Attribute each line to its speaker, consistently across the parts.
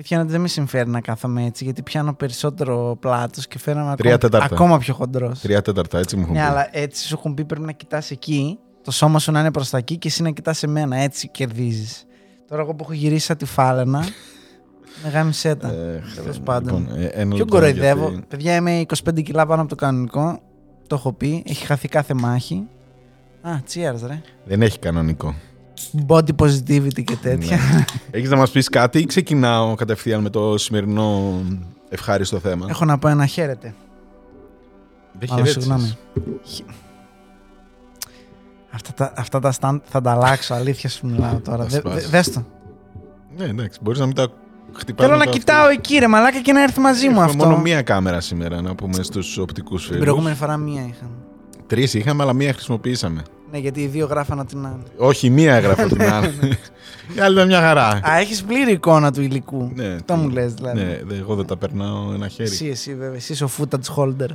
Speaker 1: Αλήθεια είναι ότι δεν με συμφέρει να κάθομαι έτσι, γιατί πιάνω περισσότερο πλάτος και φαίνομαι
Speaker 2: Τρία
Speaker 1: ακόμα,
Speaker 2: τέταρτα.
Speaker 1: ακόμα πιο χοντρός.
Speaker 2: Τρία τέταρτα, έτσι μου έχουν
Speaker 1: Ναι,
Speaker 2: πει.
Speaker 1: αλλά έτσι σου έχουν πει πρέπει να κοιτάς εκεί, το σώμα σου να είναι προς τα εκεί και εσύ να κοιτάς εμένα. Έτσι κερδίζεις. Τώρα εγώ που έχω γυρίσει σαν τη φάλαινα. Μεγάλη σέτα.
Speaker 2: Ε,
Speaker 1: Τέλος
Speaker 2: ε,
Speaker 1: πάντων.
Speaker 2: λοιπόν, ε, ένα
Speaker 1: Ποιο
Speaker 2: λεπτό,
Speaker 1: κοροϊδεύω;
Speaker 2: γιατί-
Speaker 1: Παιδιά, είμαι 25 κιλά πάνω από το κανονικό. Το έχω πει. Έχει χαθεί κάθε μάχη. Α, cheers, ρε.
Speaker 2: Δεν έχει κανονικό.
Speaker 1: Body positivity και τέτοια.
Speaker 2: Ναι. Έχεις να μας πεις κάτι ή ξεκινάω κατευθείαν με το σημερινό ευχάριστο θέμα;
Speaker 1: Έχω να πω ένα χαίρετε.
Speaker 2: Δεν
Speaker 1: Μάλλον,
Speaker 2: χαιρέτησες.
Speaker 1: συγγνώμη. Χ- Αυτά τα, αυτά τα stand θα τα αλλάξω. Αλήθεια σου μιλάω τώρα.
Speaker 2: Θα
Speaker 1: Δε,
Speaker 2: σπάσεις.
Speaker 1: δε- δες το.
Speaker 2: Ναι, εντάξει, μπορείς να μην τα χτυπάς
Speaker 1: Θέλω
Speaker 2: με
Speaker 1: να
Speaker 2: το
Speaker 1: κοιτάω
Speaker 2: αυτό.
Speaker 1: εκεί, ρε μαλάκα, και να έρθει μαζί μου
Speaker 2: Έχουμε
Speaker 1: αυτό.
Speaker 2: μόνο μία κάμερα σήμερα να πούμε στους οπτικούς
Speaker 1: Την
Speaker 2: φίλους.
Speaker 1: προηγούμενη φορά μία είχαμε.
Speaker 2: Τρεις είχαμε, αλλά μία χρησιμοποιήσαμε.
Speaker 1: Ναι, γιατί οι δύο γράφανα την άλλη.
Speaker 2: Όχι, μία έγραφε την άλλη. Η άλλη ήταν μια χαρά.
Speaker 1: Α, έχεις πλήρη εικόνα του υλικού.
Speaker 2: Ναι,
Speaker 1: Το
Speaker 2: τι-
Speaker 1: μου λες δηλαδή.
Speaker 2: Ναι, δε- εγώ δεν τα περνάω ένα χέρι.
Speaker 1: Εσύ, εσύ, βέβαια. Εσύ είσαι ο footage holder.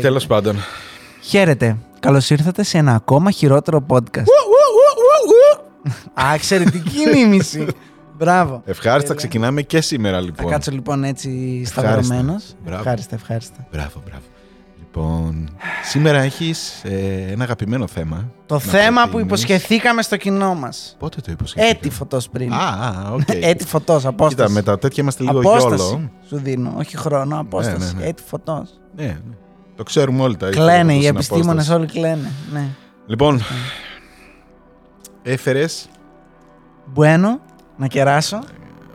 Speaker 2: Τέλος πάντων.
Speaker 1: Χαίρετε. Καλώς ήρθατε σε ένα ακόμα χειρότερο podcast. Α, εξαιρετική μίμηση. Μπράβο.
Speaker 2: Ευχάριστα,
Speaker 1: Τέλεια.
Speaker 2: ξεκινάμε και σήμερα
Speaker 1: Θα
Speaker 2: λοιπόν.
Speaker 1: κάτσω λοιπόν έτσι
Speaker 2: Ευχάριστα.
Speaker 1: σταυρωμένος.
Speaker 2: Μπράβο.
Speaker 1: Ευχάριστα, ευχάριστα.
Speaker 2: Μπράβο, μπράβο. Λοιπόν, σήμερα έχεις ένα αγαπημένο θέμα.
Speaker 1: Το
Speaker 2: Να
Speaker 1: θέμα που
Speaker 2: προτείνεις.
Speaker 1: υποσχεθήκαμε στο κοινό μας.
Speaker 2: Πότε το υποσχέθηκα.
Speaker 1: Έτη φωτός πριν.
Speaker 2: Α, α, οκ.
Speaker 1: Έτη φωτός, απόσταση.
Speaker 2: Κοίτα, με τα τέτοια είμαστε λίγο
Speaker 1: απόσταση
Speaker 2: γιόλο.
Speaker 1: σου δίνω, όχι χρόνο, απόσταση.
Speaker 2: ναι, ναι.
Speaker 1: Έτη φωτός.
Speaker 2: Ναι, ναι. Το ξέρουμε όλοι τα
Speaker 1: Κλαίνε,
Speaker 2: ήθελα,
Speaker 1: οι
Speaker 2: στην
Speaker 1: επιστήμονες
Speaker 2: απόσταση.
Speaker 1: όλοι κλαίνε. Ναι.
Speaker 2: Λοιπόν, έφερες.
Speaker 1: Μπουένο, να κεράσω.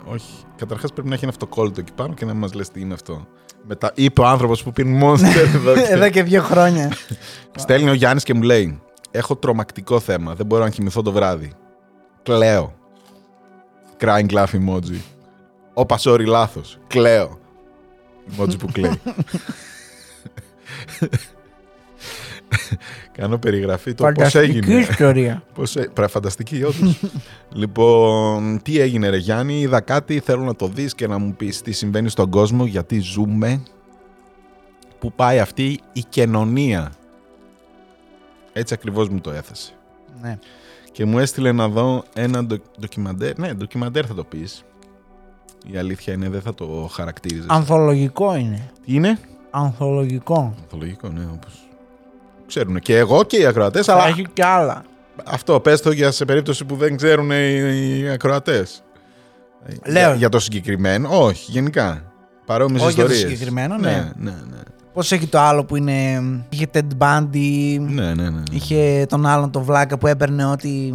Speaker 2: Όχι. Καταρχάς πρέπει να έχει ένα αυτοκόλλητο εκεί πάνω και να μας λες τι είναι αυτό. Μετά είπε ο άνθρωπος που πίνει Monster εδώ. και-
Speaker 1: Εδώ και δύο χρόνια.
Speaker 2: Στέλνει ο Γιάννης και μου λέει: Έχω τρομακτικό θέμα. Δεν μπορώ να κοιμηθώ το βράδυ. Κλαίω. Crying laugh emoji. Όπα, sorry, λάθος. Κλαίω. Emoji που κλαίει. Κάνω περιγραφή το πώς
Speaker 1: Φανταστική
Speaker 2: έγινε.
Speaker 1: ιστορία.
Speaker 2: Πώς, ε, πρα- φανταστική, όντως. λοιπόν, τι έγινε, Ρε Γιάννη, είδα κάτι, θέλω να το δεις και να μου πεις τι συμβαίνει στον κόσμο, γιατί ζούμε, που πάει αυτή η κοινωνία. Έτσι ακριβώς μου το έθεσε.
Speaker 1: ναι.
Speaker 2: Και μου έστειλε να δω ένα ντο, ντοκιμαντέρ. Ναι, ντοκιμαντέρ θα το πεις. Η αλήθεια είναι, δεν θα το χαρακτήριζες.
Speaker 1: Ανθολογικό είναι.
Speaker 2: Τι είναι;
Speaker 1: Ανθολογικό.
Speaker 2: Ανθολογικό, ναι, όπως... Ξέρουν και εγώ και οι ακροατές, αλλά
Speaker 1: Έχει κι άλλα.
Speaker 2: Αυτό πες το για σε περίπτωση που δεν ξέρουν οι, οι ακροατές.
Speaker 1: Λέω.
Speaker 2: Για, για το συγκεκριμένο, όχι, γενικά. Παρόμοιες
Speaker 1: Όχι για το
Speaker 2: ιστορίες.
Speaker 1: συγκεκριμένο,
Speaker 2: ναι.
Speaker 1: ναι.
Speaker 2: Ναι, ναι.
Speaker 1: Πώς έχει το άλλο που είναι. Είχε Ted Bundy.
Speaker 2: Ναι, ναι, ναι.
Speaker 1: Είχε τον άλλον τον Βλάκα που έπαιρνε ό,τι.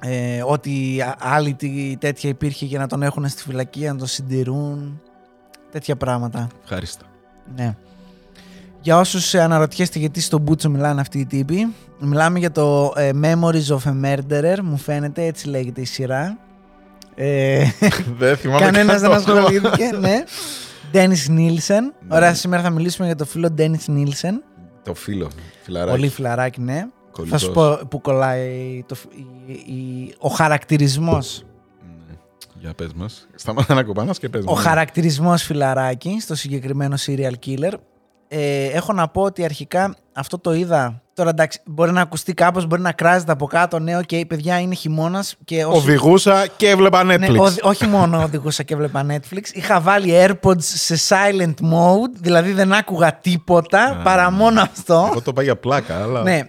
Speaker 1: Ε, ό,τι α- άλλη τι- τέτοια υπήρχε για να τον έχουν στη φυλακή, να τον συντηρούν. Τέτοια πράγματα.
Speaker 2: Ευχαριστώ.
Speaker 1: Ναι. Για όσους αναρωτιέστε γιατί στον Μπούτσο μιλάνε αυτοί οι τύποι, μιλάμε για το ε, Memories of a Murderer, μου φαίνεται, έτσι λέγεται η σειρά. Ε,
Speaker 2: δεν θυμάμαι
Speaker 1: Κανένας δεν
Speaker 2: καν το όνομα.
Speaker 1: ασχολήθηκε, ναι. Ντένις Νίλσεν.
Speaker 2: Ναι.
Speaker 1: Ωραία, σήμερα θα μιλήσουμε για το φίλο Ντένις Νίλσεν.
Speaker 2: Το φίλο, φιλαράκι.
Speaker 1: Πολύ φιλαράκι, ναι.
Speaker 2: κολλητός.
Speaker 1: Θα σου πω που κολλάει το, φ- η- η- ο χαρακτηρισμός.
Speaker 2: Ναι. Για πες μας. Σταμάτα να κοπανάς και πες
Speaker 1: Ο
Speaker 2: μας.
Speaker 1: χαρακτηρισμός φιλαράκι στο συγκεκριμένο serial killer. Ε, έχω να πω ότι αρχικά αυτό το είδα. Τώρα εντάξει, μπορεί να ακουστεί κάπως, μπορεί να κράζεται από κάτω. Ναι, οκ, παιδιά, είναι χειμώνας και όσοι-
Speaker 2: Οδηγούσα και έβλεπα Netflix.
Speaker 1: Ναι, οδη- όχι μόνο οδηγούσα και έβλεπα Netflix. Είχα βάλει AirPods σε silent mode, δηλαδή δεν άκουγα τίποτα
Speaker 2: Α.
Speaker 1: παρά μόνο αυτό.
Speaker 2: Εγώ το πάω για πλάκα, αλλά...
Speaker 1: ναι.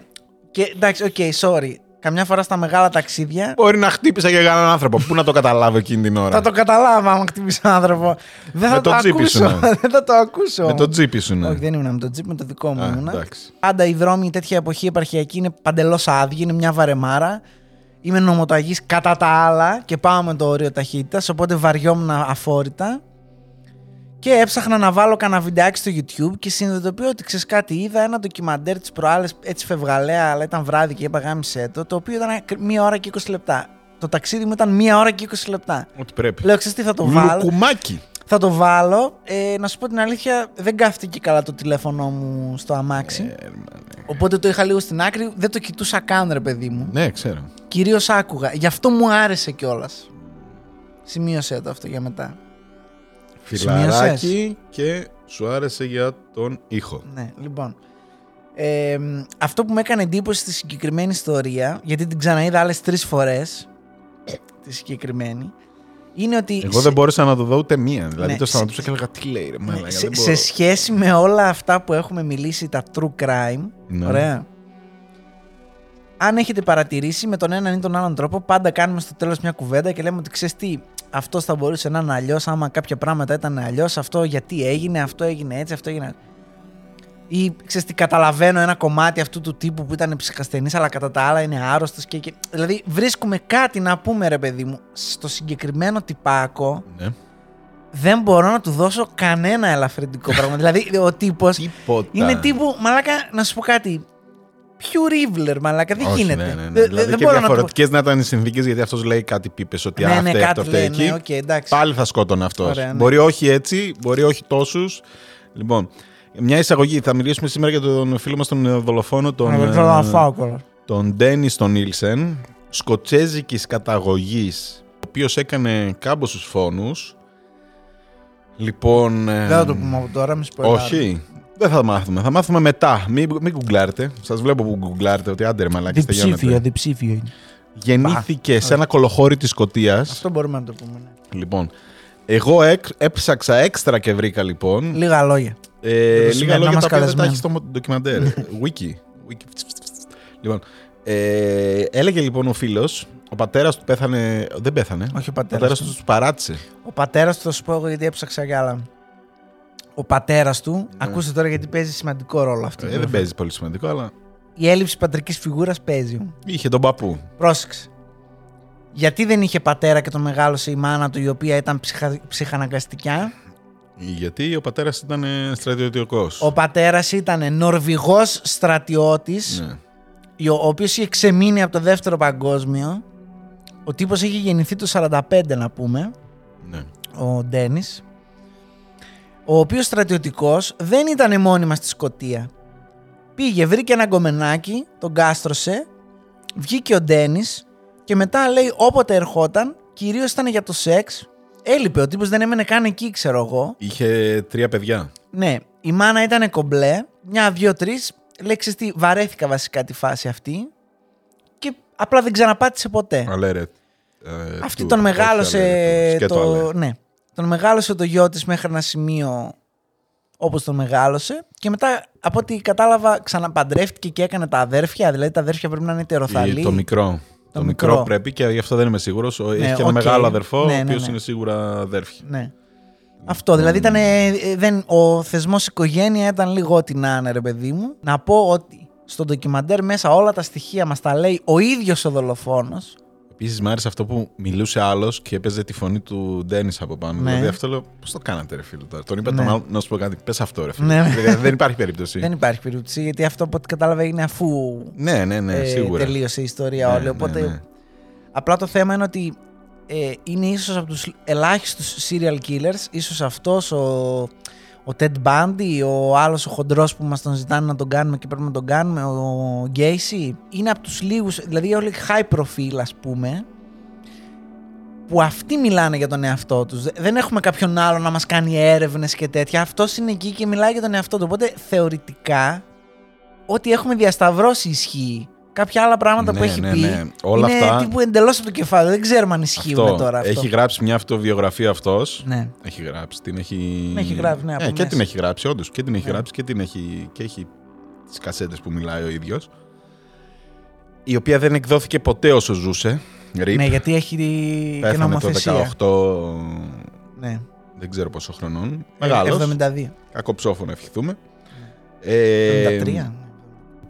Speaker 1: Και εντάξει, οκ, sorry. Καμιά φορά στα μεγάλα ταξίδια
Speaker 2: Μπορεί να χτύπησα για έναν άνθρωπο. Πού να το καταλάβω εκείνη την ώρα;
Speaker 1: θα το καταλάβω άμα χτυπήσω άνθρωπο. Δεν θα
Speaker 2: Με
Speaker 1: το,
Speaker 2: το τζίπι
Speaker 1: ακούσω.
Speaker 2: σου, ναι.
Speaker 1: δεν θα το ακούσω.
Speaker 2: Με το τζίπι σου, ναι.
Speaker 1: Όχι, δεν ήμουν με το τζιπ, με το δικό μου
Speaker 2: Α,
Speaker 1: ήμουνα.
Speaker 2: εντάξει.
Speaker 1: Πάντα οι δρόμοι τέτοια εποχή επαρχιακή είναι παντελώς άδειοι, είναι μια βαρεμάρα. Είμαι νομοταγής κατά τα άλλα και πάω με το όριο ταχύτητας, οπότε βαριόμουν αφόρητα. Και έψαχνα να βάλω κανένα βιντεάκι στο YouTube και συνειδητοποιώ ότι ξέρεις κάτι. Είδα ένα ντοκιμαντέρ της προάλλες έτσι φευγαλέα, αλλά ήταν βράδυ και είπα γάμισε το, το οποίο ήταν μία ώρα και 20 λεπτά. Το ταξίδι μου ήταν μία ώρα και 20 λεπτά.
Speaker 2: Ό,τι πρέπει.
Speaker 1: Λέω, ξέρεις τι θα το βάλω.
Speaker 2: Λουκουμάκι.
Speaker 1: Θα το βάλω. Ε, να σου πω την αλήθεια, δεν κάθεται καλά το τηλέφωνό μου στο αμάξι.
Speaker 2: Ε, μάνα.
Speaker 1: Οπότε το είχα λίγο στην άκρη, δεν το κοιτούσα καν, ρε παιδί μου.
Speaker 2: Ναι, ξέρω.
Speaker 1: Κυρίως άκουγα. Γι' αυτό μου άρεσε κιόλας. Σημείωσέ το αυτό για μετά.
Speaker 2: Φιλαράκι και σου άρεσε για τον ήχο.
Speaker 1: Ναι, λοιπόν. Ε, μ, αυτό που με έκανε εντύπωση στη συγκεκριμένη ιστορία, γιατί την ξαναείδα άλλες τρεις φορές, τη συγκεκριμένη, είναι ότι.
Speaker 2: Εγώ
Speaker 1: σε-
Speaker 2: δεν μπόρεσα να το δω ούτε μία. Δηλαδή
Speaker 1: Ναι,
Speaker 2: το
Speaker 1: σε-
Speaker 2: σταματούσα και έλεγα τι λέει, ρε μαλάκα,
Speaker 1: Ναι,
Speaker 2: δεν
Speaker 1: σε,
Speaker 2: μπορώ».
Speaker 1: σε σχέση με όλα αυτά που έχουμε μιλήσει, τα true crime,
Speaker 2: Ναι.
Speaker 1: ωραία. Αν έχετε παρατηρήσει με τον έναν ή τον άλλον τρόπο, πάντα κάνουμε στο τέλος μια κουβέντα και λέμε ότι ξέρεις τι, αυτός θα μπορούσε να είναι αλλιώς, άμα κάποια πράγματα ήταν αλλιώς, αυτό γιατί έγινε, αυτό έγινε έτσι, αυτό έγινε. Ή ξέρεις τι, καταλαβαίνω ένα κομμάτι αυτού του τύπου που ήταν ψυχασθενής, αλλά κατά τα άλλα είναι άρρωστος. Και, και... Δηλαδή, βρίσκουμε κάτι να πούμε, ρε παιδί μου, στο συγκεκριμένο τυπάκο
Speaker 2: Ναι.
Speaker 1: δεν μπορώ να του δώσω κανένα ελαφρυντικό πράγμα. δηλαδή, ο τύπος
Speaker 2: Τίποτα.
Speaker 1: είναι τύπου. Μαλάκα, να σου πω κάτι. Pure evil ρε, μαλάκα. Δεν
Speaker 2: Όχι,
Speaker 1: γίνεται.
Speaker 2: Ναι, ναι, ναι.
Speaker 1: Δεν-
Speaker 2: δηλαδή
Speaker 1: δεν
Speaker 2: και
Speaker 1: μπορώ να του
Speaker 2: διαφορετικές να ήταν οι συνθήκες γιατί αυτός λέει κάτι πίπες ότι
Speaker 1: Ναι,
Speaker 2: αυτό
Speaker 1: ναι,
Speaker 2: φταίει
Speaker 1: κάτι
Speaker 2: αυτό
Speaker 1: λέει,
Speaker 2: εκεί.
Speaker 1: ναι, οκ, εντάξει.
Speaker 2: Πάλι θα σκότωνε αυτός.
Speaker 1: Ωραία, ναι.
Speaker 2: Μπορεί όχι έτσι, μπορεί όχι τόσους. Λοιπόν, μια εισαγωγή. Θα μιλήσουμε σήμερα για τον φίλο μας τον ε, δολοφόνο, τον,
Speaker 1: Δεν
Speaker 2: ε,
Speaker 1: θέλω να φάω κιόλας.
Speaker 2: τον Ντένις τον Νίλσεν, σκοτσέζικης καταγωγής, ο οποίος έκανε κάμποσους φόνους. Λοιπόν... ε,
Speaker 1: Δεν θα το πούμε από τώρα, μη σποράρω.
Speaker 2: όχι, δεν θα μάθουμε. Θα μάθουμε μετά. Μην, μην γκουγκλάρετε. Σας βλέπω που γκουγκλάρετε ότι άντε ρε μαλάκες
Speaker 1: Διψήφιο,
Speaker 2: τελειώνετε.
Speaker 1: διψήφιο είναι.
Speaker 2: Γεννήθηκε σε ένα κολοχώρι της Σκωτίας.
Speaker 1: Αυτό μπορούμε να το πούμε. Ναι.
Speaker 2: Λοιπόν, εγώ εκ, έψαξα έξτρα και βρήκα λοιπόν.
Speaker 1: Λίγα λόγια.
Speaker 2: Ε,
Speaker 1: Για το
Speaker 2: λίγα
Speaker 1: σημερινό
Speaker 2: λόγια
Speaker 1: μας
Speaker 2: τα οποία δεν τα
Speaker 1: καλεσμένο.
Speaker 2: έχεις στο μο- ντοκιμαντέρ. Wiki. Wiki. Λοιπόν, ε, έλεγε λοιπόν ο φίλος, ο πατέρας του πέθανε. Δεν πέθανε.
Speaker 1: Όχι ο
Speaker 2: Ο πατέρας
Speaker 1: πατέρας
Speaker 2: του
Speaker 1: του.
Speaker 2: τους παράτησε.
Speaker 1: Ο πατέρας του, θα σου πω εγώ γιατί έψαξα κι άλλα. Ο πατέρας του, ακούστε τώρα γιατί παίζει σημαντικό ρόλο αυτό.
Speaker 2: Ναι. Ε, δεν παίζει πολύ σημαντικό, αλλά
Speaker 1: Η έλλειψη πατρικής φιγούρας παίζει.
Speaker 2: είχε τον παππού.
Speaker 1: Πρόσεξε. Γιατί δεν είχε πατέρα και τον μεγάλωσε η μάνα του, η οποία ήταν ψυχα... ψυχαναγκαστικιά.
Speaker 2: Γιατί ο πατέρας ήταν στρατιωτικός.
Speaker 1: Ο πατέρας ήταν Νορβηγός στρατιώτης,
Speaker 2: Ναι.
Speaker 1: ο οποίος είχε ξεμείνει από το δεύτερο παγκόσμιο. Ο τύπος είχε γεννηθεί το 45 να πούμε,
Speaker 2: ναι.
Speaker 1: ο Ντένις. Ο οποίος στρατιωτικός δεν ήταν μόνιμα στη Σκωτία. Πήγε, βρήκε ένα γκομενάκι, τον κάστρωσε, βγήκε ο Ντένις και μετά λέει όποτε ερχόταν, κυρίως ήταν για το σεξ, έλειπε, ο τύπος δεν έμενε καν εκεί ξέρω εγώ.
Speaker 2: Είχε τρία παιδιά.
Speaker 1: Ναι, η μάνα ήταν κομπλέ, μια, δύο, τρεις. Λέει, ξέρεις τι, βαρέθηκα βασικά τη φάση αυτή και απλά δεν ξαναπάτησε ποτέ.
Speaker 2: Αλλά ρε. ε,
Speaker 1: Αυτή
Speaker 2: του,
Speaker 1: τον
Speaker 2: όχι,
Speaker 1: μεγάλωσε
Speaker 2: αλέ, του, σκέτο
Speaker 1: το,
Speaker 2: αλέ.
Speaker 1: ναι, τον μεγάλωσε το γιο της μέχρι ένα σημείο όπως τον μεγάλωσε και μετά από ό,τι κατάλαβα ξαναπαντρεύτηκε και έκανε τα αδέρφια, δηλαδή τα αδέρφια πρέπει να είναι ετεροθαλή.
Speaker 2: Ή Το μικρό. Το, μικρό.
Speaker 1: μικρό.
Speaker 2: πρέπει και γι' αυτό δεν είμαι σίγουρος. Έχει και ένα
Speaker 1: οκ.
Speaker 2: μεγάλο αδερφό,
Speaker 1: Ναι,
Speaker 2: ο
Speaker 1: ναι,
Speaker 2: οποίος
Speaker 1: ναι.
Speaker 2: είναι σίγουρα αδέρφη.
Speaker 1: Ναι. Αυτό, δηλαδή ήταν, ε, ε, δεν, ο θεσμός οικογένεια ήταν λίγο ό,τι να είναι ρε παιδί μου. Να πω ότι στο ντοκιμαντέρ μέσα όλα τα στοιχεία μας τα λέει ο ίδιος ο δολοφόνος.
Speaker 2: Επίσης, μου άρεσε αυτό που μιλούσε άλλος και έπαιζε τη φωνή του Ντένις από πάνω.
Speaker 1: Ναι.
Speaker 2: Δηλαδή, αυτό λέω, πώς το κάνατε, ρε φίλε τώρα; Τον είπα,
Speaker 1: Ναι.
Speaker 2: τον άλλο, να σου πω κάτι. Πες αυτό, ρε φίλε.
Speaker 1: Ναι, ναι.
Speaker 2: Δηλαδή, δεν υπάρχει περίπτωση.
Speaker 1: Δεν υπάρχει περίπτωση γιατί αυτό από ό,τι κατάλαβα είναι αφού
Speaker 2: ναι, ναι, ναι,
Speaker 1: ε,
Speaker 2: σίγουρα.
Speaker 1: τελείωσε η ιστορία
Speaker 2: Ναι,
Speaker 1: όλη.
Speaker 2: ναι,
Speaker 1: Οπότε
Speaker 2: ναι.
Speaker 1: απλά το θέμα είναι ότι ε, είναι ίσως από τους ελάχιστους serial killers, ίσως αυτός ο, ο Ted Bundy, ο άλλος ο χοντρός που μας τον ζητάνε να τον κάνουμε και πρέπει να τον κάνουμε, ο Gacy, είναι από τους λίγους, δηλαδή όλοι high profile ας πούμε, που αυτοί μιλάνε για τον εαυτό τους. Δε- Δεν έχουμε κάποιον άλλο να μας κάνει έρευνες και τέτοια. Αυτός είναι εκεί και μιλάει για τον εαυτό του. Οπότε θεωρητικά ό,τι έχουμε διασταυρώσει ισχύει. Κάποια άλλα πράγματα που
Speaker 2: Ναι,
Speaker 1: έχει
Speaker 2: ναι,
Speaker 1: πει
Speaker 2: ναι. Όλα
Speaker 1: είναι
Speaker 2: αυτά-
Speaker 1: τύπου εντελώς από το κεφάλι. Δεν ξέρουμε αν ισχύουν
Speaker 2: Αυτό.
Speaker 1: τώρα αυτό.
Speaker 2: Έχει γράψει μια αυτοβιογραφία αυτός.
Speaker 1: Ναι.
Speaker 2: Έχει γράψει. Την έχει...
Speaker 1: Την έχει γράψει, ναι, από
Speaker 2: Ε, και
Speaker 1: μέσα.
Speaker 2: την έχει γράψει, όντως. Και την έχει
Speaker 1: Ναι.
Speaker 2: γράψει και την έχει. Και έχει τις κασέτες που μιλάει ο ίδιος. Η οποία δεν εκδόθηκε ποτέ όσο ζούσε. Ρίπ.
Speaker 1: ναι, γιατί έχει και
Speaker 2: Πέθανε το
Speaker 1: νομοθεσία.
Speaker 2: 18.
Speaker 1: Ναι.
Speaker 2: Δεν ξέρω πόσο χρονών.
Speaker 1: Ε,
Speaker 2: Μεγάλος.
Speaker 1: 72.
Speaker 2: Κακό ψόφο να ευχηθούμε. Ε,
Speaker 1: 73.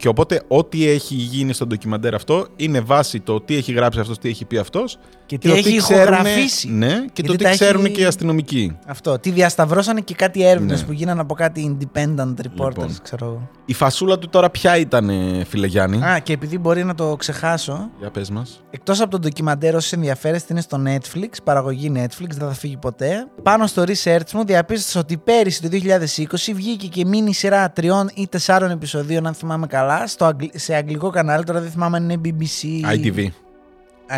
Speaker 2: Και οπότε ό,τι έχει γίνει στο ντοκιμαντέρ αυτό είναι βάση το τι έχει γράψει αυτός, τι έχει πει αυτός
Speaker 1: Και τι
Speaker 2: το
Speaker 1: έχει
Speaker 2: ξέρουνε-
Speaker 1: ηχογραφήσει.
Speaker 2: Ναι, και
Speaker 1: Γιατί
Speaker 2: το τι
Speaker 1: τα έχει-
Speaker 2: ξέρουν και οι αστυνομικοί.
Speaker 1: Αυτό. Τι διασταυρώσανε και κάτι έρευνες
Speaker 2: Ναι.
Speaker 1: που γίνανε από κάτι independent reporters,
Speaker 2: Λοιπόν.
Speaker 1: ξέρω εγώ.
Speaker 2: Η φασούλα του τώρα ποια ήταν, φίλε Γιάννη;
Speaker 1: Α, και επειδή μπορεί να το ξεχάσω,
Speaker 2: Για πες μας.
Speaker 1: εκτός από το ντοκιμαντέρ όσοι ενδιαφέρεστε είναι στο Netflix, παραγωγή Netflix, δεν θα φύγει ποτέ. Πάνω στο research μου διαπίστωσα ότι πέρυσι το 2020 βγήκε και μίνι σειρά τριών ή τεσσάρων επεισοδίων, αν θυμάμαι καλά, στο αγγλ- σε αγγλικό κανάλι, τώρα δεν θυμάμαι αν είναι BBC
Speaker 2: ITV.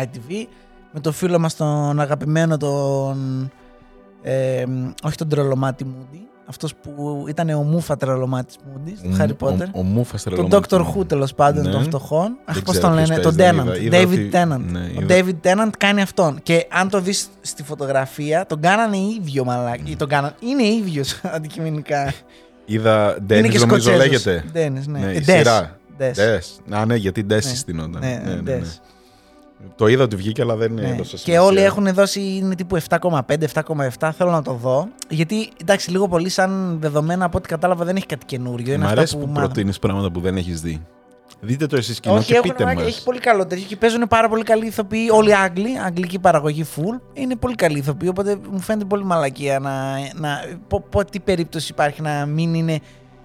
Speaker 1: ITV, με το φίλο μας τον αγαπημένο τον... ε, όχι τον τρελομάτι Μούντι. Αυτός που ήταν ο Μούφα τρελωμάτη Μούντις του
Speaker 2: Ο-
Speaker 1: Harry Potter.
Speaker 2: Ο, ο Μούφας
Speaker 1: Τον
Speaker 2: τρελομάτης.
Speaker 1: Doctor Who τέλος πάντων
Speaker 2: Ναι.
Speaker 1: των φτωχών. Αχ,
Speaker 2: Δεν
Speaker 1: πώς
Speaker 2: ξέρω
Speaker 1: τον
Speaker 2: ποιος
Speaker 1: λένε, τον
Speaker 2: παίζει, δεν
Speaker 1: Tennant.
Speaker 2: είδα. Είδα
Speaker 1: David
Speaker 2: ότι-
Speaker 1: Tennant.
Speaker 2: ναι,
Speaker 1: Ο
Speaker 2: είδα-
Speaker 1: David Tennant κάνει αυτόν. Και αν το δεις στη φωτογραφία, τον κάνανε ίδιο μαλάκι. Ή τον κάνανε. Είναι ίδιος αντικειμενικά.
Speaker 2: Είδα
Speaker 1: είναι
Speaker 2: Dennis
Speaker 1: και
Speaker 2: νομίζω
Speaker 1: Σκοτσέζος.
Speaker 2: λέγεται.
Speaker 1: Dennis, ναι.
Speaker 2: Ναι,
Speaker 1: Ε,
Speaker 2: η
Speaker 1: Des.
Speaker 2: σειρά.
Speaker 1: Des.
Speaker 2: Des. Α, ναι, γιατί Des
Speaker 1: Ναι.
Speaker 2: συστηνόταν.
Speaker 1: Ναι,
Speaker 2: Ναι, ναι, ναι.
Speaker 1: Des.
Speaker 2: Το είδα ότι βγήκε, αλλά δεν
Speaker 1: Ναι.
Speaker 2: έδωσε
Speaker 1: Και
Speaker 2: σημασία.
Speaker 1: όλοι έχουν δώσει είναι τύπου 7,5-7,7. Θέλω να το δω. Γιατί εντάξει, λίγο πολύ σαν δεδομένα από ό,τι κατάλαβα δεν έχει κάτι καινούριο. Είναι
Speaker 2: Μ'
Speaker 1: αυτά
Speaker 2: αρέσει
Speaker 1: που,
Speaker 2: που
Speaker 1: μάθαμε.
Speaker 2: προτείνεις πράγματα που δεν έχεις δει. Δείτε το εσείς κοινό
Speaker 1: Όχι,
Speaker 2: και
Speaker 1: έχουν,
Speaker 2: πείτε
Speaker 1: μαλάκα,
Speaker 2: μας.
Speaker 1: έχει πολύ καλό τέτοιο και παίζουν πάρα πολύ καλοί ηθοποιοί. Όλοι Άγγλοι, αγγλική παραγωγή full. Είναι πολύ καλοί ηθοποιοί, οπότε μου φαίνεται πολύ μαλακία να. να πω, πω, τι περίπτωση υπάρχει να μην είναι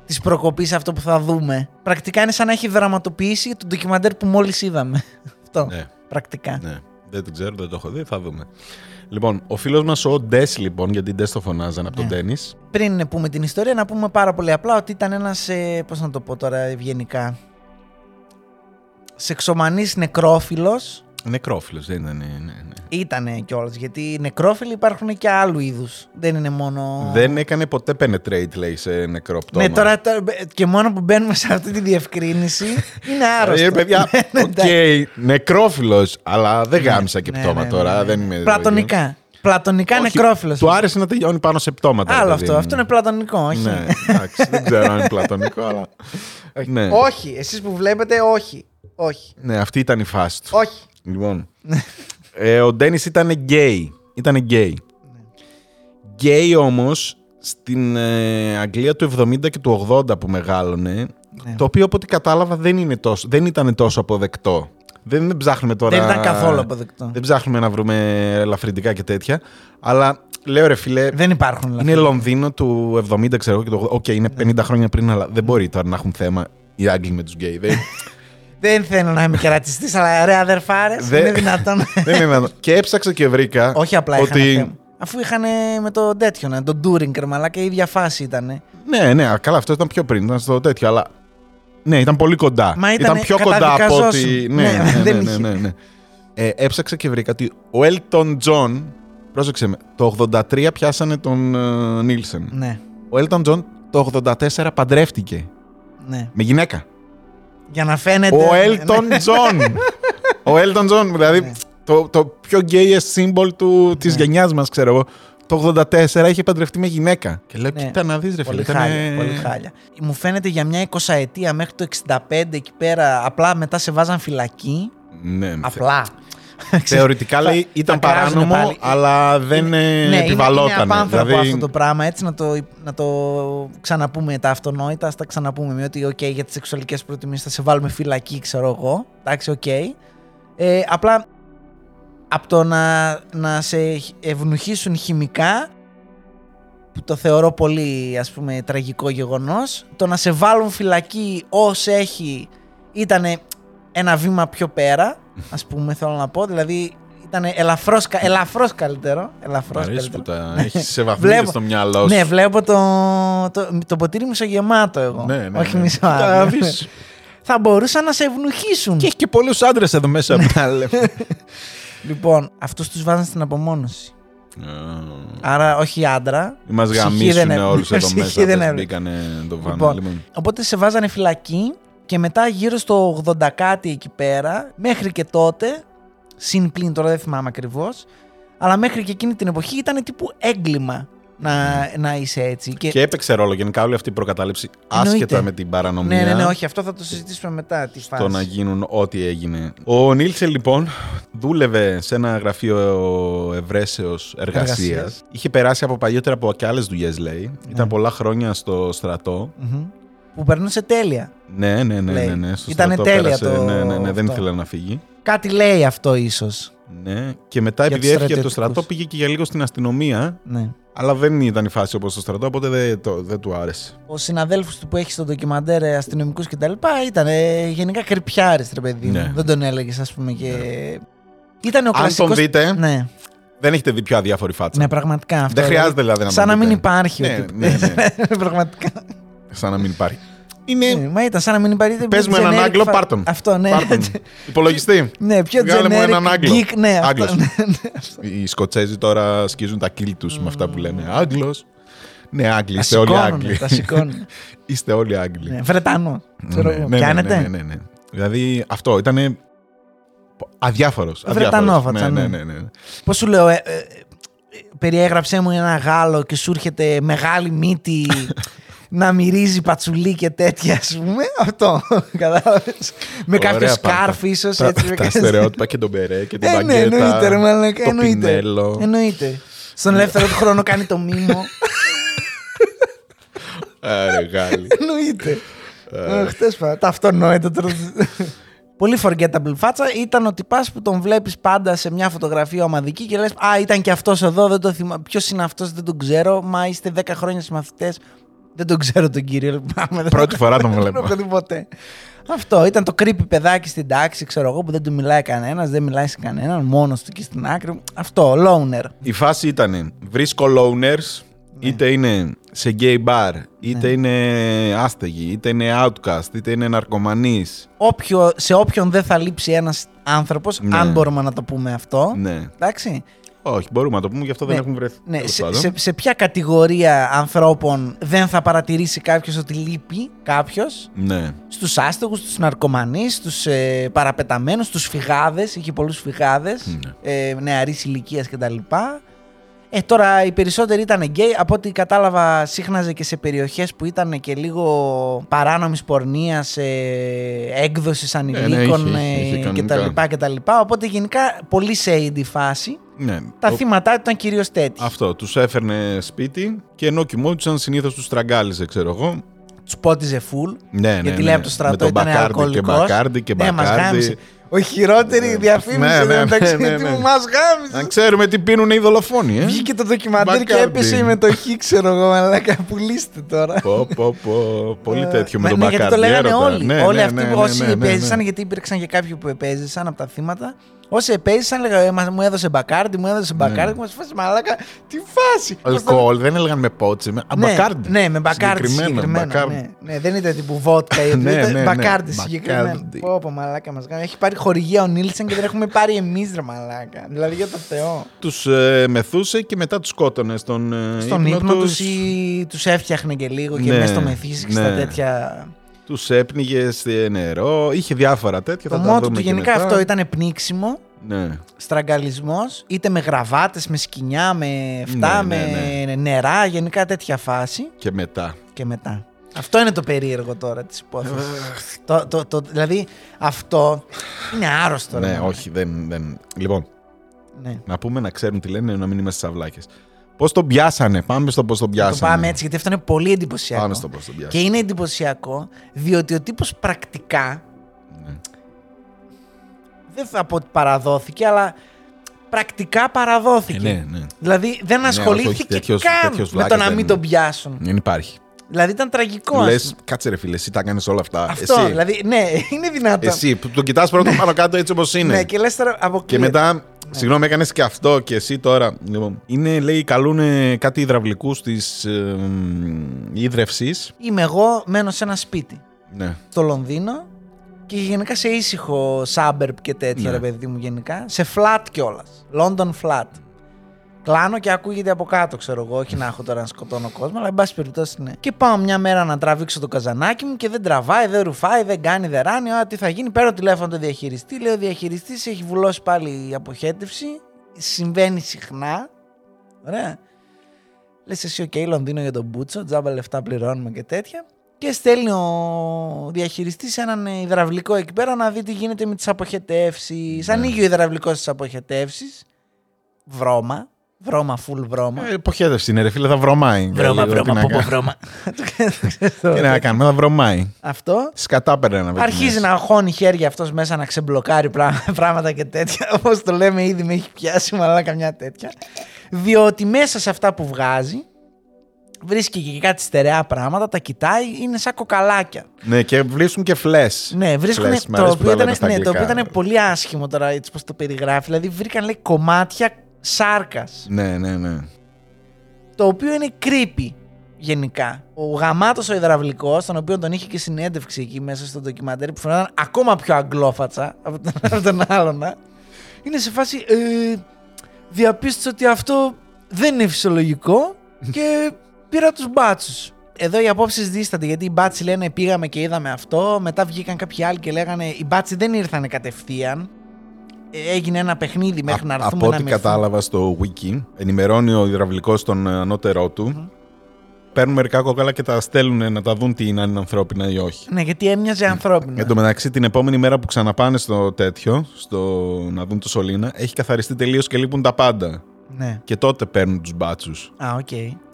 Speaker 1: της προκοπής αυτό που θα δούμε. Πρακτικά είναι σαν να έχει δραματοποιήσει το ντοκιμαντέρ που μόλις είδαμε. αυτό.
Speaker 2: Ναι,
Speaker 1: Πρακτικά.
Speaker 2: ναι. Δεν το ξέρω, δεν το έχω δει, θα δούμε. Λοιπόν, ο φίλος μας ο Ντες, λοιπόν, γιατί Ντες το φωνάζαν από τον
Speaker 1: Ναι.
Speaker 2: τέννη.
Speaker 1: Πριν πούμε την ιστορία, να πούμε πάρα πολύ απλά ότι ήταν ένας. Ε, Πώς να το πω τώρα ευγενικά. Σεξομανής νεκρόφιλος.
Speaker 2: Νεκρόφιλος, δεν ήταν. Ναι, ναι.
Speaker 1: Ήτανε κιόλας. Γιατί νεκρόφιλοι υπάρχουν και άλλου είδους. Δεν είναι μόνο.
Speaker 2: Δεν έκανε ποτέ penetrate, λέει, σε νεκρό πτώμα.
Speaker 1: Ναι, τώρα, τώρα- και μόνο που μπαίνουμε σε αυτή τη διευκρίνηση είναι άρρωστο.
Speaker 2: Ε, παιδιά,
Speaker 1: Ναι,
Speaker 2: οκ,
Speaker 1: εντάξει.
Speaker 2: νεκρόφιλος, αλλά δεν
Speaker 1: Ναι,
Speaker 2: γάμησα και
Speaker 1: ναι,
Speaker 2: πτώμα
Speaker 1: ναι,
Speaker 2: τώρα.
Speaker 1: ναι, ναι.
Speaker 2: Δεν είμαι.
Speaker 1: Πλατωνικά. Πλατωνικά
Speaker 2: Όχι,
Speaker 1: νεκρόφιλος.
Speaker 2: Του άρεσε να τελειώνει πάνω σε πτώματα.
Speaker 1: Άλλο
Speaker 2: ρε
Speaker 1: αυτό.
Speaker 2: παιδί
Speaker 1: Αυτό
Speaker 2: μου.
Speaker 1: είναι πλατωνικό, όχι.
Speaker 2: Ναι, εντάξει, δεν ξέρω αν είναι πλατωνικό, αλλά. ναι.
Speaker 1: Όχι. Εσείς που βλέπετε, όχι. Όχι.
Speaker 2: ναι, αυτή ήταν η φάση του.
Speaker 1: Όχι.
Speaker 2: Λοιπόν. ε, ο Ντένις ήταν γκέι. Ήταν γκέι. Γκέι όμως στην ε, Αγγλία του 70 και του 80 που μεγάλωνε.
Speaker 1: Ναι.
Speaker 2: Το οποίο από ό,τι κατάλαβα δεν, είναι τόσο, δεν ήταν τόσο αποδεκτό. Δεν, δεν ψάχνουμε τώρα.
Speaker 1: Δεν ήταν καθόλου αποδεκτό.
Speaker 2: Δεν ψάχνουμε να βρούμε ελαφρυντικά και τέτοια. Αλλά λέω ρε φίλε,
Speaker 1: Δεν υπάρχουν
Speaker 2: είναι Λονδίνο του 70, ξέρω εγώ, και το 80. Οκ, είναι 50 χρόνια πριν, αλλά δεν μπορεί τώρα να έχουν θέμα οι Άγγλοι με τους γκέι. Δεν,
Speaker 1: Δεν θέλω να είμαι και ρατσιστής, αλλά ρε αδερφάρες,
Speaker 2: Δεν-
Speaker 1: είναι δυνατόν.
Speaker 2: δεν είναι δυνατόν. Και έψαξα και βρήκα.
Speaker 1: Όχι απλά είχαν
Speaker 2: ότι...
Speaker 1: θέμα. Αφού είχαν με το τέτοιο, ναι, τον Τούρινγκ, μαλάκα η ίδια φάση ήταν.
Speaker 2: Ναι, ναι, καλά, αυτό ήταν πιο πριν, ήταν στο τέτοιο, αλλά. Ναι, ήταν πολύ κοντά.
Speaker 1: Μα ήταν
Speaker 2: πιο κοντά από
Speaker 1: καταδικαζόσουν.
Speaker 2: ότι.
Speaker 1: Ναι,
Speaker 2: Ναι, ναι,
Speaker 1: δεν
Speaker 2: ναι, ναι,
Speaker 1: είχε.
Speaker 2: ναι, ναι. Ε, έψαξα και βρήκα ότι ο Elton John. Πρόσεξε με. Το 83 πιάσανε τον ε, Νίλσεν.
Speaker 1: Ναι,
Speaker 2: Ο Elton John το 84 παντρεύτηκε.
Speaker 1: ναι.
Speaker 2: Με γυναίκα.
Speaker 1: Για να φαίνεται.
Speaker 2: Ο
Speaker 1: ναι,
Speaker 2: Elton
Speaker 1: ναι.
Speaker 2: John. ο Elton John, δηλαδή
Speaker 1: Ναι.
Speaker 2: το, το πιο gayest symbol του, της
Speaker 1: Ναι.
Speaker 2: γενιάς μας, ξέρω εγώ. Το 84 είχε παντρευτεί με γυναίκα. Και λέω,
Speaker 1: Ναι.
Speaker 2: κοίτα να δεις ρε φίλε.
Speaker 1: Πολύ
Speaker 2: ήτανε-
Speaker 1: χάλια, πολύ χάλια. Μου φαίνεται για μια 20 ετία μέχρι το 65 εκεί πέρα, απλά μετά σε βάζαν φυλακή.
Speaker 2: Ναι,
Speaker 1: Απλά.
Speaker 2: Θεωρητικά λέει ήταν
Speaker 1: θα κράζουνε
Speaker 2: παράνομο,
Speaker 1: πάλι.
Speaker 2: αλλά δεν
Speaker 1: ναι,
Speaker 2: ε,
Speaker 1: είναι,
Speaker 2: επιβαλόταν.
Speaker 1: είναι απάνθρωπο
Speaker 2: δηλαδή,
Speaker 1: αυτό το πράγμα. Έτσι να το, να το ξαναπούμε τα αυτονόητα, ας τα ξαναπούμε με ότι οκ, για τις σεξουαλικές προτιμήσεις θα σε βάλουμε φυλακή, ξέρω εγώ. Εντάξει, οκ. Ε, απλά από το να, να σε ευνουχίσουν χημικά που το θεωρώ πολύ ας πούμε τραγικό γεγονός το να σε βάλουν φυλακή ως έχει ήταν ένα βήμα πιο πέρα ας πούμε θέλω να πω δηλαδή ήταν ελαφρώς, κα- ελαφρώς καλύτερο
Speaker 2: Μ'
Speaker 1: ελαφρώς
Speaker 2: αρέσει που
Speaker 1: καλύτερο
Speaker 2: τα έχεις σε βαθμίδες
Speaker 1: Βλέπω-
Speaker 2: στο μυαλό σου.
Speaker 1: ναι βλέπω το, το, το ποτήρι μισογεμάτο εγώ
Speaker 2: Ναι, ναι,
Speaker 1: όχι
Speaker 2: ναι.
Speaker 1: μισό
Speaker 2: Τα
Speaker 1: άδειο.
Speaker 2: δεις.
Speaker 1: θα μπορούσαν να σε ευνουχίσουν
Speaker 2: Και έχει και πολλούς άντρες εδώ μέσα. που τα λέμε.
Speaker 1: λοιπόν αυτούς τους βάζαν στην απομόνωση
Speaker 2: Α,
Speaker 1: άρα όχι άντρα
Speaker 2: Μας
Speaker 1: Ψυχή
Speaker 2: γαμίσουν
Speaker 1: δεν έ-
Speaker 2: όλους εδώ
Speaker 1: ψυχή
Speaker 2: μέσα.
Speaker 1: δεν
Speaker 2: Δεν
Speaker 1: έβρε.
Speaker 2: μπήκανε το βάνα.
Speaker 1: Λοιπόν,
Speaker 2: Λοιπόν,
Speaker 1: Οπότε σε βάζανε φυλακή και μετά γύρω στο 80 κάτι εκεί πέρα, μέχρι και τότε, συν πλήν τώρα δεν θυμάμαι ακριβώς, αλλά μέχρι και εκείνη την εποχή ήταν τύπου έγκλημα να, να είσαι έτσι. Και,
Speaker 2: Και έπαιξε ρόλο γενικά όλη αυτή η προκατάληψη άσχετα
Speaker 1: Εννοείται.
Speaker 2: με την παρανομία.
Speaker 1: ναι, ναι, ναι, όχι, αυτό θα το συζητήσουμε μετά. Τη
Speaker 2: στο
Speaker 1: φάση.
Speaker 2: να γίνουν ό,τι έγινε. Ο Νίλσεν λοιπόν δούλευε σε ένα γραφείο ευρέσεως εργασίας.
Speaker 1: Εργασίας.
Speaker 2: Είχε περάσει από παλιότερα από και άλλες δουλειές λέει. Ήταν πολλά χρόνια στο στρατό.
Speaker 1: Μμμ. Που περνούσε τέλεια.
Speaker 2: Ναι, ναι, ναι,
Speaker 1: Λέει.
Speaker 2: ναι, ναι. Στο
Speaker 1: Ήτανε
Speaker 2: στρατό
Speaker 1: τέλεια
Speaker 2: πέρασε,
Speaker 1: το-
Speaker 2: Ναι, ναι, ναι, δεν
Speaker 1: αυτό.
Speaker 2: ήθελε να φύγει.
Speaker 1: Κάτι λέει αυτό ίσως.
Speaker 2: Ναι. Και μετά
Speaker 1: Για
Speaker 2: επειδή
Speaker 1: τους
Speaker 2: έφυγε από το
Speaker 1: στρατιωτικούς.
Speaker 2: στρατό πήγε και για λίγο στην αστυνομία.
Speaker 1: Ναι.
Speaker 2: Αλλά δεν ήταν η φάση όπως στο στρατό, οπότε δεν, το, δεν του άρεσε.
Speaker 1: Ο συναδέλφου του που έχει στο ντοκιμαντέρ αστυνομικούς κτλ. ήταν ε, γενικά κρυπιάρης, ρε παιδί μου.
Speaker 2: Ναι.
Speaker 1: Δεν τον έλεγες, ας πούμε. Και... Ήταν ο
Speaker 2: Αν
Speaker 1: κλασικός...
Speaker 2: τον δείτε,
Speaker 1: Ναι,
Speaker 2: δεν έχετε δει πιο αδιάφορη φάτσα.
Speaker 1: ναι, πραγματικά αυτό.
Speaker 2: δεν χρειάζεται δηλαδή να
Speaker 1: Σαν
Speaker 2: τον
Speaker 1: να μην
Speaker 2: δείτε.
Speaker 1: υπάρχει.
Speaker 2: Ναι,
Speaker 1: ο τύπος.
Speaker 2: ναι, ναι.
Speaker 1: πραγματικά.
Speaker 2: Σαν να μην υπάρχει. Είναι.
Speaker 1: Ναι, μα ήταν σαν να μην υπάρχει.
Speaker 2: Πες μου έναν
Speaker 1: generic
Speaker 2: Άγγλο,
Speaker 1: φα-
Speaker 2: πάρ' τον.
Speaker 1: Αυτό, ναι.
Speaker 2: Πάρ' τον. Υπολογιστή.
Speaker 1: ναι, πιο
Speaker 2: Βγάλε μου
Speaker 1: generic
Speaker 2: έναν Άγγλο.
Speaker 1: geek, ναι, αυτό,
Speaker 2: Άγγλος.
Speaker 1: ναι, ναι.
Speaker 2: Οι Σκοτσέζοι τώρα σκίζουν τα κύλ τους με αυτά που λένε Άγγλος. Ναι, Άγγλοι,
Speaker 1: Τα
Speaker 2: είστε όλοι
Speaker 1: σηκώνουνε,
Speaker 2: Άγγλοι.
Speaker 1: Τα σηκώνουν.
Speaker 2: Είστε όλοι Άγγλοι.
Speaker 1: ναι, Βρετανό. Ξέρω
Speaker 2: Ναι,
Speaker 1: εγώ.
Speaker 2: ναι, ναι,
Speaker 1: Πιάνετε;
Speaker 2: ναι, ναι, ναι, ναι. Δηλαδή αυτό ήταν αδιάφορος.
Speaker 1: Βρετανόφατσα,
Speaker 2: ναι,
Speaker 1: ναι.
Speaker 2: ναι, ναι, ναι.
Speaker 1: Πώς σου λέω, ε, ε, ε, περιέγραψέ μου ένα Γάλλο και σου έρχεται μεγάλη μύτη να μυρίζει πατσουλί και τέτοια, ας πούμε. Αυτό. Κατάλαβες. με κάποιο
Speaker 2: Ωραία,
Speaker 1: σκάρφ,
Speaker 2: πάντα.
Speaker 1: ίσως
Speaker 2: Τα,
Speaker 1: έτσι. με
Speaker 2: τα
Speaker 1: κάτι-
Speaker 2: στερεότυπα και τον μπερέ και την
Speaker 1: Ε, ναι,
Speaker 2: μπαγκέτα.
Speaker 1: εννοείται, ρε μαλάκα,
Speaker 2: το
Speaker 1: εννοείται.
Speaker 2: πινέλο.
Speaker 1: Εννοείται. Στον ελεύθερο του χρόνο κάνει το μήμο.
Speaker 2: Άρε, Γάλλοι.
Speaker 1: Εννοείται. Χθες πά. Τα αυτονόητα τώρα. Πολύ forgettable φάτσα ήταν ο τυπάς που τον βλέπεις πάντα σε μια φωτογραφία ομαδική και λες: Α, ήταν και αυτός εδώ, δεν το θυμάμαι. Ποιος είναι αυτός, δεν τον ξέρω. Μα είστε 10 χρόνια συμμαθητές. Δεν τον ξέρω τον κύριο. Λυπάμαι, δεν
Speaker 2: Πρώτη φορά τον
Speaker 1: Δεν
Speaker 2: βλέπω.
Speaker 1: έχω δει ποτέ. Αυτό ήταν το creepy παιδάκι στην τάξη, ξέρω εγώ, που δεν του μιλάει κανένας, δεν μιλάει σε κανέναν, μόνος του εκεί στην άκρη. Αυτό, loner.
Speaker 2: Η φάση ήταν βρίσκω loners,
Speaker 1: Ναι.
Speaker 2: είτε είναι σε gay bar, είτε είναι άστεγοι, είτε είναι outcast, είτε είναι ναρκωμανείς.
Speaker 1: Όποιο, σε όποιον δεν θα λείψει ένας άνθρωπος,
Speaker 2: Ναι.
Speaker 1: αν μπορούμε να το πούμε αυτό.
Speaker 2: Ναι.
Speaker 1: Εντάξει.
Speaker 2: Όχι, μπορούμε να το πούμε, γι' αυτό δεν
Speaker 1: Ναι,
Speaker 2: έχουν βρεθεί.
Speaker 1: Ναι,
Speaker 2: Τέλος
Speaker 1: σε,
Speaker 2: πάντων.
Speaker 1: σε, σε ποια κατηγορία ανθρώπων δεν θα παρατηρήσει κάποιος ότι λείπει κάποιος;
Speaker 2: Ναι.
Speaker 1: Στους άστεγους, στους ναρκωμανείς, στους ε, παραπεταμένους, στους φυγάδες. Είχε πολλούς φυγάδες.
Speaker 2: Ναι.
Speaker 1: Ε, Νεαρής ηλικίας κτλ. Ε, τώρα οι περισσότεροι ήταν γκέι. Από ό,τι κατάλαβα, σύχναζε και σε περιοχές που ήταν και λίγο παράνομης πορνείας, ε, έκδοσης ανηλίκων
Speaker 2: ναι, είχε, είχε, είχε
Speaker 1: ε,
Speaker 2: κανονικά.
Speaker 1: κτλ, κτλ. Οπότε γενικά πολύ shady φάση.
Speaker 2: ναι.
Speaker 1: Τα
Speaker 2: Ο-
Speaker 1: θύματα του ήταν κυρίως τέτοιοι.
Speaker 2: Αυτό, τους έφερνε σπίτι και ενώ κοιμόντουσαν συνήθως τους τραγκάλιζε, ξέρω εγώ.
Speaker 1: Τους πότιζε full.
Speaker 2: Ναι, ναι,
Speaker 1: γιατί
Speaker 2: ναι.
Speaker 1: λέει από το στρατό
Speaker 2: Με τον
Speaker 1: ήταν
Speaker 2: Μπακάρντι και
Speaker 1: αλκοολικός.
Speaker 2: Μπακάρντι και
Speaker 1: Ναι, μας
Speaker 2: Μπακάρντι.
Speaker 1: γάμισε. Ο χειρότερη
Speaker 2: Ναι.
Speaker 1: διαφήμιση
Speaker 2: Ναι, ναι,
Speaker 1: ναι, μεταξύ
Speaker 2: ναι, ναι,
Speaker 1: του
Speaker 2: ναι.
Speaker 1: μας γάμισε.
Speaker 2: Να ξέρουμε τι πίνουν οι δολοφόνοι, ε.
Speaker 1: Βγήκε το ντοκιμαντέρ και
Speaker 2: Μπακάρντι.
Speaker 1: έπεσε η μετοχή, ξέρω εγώ, μαλάκα. Πουλήστε τώρα.
Speaker 2: πω, πω, πω. Πολύ
Speaker 1: Ε,
Speaker 2: τέτοιο με
Speaker 1: ναι,
Speaker 2: τον
Speaker 1: ναι,
Speaker 2: Μπακάρντι.
Speaker 1: Γιατί το λέγανε
Speaker 2: έρωτα.
Speaker 1: όλοι.
Speaker 2: Ναι,
Speaker 1: όλοι
Speaker 2: ναι,
Speaker 1: αυτοί
Speaker 2: ναι,
Speaker 1: που
Speaker 2: ναι,
Speaker 1: όσοι
Speaker 2: ναι, ναι, ναι.
Speaker 1: επέζησαν, γιατί υπήρξαν και κάποιοι που επέζησαν από τα θύματα. Όσοι επέζησαν, λέγανε «Ε, μας- μου έδωσε μπακάρντι, μου έδωσε μπακάρντι, μου φάση μαλάκα. Τι φάση. Πώς το-
Speaker 2: Αλκοόλ, δεν έλεγαν με πότσε. Με... Α,
Speaker 1: Ναι,
Speaker 2: Μπακάρντι.
Speaker 1: Ναι, με μπακάρντι
Speaker 2: Συγκεκριμένα,
Speaker 1: συγκεκριμένα.
Speaker 2: Μπακάρντι.
Speaker 1: Ναι, ναι, δεν ήταν τύπου βότκα ή
Speaker 2: Ναι,
Speaker 1: οτιδήποτε.
Speaker 2: ναι, ναι.
Speaker 1: Μπακάρντι συγκεκριμένα.
Speaker 2: Μπακάρντι.
Speaker 1: Πω, πω, μαλάκα μας κάνει. Έχει πάρει χορηγία ο Νίλσεν και δεν έχουμε πάρει εμείς ρε μαλάκα. Δηλαδή για το Θεό.
Speaker 2: Τους ε, μεθούσε και μετά τους σκότωνε στον ε,
Speaker 1: Στον ύπνο τους
Speaker 2: τους.
Speaker 1: ή τους έφτιαχνε και λίγο και
Speaker 2: Ναι,
Speaker 1: μέσα στο μεθύσι και στα
Speaker 2: ναι.
Speaker 1: τέτοια.
Speaker 2: Τους έπνιγες σε νερό. Είχε διάφορα τέτοια.
Speaker 1: Το
Speaker 2: θα τα
Speaker 1: μότο
Speaker 2: δούμε
Speaker 1: του
Speaker 2: και
Speaker 1: γενικά
Speaker 2: μετά.
Speaker 1: αυτό ήταν πνίξιμο.
Speaker 2: Ναι.
Speaker 1: στραγγαλισμός, είτε με γραβάτες, με σκοινιά, με φτά,
Speaker 2: Ναι,
Speaker 1: με
Speaker 2: ναι,
Speaker 1: νερά, γενικά τέτοια φάση
Speaker 2: Και μετά.
Speaker 1: και μετά. Αυτό είναι το περίεργο τώρα της υπόθεσης. το, το, το, δηλαδή αυτό είναι άρρωστο. ρε
Speaker 2: ναι,
Speaker 1: μαλάκα.
Speaker 2: όχι, δεν, δεν. Λοιπόν,
Speaker 1: Ναι.
Speaker 2: να πούμε να ξέρουν τι λένε, να μην είμαστε σαυλάκες. Πώς τον πιάσανε, πάμε στο πώς τον
Speaker 1: Το
Speaker 2: πιάσανε.
Speaker 1: πάμε έτσι γιατί αυτό είναι πολύ εντυπωσιακό.
Speaker 2: Πάμε στο πώς τον
Speaker 1: Και
Speaker 2: πιάσανε.
Speaker 1: είναι εντυπωσιακό διότι ο τύπος πρακτικά
Speaker 2: Ναι.
Speaker 1: δεν θα πω ότι παραδόθηκε αλλά πρακτικά παραδόθηκε.
Speaker 2: Ε, ναι, ναι.
Speaker 1: Δηλαδή δεν
Speaker 2: Ναι, όχι, όχι,
Speaker 1: ασχολήθηκε
Speaker 2: τέτοιος-
Speaker 1: καν
Speaker 2: τέτοιος
Speaker 1: με το
Speaker 2: βλάκας
Speaker 1: να μην
Speaker 2: δεν-
Speaker 1: τον πιάσουν.
Speaker 2: Δεν υπάρχει.
Speaker 1: Δηλαδή ήταν τραγικό.
Speaker 2: Του
Speaker 1: ας
Speaker 2: λες,
Speaker 1: πούμε.
Speaker 2: κάτσε ρε φίλε, εσύ τα έκανε όλα αυτά.
Speaker 1: Αυτό,
Speaker 2: εσύ,
Speaker 1: δηλαδή, ναι, είναι δυνατόν.
Speaker 2: εσύ που τον κοιτάς πρώτα πάνω κάτω έτσι όπως είναι.
Speaker 1: Ναι, και λες τώρα
Speaker 2: Και
Speaker 1: αποκλείεται.
Speaker 2: μετά, συγγνώμη, έκανες και αυτό και εσύ τώρα. Λοιπόν, είναι, λέει, καλούν κάτι υδραυλικούς της ε, ίδρυυση.
Speaker 1: Είμαι εγώ, μένω σε ένα σπίτι
Speaker 2: Ναι.
Speaker 1: στο Λονδίνο και γενικά σε ήσυχο suburb και τέτοια,
Speaker 2: Ναι.
Speaker 1: ρε παιδί μου, γενικά. Σε flat κιόλας. London flat. Κλάνω και ακούγεται από κάτω, ξέρω εγώ. Όχι να έχω τώρα να σκοτώνω κόσμο, αλλά εν πάση περιπτώσει ναι. Και πάω μια μέρα να τραβήξω το καζανάκι μου και δεν τραβάει, δεν ρουφάει, δεν κάνει, δεν ράνει. Α, τι θα γίνει, παίρνω τηλέφωνο το διαχειριστή. Λέει ο διαχειριστής έχει βουλώσει πάλι η αποχέτευση. Συμβαίνει συχνά. Ωραία. Λες εσύ, οκ, Λονδίνο για τον Μπούτσο, τζάμπα λεφτά πληρώνουμε και τέτοια. Και στέλνει ο διαχειριστής έναν υδραυλικό εκεί πέρα να δει τι γίνεται με τις αποχετεύσεις.
Speaker 2: Ναι.
Speaker 1: Ανοίγει ο υδραυλικός τι αποχετεύσεις. Βρώμα. Βρώμα, full βρώμα.
Speaker 2: Ε, Αποχέτευση είναι, ρε φίλε, θα βρωμάει.
Speaker 1: βρώμα,
Speaker 2: Λίγο, τι
Speaker 1: βρώμα,
Speaker 2: να
Speaker 1: πω, πω,
Speaker 2: κα-
Speaker 1: βρώμα.
Speaker 2: Τι να κάνουμε, θα βρωμάει.
Speaker 1: Αυτό;
Speaker 2: Σκατά περνάει να
Speaker 1: Αρχίζει να χώνει χέρια αυτός μέσα να ξεμπλοκάρει πρά- πράγματα και τέτοια. Όπως το λέμε, ήδη με έχει πιάσει, μαλά καμιά τέτοια. Διότι μέσα σε αυτά που βγάζει βρίσκει και κάτι στερεά πράγματα, τα κοιτάει, είναι σαν κοκαλάκια.
Speaker 2: Ναι, και βρίσκουν και φλες.
Speaker 1: Ναι, βρίσκουν.
Speaker 2: Φλες, μ'
Speaker 1: Το
Speaker 2: αρέσει που
Speaker 1: οποίο,
Speaker 2: τα
Speaker 1: ήταν,
Speaker 2: λέμε στα
Speaker 1: ναι, το οποίο
Speaker 2: αγγλικά.
Speaker 1: ήταν πολύ άσχημο τώρα, έτσι πώς το περιγράφει. Δηλαδή, βρήκαν λέει κομμάτια σάρκας.
Speaker 2: Ναι, ναι, ναι.
Speaker 1: Το οποίο είναι creepy γενικά. Ο γαμάτος ο υδραυλικός, τον οποίο τον είχε και συνέντευξη εκεί μέσα στο ντοκιμαντέρ, που φαινόταν ακόμα πιο αγγλόφατσα από τον, από τον άλλον, α, είναι σε φάση. Ε, διαπίστωσα ότι αυτό δεν είναι φυσιολογικό και πήρα τους μπάτσους. Εδώ οι απόψεις δίστανται γιατί οι μπάτσοι λένε πήγαμε και είδαμε αυτό. Μετά βγήκαν κάποιοι άλλοι και λέγανε οι μπάτσοι δεν ήρθαν κατευθείαν. Ε, Έγινε ένα παιχνίδι μέχρι να
Speaker 2: Α-
Speaker 1: έρθουμε
Speaker 2: από
Speaker 1: να
Speaker 2: ό,τι
Speaker 1: μυρθούμε.
Speaker 2: κατάλαβα στο wiki, ενημερώνει ο υδραυλικός τον ε, ανώτερό του. Παίρνουν μερικά κόκαλα και τα στέλνουν να τα δουν τι είναι, αν είναι ανθρώπινα ή όχι.
Speaker 1: Ναι, γιατί έμοιαζε ανθρώπινο.
Speaker 2: Εν τω μεταξύ, την επόμενη μέρα που ξαναπάνε στο τέτοιο, στο να δουν το σωλήνα, έχει καθαριστεί τελείως και λείπουν τα πάντα.
Speaker 1: Ναι.
Speaker 2: Και τότε παίρνουν τους μπάτσους.
Speaker 1: Α, οκ.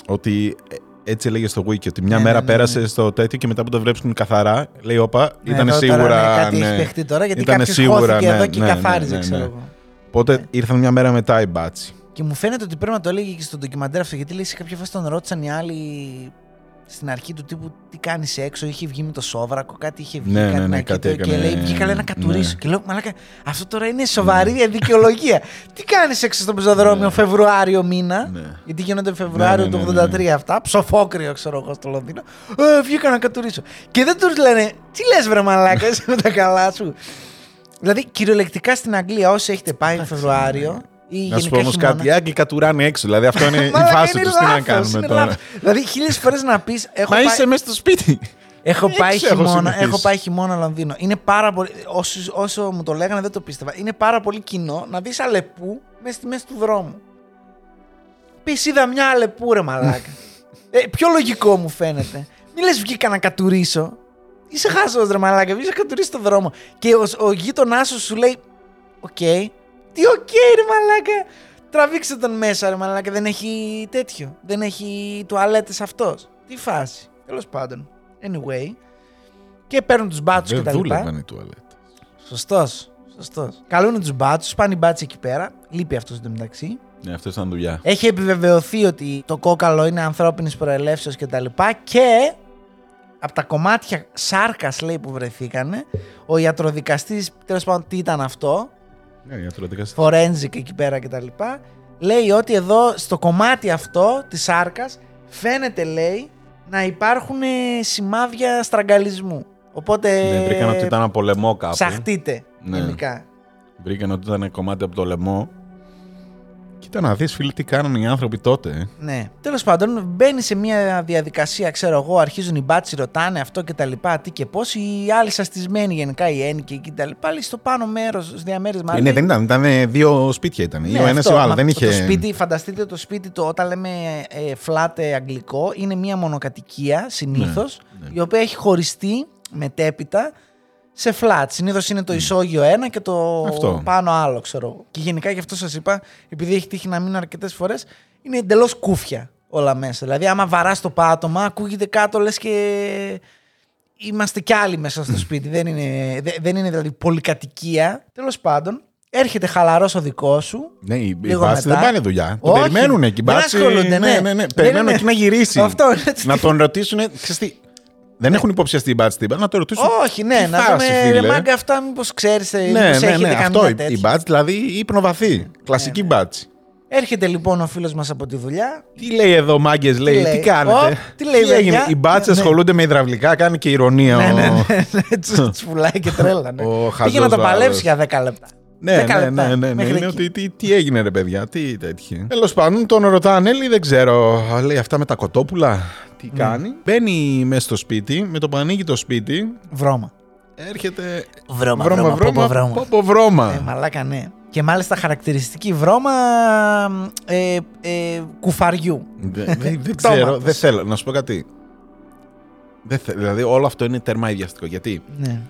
Speaker 2: Ότι ε, έτσι έλεγε στο wiki, ότι μια
Speaker 1: Ναι,
Speaker 2: μέρα
Speaker 1: ναι, ναι,
Speaker 2: πέρασε
Speaker 1: ναι.
Speaker 2: στο τέτοιο και μετά που το βλέπουν καθαρά, λέει: Όπα,
Speaker 1: Ναι,
Speaker 2: ήταν
Speaker 1: εδώ
Speaker 2: σίγουρα.
Speaker 1: Τώρα, ναι, κάτι
Speaker 2: ναι.
Speaker 1: έχει παιχτεί τώρα γιατί
Speaker 2: Ήτανε
Speaker 1: κάποιος
Speaker 2: σίγουρα,
Speaker 1: χώθηκε
Speaker 2: ναι,
Speaker 1: εδώ και
Speaker 2: ναι, ναι,
Speaker 1: καθάριζε,
Speaker 2: ναι,
Speaker 1: ξέρω
Speaker 2: ναι.
Speaker 1: εγώ.
Speaker 2: Οπότε ήρθαν μια μέρα μετά οι μπάτσι.
Speaker 1: Και μου φαίνεται ότι πρέπει να το έλεγε και στο ντοκιμαντέρ αυτό, γιατί λέει σε κάποια φάση τον ρώτησαν οι άλλοι στην αρχή του τύπου τι κάνεις έξω, είχε βγει με το σόβρακο, κάτι είχε βγει.
Speaker 2: Ναι,
Speaker 1: κάτι
Speaker 2: ναι,
Speaker 1: να
Speaker 2: ναι,
Speaker 1: και
Speaker 2: κάτι
Speaker 1: το- Και
Speaker 2: έκανε,
Speaker 1: λέει, βγήκα λέει, να
Speaker 2: ναι.
Speaker 1: κατουρίσω. Και λέω, Μαλάκα, αυτό τώρα είναι σοβαρή δικαιολογία. τι κάνεις έξω στο πεζοδρόμιο
Speaker 2: Ναι.
Speaker 1: Φεβρουάριο μήνα;
Speaker 2: Ναι.
Speaker 1: Γιατί γίνονται Φεβρουάριο
Speaker 2: Ναι, ναι,
Speaker 1: του
Speaker 2: ναι,
Speaker 1: 83
Speaker 2: ναι.
Speaker 1: αυτά. Ψοφόκριο, ξέρω εγώ, στο Λονδίνο. Ε, βγήκα να κατουρίσω. Και δεν τους λένε, τι λες, βρε μαλάκα, είσαι με τα καλά σου. Δηλαδή, κυριολεκτικά στην Αγγλία, όσοι έχετε πάει Φεβρουάριο. Ή
Speaker 2: Να σου
Speaker 1: γενικά
Speaker 2: πω όμως
Speaker 1: χειμώνα,
Speaker 2: κάτι. Οι Άγγλοι κατουράνε έξω. Δηλαδή αυτό είναι η
Speaker 1: Μαλάκα,
Speaker 2: φάση
Speaker 1: είναι
Speaker 2: τους. Τι να
Speaker 1: λάθος,
Speaker 2: κάνουμε
Speaker 1: είναι
Speaker 2: τώρα.
Speaker 1: λάθος. Δηλαδή, χίλιες φορές να πεις. Έχω,
Speaker 2: Μα
Speaker 1: πάει,
Speaker 2: είσαι μέσα στο σπίτι.
Speaker 1: έχω,
Speaker 2: Έξω
Speaker 1: πάει
Speaker 2: έχω
Speaker 1: χειμώνα,
Speaker 2: συνηθίσει.
Speaker 1: έχω πάει χειμώνα Λονδίνο. Είναι πάρα πολύ. Όσο, όσο μου το λέγανε, δεν το πίστευα. Είναι πάρα πολύ κοινό να δεις αλεπού μέσα στη μέση του δρόμου. Πεις είδα μια αλεπού, ρε μαλάκα. ε, πιο λογικό μου φαίνεται. Μη λες βγήκα να κατουρίσω. Είσαι χάσο, ρε μαλάκα. Βγήκα να κατουρίσει το δρόμο. Και ο, ο γείτονάς σου σου λέει: Οκ. Τι οκ, ρε μαλάκα. Τραβήξτε τον μέσα, ρε μαλάκα. Δεν έχει τέτοιο. Δεν έχει τουαλέτες αυτός. Τι φάση. Τέλος πάντων. Anyway. Και παίρνουν τους μπάτσους
Speaker 2: Δεν
Speaker 1: και τα λοιπά.
Speaker 2: δούλευαν οι τουαλέτες.
Speaker 1: Σωστός. Σωστός. Καλούν τους μπάτσους, πάνε οι μπάτσοι εκεί πέρα. Λείπει αυτός εντωμεταξύ.
Speaker 2: Ναι, αυτός ήταν δουλειά.
Speaker 1: Έχει επιβεβαιωθεί ότι το κόκαλο είναι ανθρώπινης προελεύσεως κτλ. Και, τα λοιπά και από τα κομμάτια σάρκας λέει που βρεθήκανε, ο ιατροδικαστής, τέλος πάντων, τι ήταν αυτό,
Speaker 2: Ναι, ιατροδικαστή.
Speaker 1: forensic εκεί πέρα κτλ. Λέει ότι εδώ στο κομμάτι αυτό της σάρκα φαίνεται, λέει, να υπάρχουν ε, σημάδια στραγγαλισμού. Οπότε.
Speaker 2: Ναι, βρήκαν ότι ήταν από λαιμό κάπου.
Speaker 1: Ψαχτείτε
Speaker 2: Ναι.
Speaker 1: γενικά.
Speaker 2: Βρήκαν ότι ήταν κομμάτι από το λαιμό. Κοίτα να δεις φίλοι τι κάνανε οι άνθρωποι τότε. ε.
Speaker 1: Ναι. Τέλος πάντων, μπαίνει σε μια διαδικασία, ξέρω εγώ, αρχίζουν οι μπάτσι, ρωτάνε αυτό και τα λοιπά, τι και πώς. Οι άλλοι σαστισμένοι γενικά, οι ένικοι και τα λοιπά, λέει στο πάνω μέρος, στο διαμέρισμα.
Speaker 2: Ε,
Speaker 1: λέει,
Speaker 2: ναι, δεν ήταν, ήταν ε, δύο σπίτια ήταν.
Speaker 1: ναι,
Speaker 2: ή ο ένας ή
Speaker 1: αυτό,
Speaker 2: ο άλλος.
Speaker 1: μα
Speaker 2: Δεν
Speaker 1: το-
Speaker 2: είχε.
Speaker 1: Το σπίτι, φανταστείτε το σπίτι του, όταν λέμε ε, flat ε, αγγλικό, είναι μια μονοκατοικία συνήθως,
Speaker 2: ναι.
Speaker 1: η οποία έχει χωριστεί μετέπειτα σε flat. Συνήθως είναι το ισόγειο ένα και το
Speaker 2: Ναι. Αυτό.
Speaker 1: πάνω άλλο, ξέρω εγώ. Και γενικά γι' αυτό σας είπα, επειδή έχει τύχει να μείνω αρκετές φορές, είναι εντελώς κούφια όλα μέσα. Δηλαδή, άμα βαράς το πάτωμα, ακούγεται κάτω λες και είμαστε κι άλλοι μέσα στο σπίτι. δεν, είναι, δε- δεν είναι δηλαδή πολυκατοικία. Τέλος πάντων, έρχεται χαλαρός ο δικός σου.
Speaker 2: Ναι, οι, οι
Speaker 1: Λίγο
Speaker 2: μπάτσι
Speaker 1: μετά.
Speaker 2: δεν πάνε δουλειά. Τον
Speaker 1: Όχι,
Speaker 2: περιμένουν εκεί. οι
Speaker 1: δεν
Speaker 2: μπάτσι,
Speaker 1: ασχολούνται, ναι.
Speaker 2: ναι, ναι, ναι.
Speaker 1: Δεν
Speaker 2: Περιμένουν
Speaker 1: είναι-
Speaker 2: εκεί να γυρίσει.
Speaker 1: Αυτό είναι έτσι.
Speaker 2: να τον ρωτήσουν. Ξέρεις τι, Δεν έχουν υποψιαστεί οι μπάτσι τίποτα. Να το ρωτήσουν.
Speaker 1: Όχι, ναι,
Speaker 2: τι
Speaker 1: να
Speaker 2: φάση,
Speaker 1: δούμε.
Speaker 2: φίλε.
Speaker 1: Ρε μάγκα, αυτά μήπως ξέρεις.
Speaker 2: Ναι,
Speaker 1: μήπως
Speaker 2: ναι,
Speaker 1: έχετε
Speaker 2: ναι.
Speaker 1: καμιά
Speaker 2: Αυτό.
Speaker 1: τέτοια.
Speaker 2: Η μπάτσι δηλαδή ύπνοβαθή. Κλασική
Speaker 1: ναι.
Speaker 2: μπάτσι.
Speaker 1: Έρχεται λοιπόν ο φίλος μας από τη δουλειά.
Speaker 2: Τι λέει εδώ, μάγκες, λέει, τι,
Speaker 1: λέει;
Speaker 2: κάνετε;
Speaker 1: Ω, τι λέει, παιδιά;
Speaker 2: έγινε; Οι μπάτσε
Speaker 1: Ναι.
Speaker 2: ασχολούνται με υδραυλικά, κάνει και ηρωνία.
Speaker 1: Ναι,
Speaker 2: ο-
Speaker 1: ναι, ναι. ναι. Του πουλάει και τρέλα. Ναι.
Speaker 2: Ο
Speaker 1: Πήγε να
Speaker 2: χαζός
Speaker 1: το
Speaker 2: ο
Speaker 1: παλέψει
Speaker 2: άλλος.
Speaker 1: για 10 λεπτά.
Speaker 2: Ναι,
Speaker 1: 10
Speaker 2: ναι,
Speaker 1: λεπτά,
Speaker 2: ναι, ναι, ναι.
Speaker 1: μέχρι
Speaker 2: Είναι
Speaker 1: εκεί.
Speaker 2: ότι τι, τι έγινε ρε παιδιά, τι τέτοιο. Τέλος πάντων, τον ρωτάνε, λέει δεν ξέρω. Λέει αυτά με τα κοτόπουλα. Τι
Speaker 1: Ναι.
Speaker 2: κάνει. Μπαίνει μέσα στο σπίτι, με το που ανοίγει το σπίτι,
Speaker 1: Βρώμα.
Speaker 2: έρχεται.
Speaker 1: Βρώμα,
Speaker 2: βρώμα,
Speaker 1: βρώμα,
Speaker 2: βρώμα.
Speaker 1: πόπο βρώμα.
Speaker 2: πόπο βρώμα.
Speaker 1: Ε, μαλάκα, ναι. Και μάλιστα χαρακτηριστική βρώμα ε, ε, κουφαριού.
Speaker 2: Δεν δεν- δεν
Speaker 1: Πτώματος.
Speaker 2: ξέρω, δεν θέλω. Να σου πω κάτι. Δεν θε- δηλαδή όλο αυτό είναι τέρμα ιδιαστικό. Γιατί;
Speaker 1: Ναι.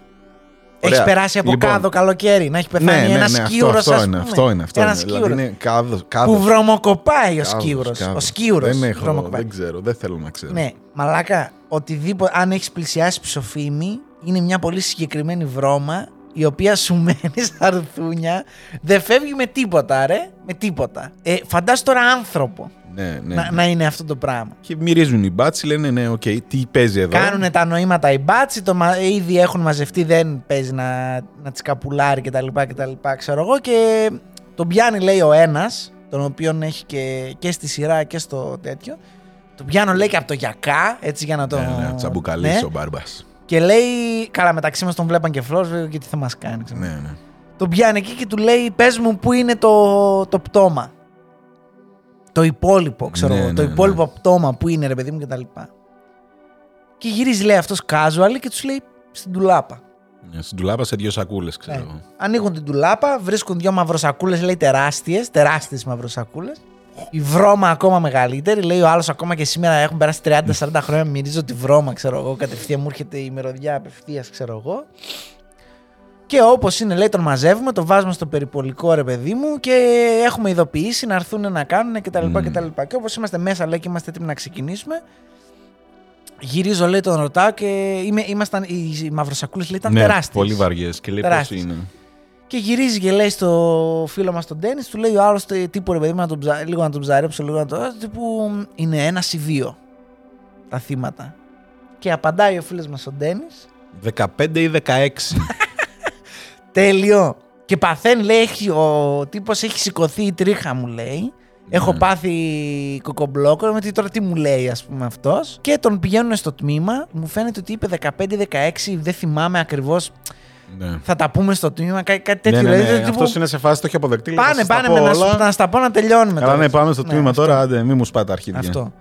Speaker 2: Ωραία.
Speaker 1: Έχεις περάσει από
Speaker 2: Λοιπόν.
Speaker 1: κάδο καλοκαίρι, να έχει πεθάνει
Speaker 2: ναι, ναι,
Speaker 1: ένας
Speaker 2: ναι,
Speaker 1: σκύουρο.
Speaker 2: αυτό, αυτό είναι. Αυτό είναι. Αυτό
Speaker 1: ένας
Speaker 2: είναι. Δηλαδή
Speaker 1: σκύουρος.
Speaker 2: είναι κάδος,
Speaker 1: Που
Speaker 2: κάδος,
Speaker 1: βρωμοκοπάει ο
Speaker 2: κάδος,
Speaker 1: σκύουρο. Ο
Speaker 2: κάδος.
Speaker 1: σκύουρο.
Speaker 2: Δεν έχω, δεν ξέρω, δεν θέλω να ξέρω.
Speaker 1: Ναι, μαλάκα, οτιδήποτε, αν έχεις πλησιάσει ψοφίμη, είναι μια πολύ συγκεκριμένη βρώμα η οποία σου μένει στα ρουθούνια, δεν φεύγει με τίποτα, ρε. Με τίποτα. Ε, φαντάσου τώρα άνθρωπο
Speaker 2: Ναι, ναι,
Speaker 1: να,
Speaker 2: ναι.
Speaker 1: να είναι αυτό το πράγμα.
Speaker 2: Και μυρίζουν οι μπάτσοι, λένε ναι, οκ, τι παίζει εδώ.
Speaker 1: Κάνουν τα νοήματα οι μπάτσοι, το, μα- ήδη έχουν μαζευτεί, δεν παίζει να, να τη σκαπουλάρει κτλ. κτλ ξέρω εγώ και τον πιάνει λέει ο ένας, τον οποίον έχει και, και στη σειρά και στο τέτοιο. Τον πιάνω λέει και από το γιακά, έτσι για να το...
Speaker 2: Ναι, ναι, τσαμπουκαλής
Speaker 1: ναι.
Speaker 2: ο μπάρμπας.
Speaker 1: Και λέει, καλά μεταξύ μας τον βλέπαν και φλώρο βέβαια, και τι θα μας κάνει. ξέρω.
Speaker 2: Ναι, ναι.
Speaker 1: Τον πιάνει εκεί και του λέει, πες μου πού είναι το, το πτώμα. Το υπόλοιπο, ξέρω
Speaker 2: Ναι,
Speaker 1: εγώ. το
Speaker 2: ναι,
Speaker 1: υπόλοιπο πτώμα που είναι, ρε παιδί μου κτλ. Και γυρίζει, λέει αυτός casual και τους λέει στην τουλάπα.
Speaker 2: Ε, Στην τουλάπα σε δύο σακούλες, ξέρω
Speaker 1: Ναι.
Speaker 2: εγώ.
Speaker 1: Ανοίγουν την τουλάπα, βρίσκουν δύο μαυροσακούλες, λέει τεράστιες, τεράστιες μαυροσακούλες. Η βρώμα ακόμα μεγαλύτερη. Λέει ο άλλος ακόμα και σήμερα έχουν περάσει 30-40 χρόνια. Μυρίζω τη βρώμα, ξέρω εγώ. Κατευθείαν μου έρχεται η μυρωδιά απευθείας, ξέρω εγώ. Και όπως είναι, λέει, τον μαζεύουμε, τον βάζουμε στο περιπολικό ρε παιδί μου και έχουμε ειδοποιήσει να έρθουν να κάνουν κτλ.
Speaker 2: Μμμ.
Speaker 1: κτλ. Και όπως είμαστε μέσα, λέει, και είμαστε έτοιμοι να ξεκινήσουμε. Γυρίζω, λέει, τον ρωτάω και είμαι, ήμασταν, οι, οι μαυροσακούλες λέει ήταν
Speaker 2: ναι,
Speaker 1: τεράστιες.
Speaker 2: πολύ βαριές. Και λέει πώς
Speaker 1: Τεράστιες.
Speaker 2: είναι;
Speaker 1: Και γυρίζει και λέει στο φίλο μας τον Ντένι, του λέει ο άλλος τύπου ρε παιδί μου, να τον ψα... λίγο να τον ψαρέψω, λίγο να το. τύπου είναι ένα ή δύο τα θύματα. Και απαντάει ο φίλος μας ο Ντένι,
Speaker 2: 15 ή 16.
Speaker 1: τέλειο. Και παθαίνει, λέει, έχει, ο τύπος έχει σηκωθεί η τρίχα μου, λέει. Έχω
Speaker 2: Ναι.
Speaker 1: πάθει κοκομπλόκο, με τι τώρα τι μου λέει, ας πούμε αυτός. Και τον πηγαίνουν στο τμήμα. Μου φαίνεται ότι είπε 15-16, δεν θυμάμαι ακριβώς.
Speaker 2: Ναι.
Speaker 1: Θα τα πούμε στο τμήμα, κά- κάτι τέτοιο.
Speaker 2: ναι, ναι,
Speaker 1: δηλαδή,
Speaker 2: ναι.
Speaker 1: τύπου,
Speaker 2: Αυτός είναι σε φάση, το έχει αποδεκτεί. λέει, θα
Speaker 1: Πάνε,
Speaker 2: σας τα
Speaker 1: πάνε
Speaker 2: πω
Speaker 1: με να,
Speaker 2: όλα.
Speaker 1: σου, να στα πω να τελειώνουμε
Speaker 2: Καλά,
Speaker 1: τώρα.
Speaker 2: ναι, πάμε στο
Speaker 1: Ναι,
Speaker 2: τμήμα
Speaker 1: αυτό,
Speaker 2: τώρα. Άντε, μην μου σπάτε τα αρχίδια.
Speaker 1: Αυτό.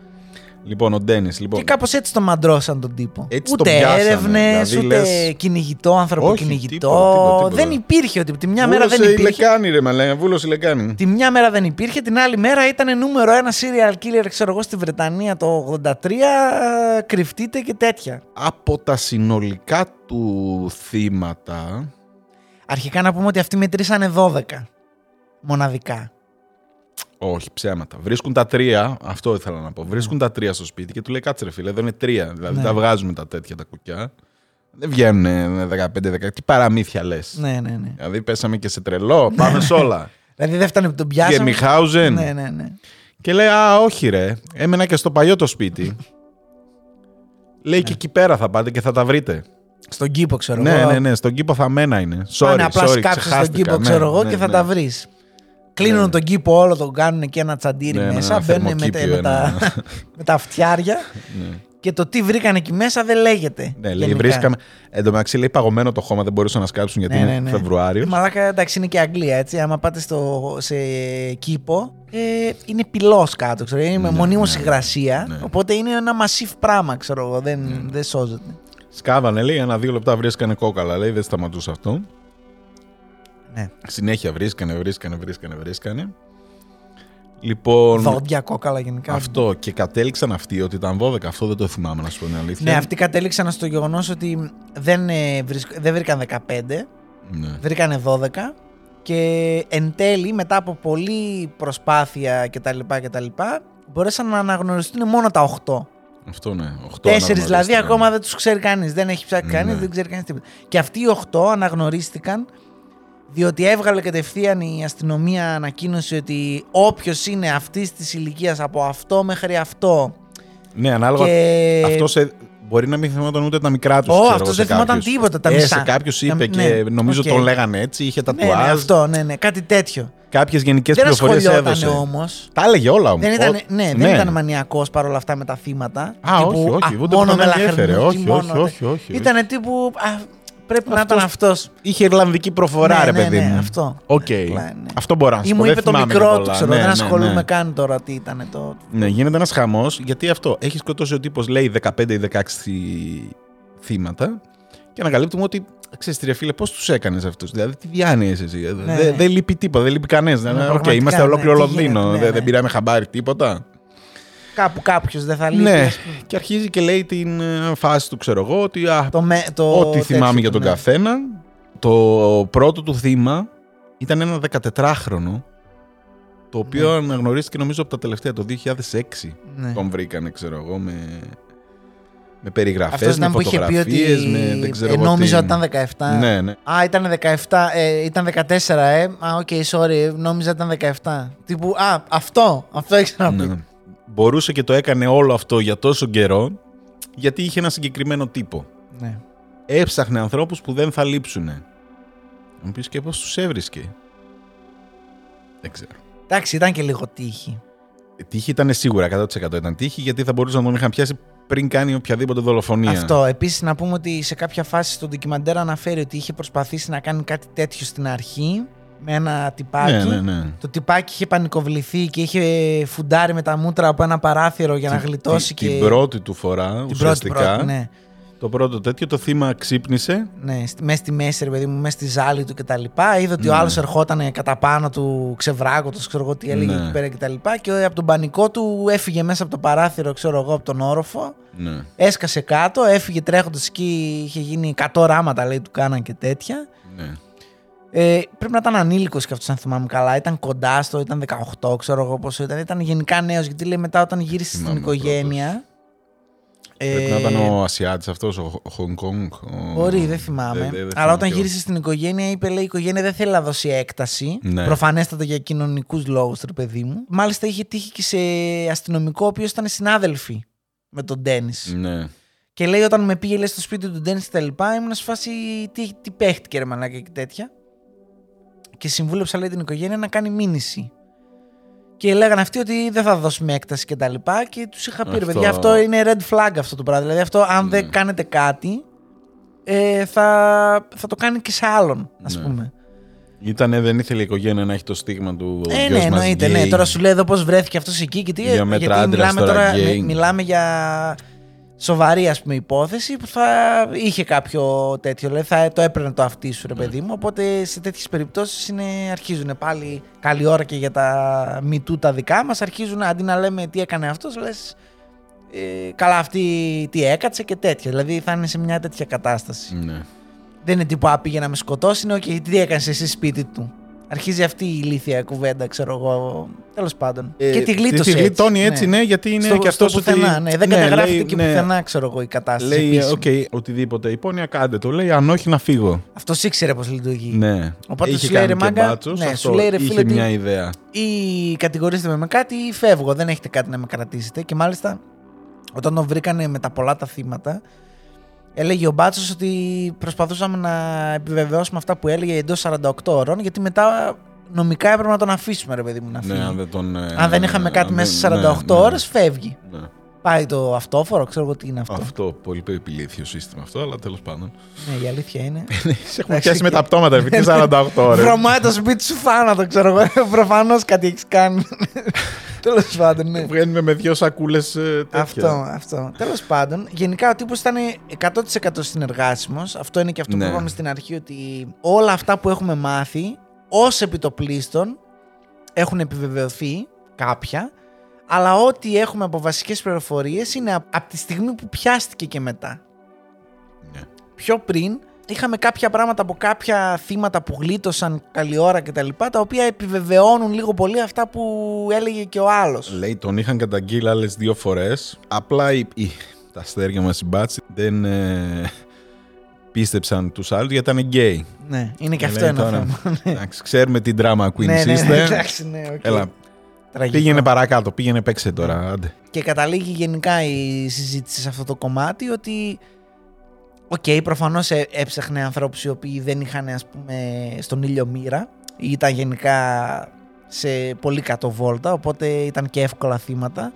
Speaker 2: Λοιπόν, ο Ντένις. Λοιπόν,
Speaker 1: Και κάπως έτσι τον μαντρώσαν τον τύπο.
Speaker 2: Έτσι
Speaker 1: ούτε
Speaker 2: τον πιάσανε,
Speaker 1: έρευνες,
Speaker 2: δηλαδή
Speaker 1: ούτε
Speaker 2: λες-
Speaker 1: κυνηγητό, ανθρωποκυνηγητό.
Speaker 2: τίποτα, τίποτα, τίποτα.
Speaker 1: Δεν υπήρχε ότι τη μια μέρα
Speaker 2: Βούλωσε
Speaker 1: δεν
Speaker 2: η
Speaker 1: υπήρχε.
Speaker 2: λεκάνη, ρε μαλέ, βούλωσε η λεκάνη.
Speaker 1: Τη μια μέρα δεν υπήρχε, την άλλη μέρα ήταν νούμερο ένα serial killer, ξέρω εγώ, στη Βρετανία το 83. ε, Κρυφτείτε και τέτοια.
Speaker 2: Από τα συνολικά του θύματα.
Speaker 1: Αρχικά να πούμε ότι αυτοί μετρήσανε 12 μοναδικά.
Speaker 2: Όχι, ψέματα. Βρίσκουν τα τρία, αυτό ήθελα να πω. Βρίσκουν τα τρία στο σπίτι και του λέει κάτσε ρε φίλε, εδώ είναι τρία. Δηλαδή
Speaker 1: Ναι.
Speaker 2: τα βγάζουμε τα τέτοια τα κουκιά. Δεν βγαίνουν 15-16. Τι παραμύθια λες.
Speaker 1: Ναι, ναι, ναι.
Speaker 2: Δηλαδή πέσαμε και σε τρελό, πάμε σε όλα.
Speaker 1: Δηλαδή δεν φτάνει που τον
Speaker 2: Και
Speaker 1: πιάσαμε.
Speaker 2: Μιχάουζεν.
Speaker 1: Ναι, ναι, ναι.
Speaker 2: Και λέει, Α, όχι ρε. Έμενα και στο παλιό το σπίτι. λέει και εκεί πέρα θα πάτε και θα τα βρείτε.
Speaker 1: Στον κήπο, ξέρω
Speaker 2: ναι,
Speaker 1: εγώ.
Speaker 2: ναι, ναι, στον κήπο θα μένα είναι. Sorry,
Speaker 1: Πάνε απλά
Speaker 2: sorry,
Speaker 1: σκάψεις στον
Speaker 2: ξεχάστηκα.
Speaker 1: κήπο,
Speaker 2: Ναι,
Speaker 1: ξέρω εγώ,
Speaker 2: ναι,
Speaker 1: και θα
Speaker 2: ναι.
Speaker 1: τα βρεις. Κλείνουν
Speaker 2: Ναι.
Speaker 1: τον κήπο όλο, τον κάνουν και ένα τσαντήρι
Speaker 2: Ναι, ναι,
Speaker 1: μέσα,
Speaker 2: ένα
Speaker 1: μπαίνουν με,
Speaker 2: θερμοκήπιο,
Speaker 1: με, τα,
Speaker 2: ένα.
Speaker 1: με τα φτιάρια
Speaker 2: Ναι.
Speaker 1: και το τι βρήκαν εκεί μέσα δεν λέγεται.
Speaker 2: Ναι, λέει,
Speaker 1: γενικά.
Speaker 2: βρίσκαμε. Εν τω μεταξύ, λέει παγωμένο το χώμα, δεν μπορούσαν να σκάψουν γιατί
Speaker 1: Ναι,
Speaker 2: είναι
Speaker 1: ναι, ναι.
Speaker 2: Φεβρουάριος.
Speaker 1: Μαλάκα, εντάξει, είναι και Αγγλία, έτσι. Άμα πάτε στο, σε κήπο, ε, είναι πυλός κάτω, ξέρω. Είναι με
Speaker 2: Ναι,
Speaker 1: μονίμως
Speaker 2: ναι,
Speaker 1: υγρασία.
Speaker 2: ναι.
Speaker 1: Οπότε είναι ένα massive πράγμα, ξέρω εγώ. Δεν, δεν σώζεται.
Speaker 2: Σκάβανε, λέει, ένα-δύο λεπτά βρίσκανε κόκαλα, λέει, δεν σταματούσε αυτό.
Speaker 1: Ναι.
Speaker 2: Συνέχεια βρίσκανε, βρίσκανε, βρίσκανε, βρίσκανε. Λοιπόν,
Speaker 1: Δόντια, κόκαλα γενικά.
Speaker 2: αυτό και κατέληξαν αυτοί ότι ήταν 12. Αυτό δεν το θυμάμαι, να σου πω την αλήθεια.
Speaker 1: Ναι, αυτοί κατέληξαν στο γεγονός ότι δεν, ε, βρισκ- δεν βρήκαν 15,
Speaker 2: Ναι.
Speaker 1: βρήκανε 12 και εν τέλει μετά από πολλή προσπάθεια κτλ. κτλ μπορέσαν να αναγνωριστούν μόνο τα 8.
Speaker 2: Αυτό ναι. 8
Speaker 1: Τέσσερις δηλαδή ακόμα δεν τους ξέρει κανείς. Δεν έχει ψάξει
Speaker 2: Ναι.
Speaker 1: κανείς, δεν ξέρει κανείς τίποτα. Και αυτοί οι 8 αναγνωρίστηκαν διότι έβγαλε κατευθείαν η αστυνομία ανακοίνωση ότι όποιος είναι αυτής της ηλικίας από αυτό μέχρι αυτό.
Speaker 2: Ναι, ανάλογα.
Speaker 1: Και...
Speaker 2: Αυτός σε... μπορεί να μην θυμόταν ούτε τα μικρά τους.
Speaker 1: Ω, αυτός δεν θυμόταν τίποτα, τα μισά.
Speaker 2: Ε, σε κάποιους είπε
Speaker 1: Τα-
Speaker 2: και
Speaker 1: ναι,
Speaker 2: νομίζω
Speaker 1: οκ.
Speaker 2: τον λέγανε έτσι, είχε τα
Speaker 1: Ναι, ναι, αυτό, ναι, ναι, κάτι τέτοιο.
Speaker 2: Κάποιες γενικές
Speaker 1: δεν
Speaker 2: πληροφορίες
Speaker 1: ασχολιόταν
Speaker 2: έδωσε.
Speaker 1: όμως.
Speaker 2: Τα έλεγε όλα όμως.
Speaker 1: Δεν ήταν, ναι, δεν ήταν μανιακός παρόλα αυτά με τα θύματα.
Speaker 2: Α,
Speaker 1: Τύπου,
Speaker 2: όχι, όχι,
Speaker 1: α,
Speaker 2: ούτε
Speaker 1: μόνο
Speaker 2: που τον
Speaker 1: με
Speaker 2: ενδιέφερε.
Speaker 1: λαχρινούς,
Speaker 2: Όχι,
Speaker 1: μόνο-
Speaker 2: όχι, όχι, όχι.
Speaker 1: Ήταν τύπου. Α, πρέπει να ήταν
Speaker 2: Αυτός-
Speaker 1: αυτό.
Speaker 2: Είχε Ιρλανδική προφορά,
Speaker 1: Ναι,
Speaker 2: ρε
Speaker 1: ναι,
Speaker 2: παιδί
Speaker 1: ναι,
Speaker 2: μου.
Speaker 1: αυτό.
Speaker 2: Οκ.
Speaker 1: Απλά, ναι.
Speaker 2: Αυτό μπορώ να σου
Speaker 1: Ή
Speaker 2: πω.
Speaker 1: μου
Speaker 2: δεν
Speaker 1: είπε το
Speaker 2: θυμάμαι
Speaker 1: μικρό
Speaker 2: και
Speaker 1: του,
Speaker 2: πολλά.
Speaker 1: ξέρω.
Speaker 2: Ναι,
Speaker 1: δεν
Speaker 2: ναι,
Speaker 1: ασχολούμαι
Speaker 2: ναι.
Speaker 1: καν τώρα τι ήταν το.
Speaker 2: Ναι, γίνεται ένας χαμός γιατί αυτό. Έχεις σκοτώσει ο τύπος, λέει 15 ή 16 θύματα και ανακαλύπτουμε ότι. Ξέρεις τι ρε φίλε, πώς τους έκανες αυτούς. Δηλαδή, τι διάνοια εσύ.
Speaker 1: Ναι.
Speaker 2: Δεν δεν λείπει τίποτα, δεν λείπει κανένας.
Speaker 1: Ναι,
Speaker 2: Οκ,
Speaker 1: πραγματικά,
Speaker 2: είμαστε
Speaker 1: ναι,
Speaker 2: ολόκληρο
Speaker 1: τι
Speaker 2: Λονδίνο.
Speaker 1: γίνεται, ναι,
Speaker 2: δεν,
Speaker 1: ναι.
Speaker 2: δεν πήραμε χαμπάρι τίποτα.
Speaker 1: Κάπου κάποιος δεν θα λείπει.
Speaker 2: Ναι,
Speaker 1: ας πούμε.
Speaker 2: και αρχίζει και λέει την ε, φάση του, ξέρω εγώ, ότι α,
Speaker 1: Το, με, το
Speaker 2: ό,τι
Speaker 1: τέτοιο
Speaker 2: θυμάμαι
Speaker 1: του,
Speaker 2: για τον
Speaker 1: ναι.
Speaker 2: καθένα. Το πρώτο του θύμα ήταν ένα 14χρονο, το οποίο
Speaker 1: Ναι.
Speaker 2: αναγνωρίστηκε νομίζω από τα τελευταία, το 2006.
Speaker 1: Ναι.
Speaker 2: Τον βρήκανε, ξέρω εγώ, με, με περιγραφές,
Speaker 1: Αυτός
Speaker 2: με
Speaker 1: ήταν που είχε πει ότι.
Speaker 2: φωτογραφίες, με δεν ξέρω
Speaker 1: ε,
Speaker 2: εγώ
Speaker 1: νόμιζα
Speaker 2: τι.
Speaker 1: ότι ήταν 17.
Speaker 2: Ναι, ναι.
Speaker 1: Α, ήταν 17, ε, ήταν 14, ε. Α, OK, sorry, νόμιζα ήταν 17. Τύπου, α, αυτό, αυτό έχει να πει.
Speaker 2: Ναι. Μπορούσε και το έκανε όλο αυτό για τόσο καιρό, γιατί είχε ένα συγκεκριμένο τύπο.
Speaker 1: Ναι.
Speaker 2: Έψαχνε ανθρώπους που δεν θα λείψουνε. Να μου πεις και πώς τους έβρισκε. Δεν ξέρω.
Speaker 1: Εντάξει, ήταν και λίγο τύχη.
Speaker 2: Η Τύχη ήταν σίγουρα 100% ήταν τύχη, γιατί θα μπορούσαν να τον είχαν πιάσει πριν κάνει οποιαδήποτε δολοφονία.
Speaker 1: Αυτό. Επίσης, να πούμε ότι σε κάποια φάση στο ντοκιμαντέρ αναφέρει ότι είχε προσπαθήσει να κάνει κάτι τέτοιο στην αρχή. Με ένα τυπάκι.
Speaker 2: Ναι, ναι, ναι.
Speaker 1: Το τυπάκι είχε πανικοβληθεί και είχε φουντάρει με τα μούτρα από ένα παράθυρο για να
Speaker 2: Την-
Speaker 1: γλιτώσει
Speaker 2: την,
Speaker 1: και.
Speaker 2: την πρώτη του φορά,
Speaker 1: την πρώτη,
Speaker 2: ουσιαστικά.
Speaker 1: πρώτη, ναι.
Speaker 2: Το πρώτο τέτοιο, το θύμα ξύπνησε.
Speaker 1: Ναι, στη- μέσα στη μέση, ρε παιδί μου, μέσα στη ζάλη του κτλ. Είδε ότι ο
Speaker 2: Ναι.
Speaker 1: άλλος ερχόταν κατά πάνω του, ξεβράκωτο, ξέρω εγώ τι έλεγε
Speaker 2: Ναι.
Speaker 1: εκεί πέρα κτλ. Και, και από τον πανικό του έφυγε μέσα από το παράθυρο, ξέρω εγώ, από τον όροφο.
Speaker 2: Ναι.
Speaker 1: Έσκασε κάτω, έφυγε τρέχοντας εκεί. Είχε γίνει 100 ράματα, λέει, του κάναν και τέτοια.
Speaker 2: ναι.
Speaker 1: Ε, πρέπει να ήταν ανήλικος και αυτός, αν θυμάμαι καλά. Ήταν κοντά στο, ήταν 18, ξέρω εγώ πόσο ήταν. Ήταν γενικά νέος, γιατί λέει μετά όταν γύρισε στην
Speaker 2: Θυμάμαι
Speaker 1: οικογένεια.
Speaker 2: Πρέπει να
Speaker 1: ε,
Speaker 2: ήταν ο Ασιάτης αυτός, ο Χονγκ Κονγκ. ο-
Speaker 1: Μπορεί, δεν θυμάμαι.
Speaker 2: Δεν- δεν- δεν
Speaker 1: Αλλά
Speaker 2: θυμάμαι
Speaker 1: όταν
Speaker 2: ποιος.
Speaker 1: γύρισε στην οικογένεια, είπε: λέει, Η οικογένεια δεν θέλει να δώσει έκταση.
Speaker 2: Ναι.
Speaker 1: Προφανέστατα για κοινωνικούς λόγους, ρε παιδί μου. Μάλιστα είχε τύχει και σε αστυνομικό, ο οποίος ήταν συνάδελφοι με τον Ντένις.
Speaker 2: Ναι.
Speaker 1: Και λέει: Όταν με πήγε λέει, στο σπίτι του Ντένις και τα λοιπά, ήμουν σε φάση τι, τι παίχτηκε, ρε μαλάκα και τέτοια. Και συμβούλεψα, λέει, την οικογένεια να κάνει μήνυση. Και λέγανε αυτοί ότι δεν θα δώσουμε έκταση και τα λοιπά. Και τους είχα πει, ρε
Speaker 2: Αυτό-
Speaker 1: παιδιά, αυτό είναι red flag αυτό το πράγμα. Δηλαδή, αυτό αν
Speaker 2: Ναι.
Speaker 1: δεν κάνετε κάτι, ε, θα, θα το κάνει και σε άλλον, ας
Speaker 2: Ναι.
Speaker 1: πούμε.
Speaker 2: Ήτανε, δεν ήθελε η οικογένεια να έχει το στίγμα του. ο
Speaker 1: Ε,
Speaker 2: γιος
Speaker 1: ναι,
Speaker 2: μας
Speaker 1: εννοείται. Ναι.
Speaker 2: γκέι.
Speaker 1: Τώρα σου λέει εδώ πώς βρέθηκε αυτός εκεί και τι.
Speaker 2: Για μέτρα
Speaker 1: γιατί
Speaker 2: άντρας
Speaker 1: μιλάμε
Speaker 2: τώρα
Speaker 1: τώρα,
Speaker 2: γκέι.
Speaker 1: μι- μιλάμε για σοβαρή ας πούμε υπόθεση που θα είχε κάποιο τέτοιο. Δηλαδή θα το έπαιρνε το αυτί σου, ρε
Speaker 2: Ναι.
Speaker 1: παιδί μου. Οπότε σε τέτοιες περιπτώσεις αρχίζουν πάλι καλή ώρα και για τα μητού τα δικά μας. Αρχίζουν αντί να λέμε τι έκανε αυτός, λες. Ε, καλά, αυτή τι έκατσε και τέτοια. Δηλαδή θα είναι σε μια τέτοια κατάσταση.
Speaker 2: Ναι.
Speaker 1: Δεν είναι τύπου Α πήγε να με σκοτώσει, είναι OK, τι έκανες εσύ σπίτι του. Αρχίζει αυτή η ηλίθια κουβέντα, ξέρω εγώ. Τέλος πάντων.
Speaker 2: Ε,
Speaker 1: και τη γλίτωσε.
Speaker 2: Τη γλιτώνει έτσι, ναι, γιατί είναι
Speaker 1: στο,
Speaker 2: και αυτός
Speaker 1: στο πουθενά, ναι. Δεν καταγράφεται και πουθενά, ξέρω εγώ, η κατάσταση.
Speaker 2: Λέει,
Speaker 1: επίσημα.
Speaker 2: οκ, οτιδήποτε υπόνοια κάντε το. Λέει, αν όχι να φύγω.
Speaker 1: Αυτό ήξερε πώς λειτουργεί.
Speaker 2: Ναι.
Speaker 1: Οπότε
Speaker 2: είχε
Speaker 1: σου λέει,
Speaker 2: κάνει
Speaker 1: ρε
Speaker 2: και
Speaker 1: μάγκα,
Speaker 2: μπάτσος,
Speaker 1: ναι,
Speaker 2: αυτό
Speaker 1: σου λέει, ρε φίλε,
Speaker 2: είχε
Speaker 1: ότι-
Speaker 2: μια ιδέα.
Speaker 1: Ή κατηγορήστε με με κάτι ή φεύγω. Δεν έχετε κάτι να με κρατήσετε. Και μάλιστα, όταν τον βρήκανε με τα πολλά τα θύματα, έλεγε ο μπάτσος ότι προσπαθούσαμε να επιβεβαιώσουμε αυτά που έλεγε εντός 48 ώρων, γιατί μετά νομικά έπρεπε να τον αφήσουμε, ρε παιδί μου, να φύγει.
Speaker 2: Ναι, αν δεν, τον, ε,
Speaker 1: Αν δεν είχαμε κάτι
Speaker 2: αν
Speaker 1: μέσα σε
Speaker 2: δεν-
Speaker 1: 48
Speaker 2: ναι, ναι,
Speaker 1: ώρες, φεύγει.
Speaker 2: ναι.
Speaker 1: Πάει το αυτόφορο, ξέρω εγώ τι είναι αυτό.
Speaker 2: Αυτό, πολύ περιπηλήθιο σύστημα αυτό, αλλά τέλος πάντων.
Speaker 1: Ναι, η αλήθεια είναι.
Speaker 2: Σε έχουμε
Speaker 1: Εντάξει,
Speaker 2: πιάσει με
Speaker 1: και-
Speaker 2: τα πτώματα επί τις 48 ώρες.
Speaker 1: Βρωμάει το σπίτι σου θάνατο, ξέρω εγώ. Προφανώς κάτι έχεις κάνει. Τέλος πάντων, ναι.
Speaker 2: Βγαίνουμε με δύο σακούλες ε, τέτοια.
Speaker 1: Αυτό, αυτό. Τέλος πάντων, γενικά ο τύπος ήταν 100% συνεργάσιμος. Αυτό είναι και αυτό
Speaker 2: Ναι.
Speaker 1: που είπαμε στην αρχή, ότι όλα αυτά που έχουμε μάθει ως επιτοπλίστων έχουν επιβεβαιωθεί κάποια, αλλά ό,τι έχουμε από βασικές πληροφορίες είναι από τη στιγμή που πιάστηκε και μετά.
Speaker 2: Ναι.
Speaker 1: Πιο πριν είχαμε κάποια πράγματα από κάποια θύματα που γλίτωσαν καλή ώρα κτλ. Τα, λοιπά, τα οποία επιβεβαιώνουν λίγο πολύ αυτά που έλεγε και ο άλλος.
Speaker 2: Λέει, τον είχαν καταγγείλει άλλες δύο φορές. Απλά οι, οι- τα αστέρια μας οι μπάτσοι δεν ε, πίστεψαν τους άλλους γιατί ήταν γκέι.
Speaker 1: Ναι, είναι και
Speaker 2: Λέει
Speaker 1: αυτό ένα
Speaker 2: τώρα,
Speaker 1: θέμα.
Speaker 2: Εντάξει, ξέρουμε την drama queen
Speaker 1: ναι, ναι, ναι,
Speaker 2: είστε.
Speaker 1: εντάξει, ναι, οκ.
Speaker 2: Έλα,
Speaker 1: Τραγικό.
Speaker 2: πήγαινε παρακάτω, πήγαινε παίξε τώρα, άντε.
Speaker 1: Και καταλήγει γενικά η συζήτηση σε αυτό το κομμάτι ότι Οκ, προφανώς ε, έψαχνε ανθρώπους οι οποίοι δεν είχαν ας πούμε στον ήλιο μοίρα ή ήταν γενικά σε πολύ κάτω βόλτα, οπότε ήταν και εύκολα θύματα.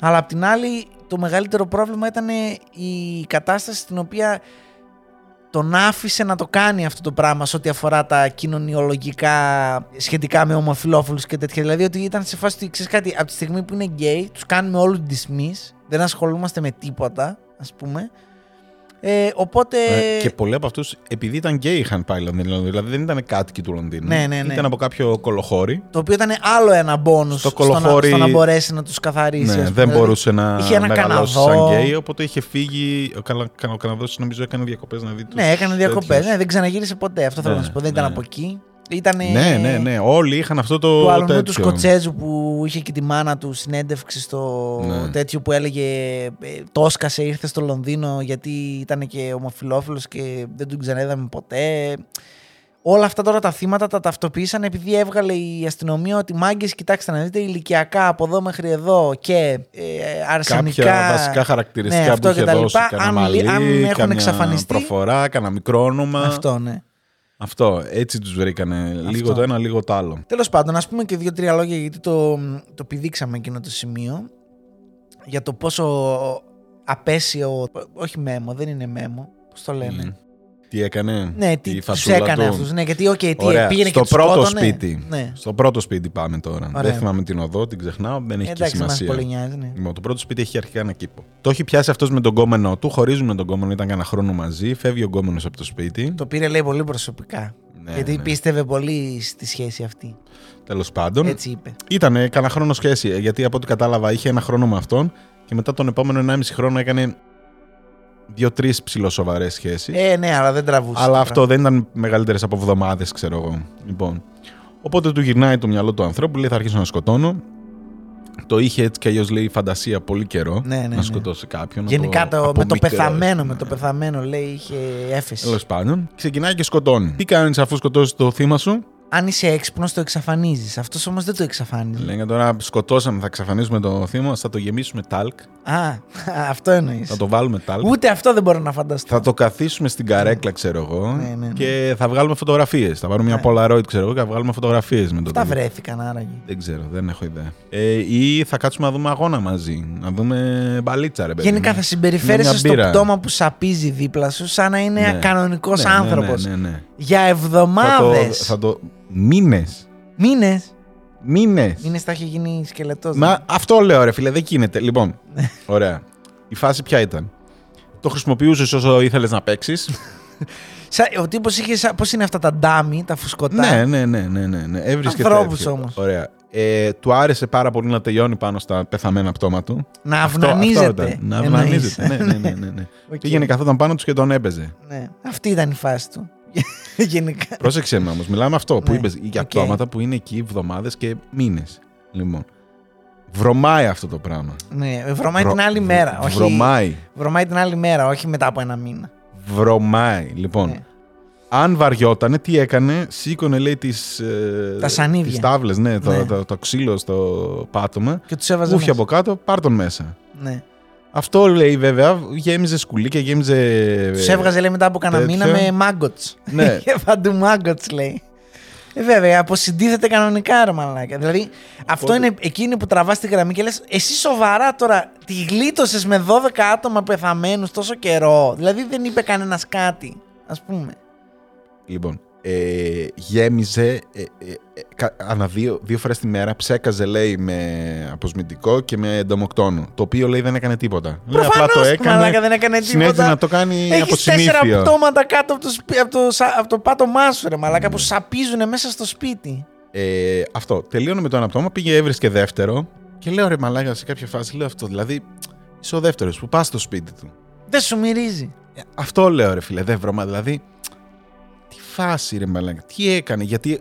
Speaker 1: Αλλά απ' την άλλη το μεγαλύτερο πρόβλημα ήταν η κατάσταση στην οποία τον άφησε να το κάνει αυτό το πράγμα σε ό,τι αφορά τα κοινωνιολογικά σχετικά με ομοφυλόφιλους και τέτοια. Δηλαδή ότι ήταν σε φάση ότι ξέρεις κάτι, από τη στιγμή που είναι γκέι, τους κάνουμε όλους dismiss, δεν ασχολούμαστε με τίποτα, ας πούμε. Ε, οπότε...
Speaker 2: Ε, και πολλοί από αυτούς, επειδή ήταν γκέι, είχαν πάει Λονδίνο. Δηλαδή δεν ήταν κάτοικοι του Λονδίνου.
Speaker 1: Ναι, ναι, ναι.
Speaker 2: Ήταν από κάποιο κολοχώρι.
Speaker 1: Το οποίο ήταν άλλο ένα μπόνους
Speaker 2: Στο
Speaker 1: στο, να,
Speaker 2: κολοχώρι-
Speaker 1: στο να μπορέσει να τους καθαρίσει.
Speaker 2: Ναι,
Speaker 1: ας πούμε.
Speaker 2: δεν
Speaker 1: Δηλαδή,
Speaker 2: μπορούσε να
Speaker 1: είχε ένα
Speaker 2: μεγαλώσει
Speaker 1: Καναδό.
Speaker 2: σαν γκέι, οπότε είχε φύγει. Ο, Καλα, ο Καναδός νομίζω έκανε διακοπές να δει τους
Speaker 1: Ναι, έκανε διακοπές.
Speaker 2: τέτοιους.
Speaker 1: Ναι, δεν ξαναγύρισε ποτέ. Αυτό θέλω
Speaker 2: Ναι,
Speaker 1: να σου πω. Δεν ήταν
Speaker 2: ναι.
Speaker 1: από εκεί. Ήτανε...
Speaker 2: Ναι, ναι, ναι. Όλοι είχαν αυτό το
Speaker 1: του αλλουνού του
Speaker 2: τέτοιο.
Speaker 1: Σκοτσέζου που είχε και τη μάνα του συνέντευξη στο
Speaker 2: Ναι.
Speaker 1: τέτοιο που έλεγε ε, το έσκασε, ήρθε στο Λονδίνο γιατί ήταν και ομοφιλόφιλος και δεν τον ξαναείδαμε ποτέ. Όλα αυτά τώρα τα θύματα τα ταυτοποίησαν επειδή έβγαλε η αστυνομία ότι μάγκες κοιτάξτε να δείτε ηλικιακά από εδώ μέχρι εδώ και ε, αρσενικά.
Speaker 2: Κάποια βασικά χαρακτηριστικά
Speaker 1: Ναι, αυτό
Speaker 2: που είχε
Speaker 1: και τα
Speaker 2: δώσει.
Speaker 1: λοιπά.
Speaker 2: Κανένα
Speaker 1: Αν-
Speaker 2: μαλλί,
Speaker 1: αν έχουν
Speaker 2: καμιά
Speaker 1: εξαφανιστεί.
Speaker 2: προφορά, κανένα μικρό όνομα.
Speaker 1: Αυτό, ναι.
Speaker 2: Αυτό, έτσι τους βρήκανε. Λίγο το ένα, λίγο το άλλο.
Speaker 1: Τέλος πάντων, ας πούμε και δύο-τρία λόγια γιατί το, το πηδήξαμε εκείνο το σημείο. Για το πόσο απέσιο. Όχι μέμο, δεν είναι μέμο. Πώς το λένε.
Speaker 2: Μμ. Τι έκανε;
Speaker 1: Ναι,
Speaker 2: τη
Speaker 1: τι τους
Speaker 2: φασούλα
Speaker 1: έκανε
Speaker 2: του;
Speaker 1: αυτούς. Ναι, γιατί, οκ, τι
Speaker 2: Ωραία.
Speaker 1: πήγαινε
Speaker 2: στο
Speaker 1: και τους
Speaker 2: πρώτο
Speaker 1: σκότωνε.
Speaker 2: σπίτι.
Speaker 1: Ναι.
Speaker 2: Στο πρώτο σπίτι πάμε τώρα.
Speaker 1: Ωραία.
Speaker 2: Δεν θυμάμαι την οδό, την ξεχνάω, δεν έχει
Speaker 1: Εντάξει,
Speaker 2: και
Speaker 1: μας
Speaker 2: σημασία.
Speaker 1: πολύ νοιάζει. Ναι.
Speaker 2: Λοιπόν, το πρώτο σπίτι έχει αρχικά ένα κήπο. Το έχει πιάσει αυτός με τον κόμενό του, χωρίζουν με τον κόμενο, ήταν κανένα χρόνο μαζί. Φεύγει ο κόμενος από το σπίτι.
Speaker 1: Το πήρε, λέει, πολύ προσωπικά.
Speaker 2: Ναι,
Speaker 1: γιατί
Speaker 2: ναι.
Speaker 1: πίστευε πολύ στη σχέση αυτή.
Speaker 2: Τέλος πάντων.
Speaker 1: Έτσι είπε.
Speaker 2: Ήταν κανένα χρόνο σχέση. ε, Γιατί από ό,τι κατάλαβα είχε ένα χρόνο με αυτόν και μετά τον επόμενο 1,5 χρόνο έκανε δύο-τρεις ψηλοσοβαρές σχέσεις.
Speaker 1: Ε, ναι, αλλά δεν τραβούσε.
Speaker 2: Αλλά
Speaker 1: το
Speaker 2: αυτό δεν ήταν μεγαλύτερες από εβδομάδες, ξέρω εγώ. Λοιπόν. Οπότε του γυρνάει το μυαλό του ανθρώπου, λέει θα αρχίσω να σκοτώνω. Το είχε έτσι κι αλλιώς λέει φαντασία πολύ καιρό
Speaker 1: Ναι, ναι,
Speaker 2: να
Speaker 1: ναι.
Speaker 2: σκοτώσει κάποιον.
Speaker 1: πράγμα. Γενικά
Speaker 2: από-
Speaker 1: το,
Speaker 2: από
Speaker 1: με το
Speaker 2: μικρός.
Speaker 1: πεθαμένο, με
Speaker 2: Ναι.
Speaker 1: το πεθαμένο λέει είχε έφεση.
Speaker 2: Τέλος πάντων, ξεκινάει και σκοτώνει. Τι κάνεις αφού σκοτώσεις το θύμα σου,
Speaker 1: Αν είσαι έξυπνος, το εξαφανίζεις. Αυτός όμως δεν το εξαφάνιζε.
Speaker 2: Λέγανε τώρα σκοτώσαμε, θα εξαφανίσουμε το θύμα, θα το γεμίσουμε τάλκ,
Speaker 1: Α, αυτό εννοείς.
Speaker 2: θα το βάλουμε τάλκ.
Speaker 1: Ούτε αυτό δεν μπορώ να φανταστώ.
Speaker 2: Θα το καθίσουμε στην καρέκλα, ξέρω εγώ,
Speaker 1: Ναι, ναι, ναι.
Speaker 2: και θα βγάλουμε φωτογραφίες. Θα πάρουμε μια
Speaker 1: Ναι.
Speaker 2: Polaroid, ξέρω εγώ, και θα βγάλουμε φωτογραφίες με το
Speaker 1: Αυτά
Speaker 2: τέλος.
Speaker 1: βρέθηκαν άραγε.
Speaker 2: Δεν ξέρω, δεν έχω ιδέα. Ε, ή θα κάτσουμε να δούμε αγώνα μαζί. Να δούμε μπαλίτσα, ρε παιδί.
Speaker 1: Γενικά
Speaker 2: μου.
Speaker 1: θα συμπεριφέρεσαι
Speaker 2: μια
Speaker 1: στο
Speaker 2: μπύρα.
Speaker 1: πτώμα που σαπίζει δίπλα σου σαν να είναι
Speaker 2: Ναι.
Speaker 1: κανονικός
Speaker 2: Ναι, ναι,
Speaker 1: άνθρωπος.
Speaker 2: Ναι, ναι, ναι.
Speaker 1: Για
Speaker 2: Θα το,
Speaker 1: εβδομάδες.
Speaker 2: θα το... Μήνες.
Speaker 1: Μήνες.
Speaker 2: Μήνες.
Speaker 1: Μήνες θα έχει γίνει σκελετός.
Speaker 2: Μα αυτό λέω, ρε φίλε, δεν γίνεται. Λοιπόν,
Speaker 1: Ναι.
Speaker 2: ωραία. Η φάση ποια ήταν; Το χρησιμοποιούσες όσο ήθελες να παίξεις.
Speaker 1: Ο τύπος είχε. σαν- Πώς είναι αυτά τα dummy, τα φουσκωτά;
Speaker 2: ναι, ναι, ναι, ναι, ναι, ναι. Έβρισκε
Speaker 1: Ανθρώπους
Speaker 2: τέτοιο.
Speaker 1: όμως.
Speaker 2: Ωραία. Ε, του άρεσε πάρα πολύ να τελειώνει πάνω στα πεθαμένα πτώμα του.
Speaker 1: Να
Speaker 2: Αυτό-
Speaker 1: αυνανίζεται.
Speaker 2: αυτό ήταν. Να
Speaker 1: εννοείς.
Speaker 2: αυνανίζεται. ναι, ναι, ναι, ναι, ναι.
Speaker 1: Οκ.
Speaker 2: Πήγαινε καθόταν πάνω τους και τον έπαιζε.
Speaker 1: Ναι. Αυτή ήταν η φάση του. Γενικά.
Speaker 2: Πρόσεξε με όμως. Μιλάμε αυτό που
Speaker 1: Ναι.
Speaker 2: είπες για
Speaker 1: Οκ.
Speaker 2: πτώματα που είναι εκεί εβδομάδες και μήνες. Λοιπόν. Βρωμάει αυτό το πράγμα.
Speaker 1: Ναι, βρωμάει
Speaker 2: Βρο-
Speaker 1: την άλλη
Speaker 2: β-
Speaker 1: μέρα. Όχι,
Speaker 2: Βρωμάει.
Speaker 1: βρωμάει την άλλη μέρα, όχι μετά από ένα μήνα.
Speaker 2: Βρωμάει. Λοιπόν.
Speaker 1: Ναι.
Speaker 2: Αν βαριότανε, τι έκανε, σήκωνε λέει τις, ε,
Speaker 1: Τα σανίδια.
Speaker 2: τις τάβλες, ναι, το,
Speaker 1: Ναι.
Speaker 2: το, το ξύλο στο πάτωμα,
Speaker 1: Και τους έβαζε.
Speaker 2: κούφια
Speaker 1: μέσα.
Speaker 2: από κάτω, πάρ τον μέσα.
Speaker 1: Ναι.
Speaker 2: Αυτό λέει βέβαια, γέμιζε σκουλί και γέμιζε...
Speaker 1: Τους έβγαζε λέει μετά από κανένα
Speaker 2: τέτοια.
Speaker 1: μήνα με μάγκοτς.
Speaker 2: Ναι.
Speaker 1: Είχε παντού μάγκοτς λέει. Ε, βέβαια, αποσυντίθεται κανονικά ρε μαλάκα. Δηλαδή, αυτό
Speaker 2: Οπότε-
Speaker 1: είναι εκείνη που τραβάς τη γραμμή και λες: Εσύ σοβαρά τώρα τη γλίτωσες με 12 άτομα πεθαμένους τόσο καιρό. Δηλαδή, δεν είπε κανένας κάτι, ας πούμε.
Speaker 2: Λοιπόν, ε, γέμιζε ε, ε, ε, κα- ανά δύο, δύο φορές τη μέρα, ψέκαζε λέει με αποσμητικό και με εντομοκτόνο, το οποίο λέει δεν έκανε τίποτα. Λέει, απλά
Speaker 1: Προφανώς,
Speaker 2: το έκανε,
Speaker 1: μαλάκα, δεν έκανε
Speaker 2: συνέχιζε
Speaker 1: τίποτα.
Speaker 2: να το κάνει από
Speaker 1: Έχει τέσσερα
Speaker 2: συνήθεια.
Speaker 1: πτώματα κάτω από το, σπι- από το, σα- από το πάτωμά σου, ρε μαλάκα, που σαπίζουν μέσα στο σπίτι.
Speaker 2: Ε, αυτό. Τελείωνε με το ένα πτώμα, πήγε έβρισκε δεύτερο και λέω ρε μαλάκα σε κάποια φάση, λέω αυτό. Δηλαδή, είσαι ο δεύτερος που πας στο σπίτι του.
Speaker 1: Δεν σου μυρίζει.
Speaker 2: Ε, Αυτό λέω ρε φίλε, δεν βρωμά. Δηλαδή, τι φάση ρε μαλάκα, τι έκανε, γιατί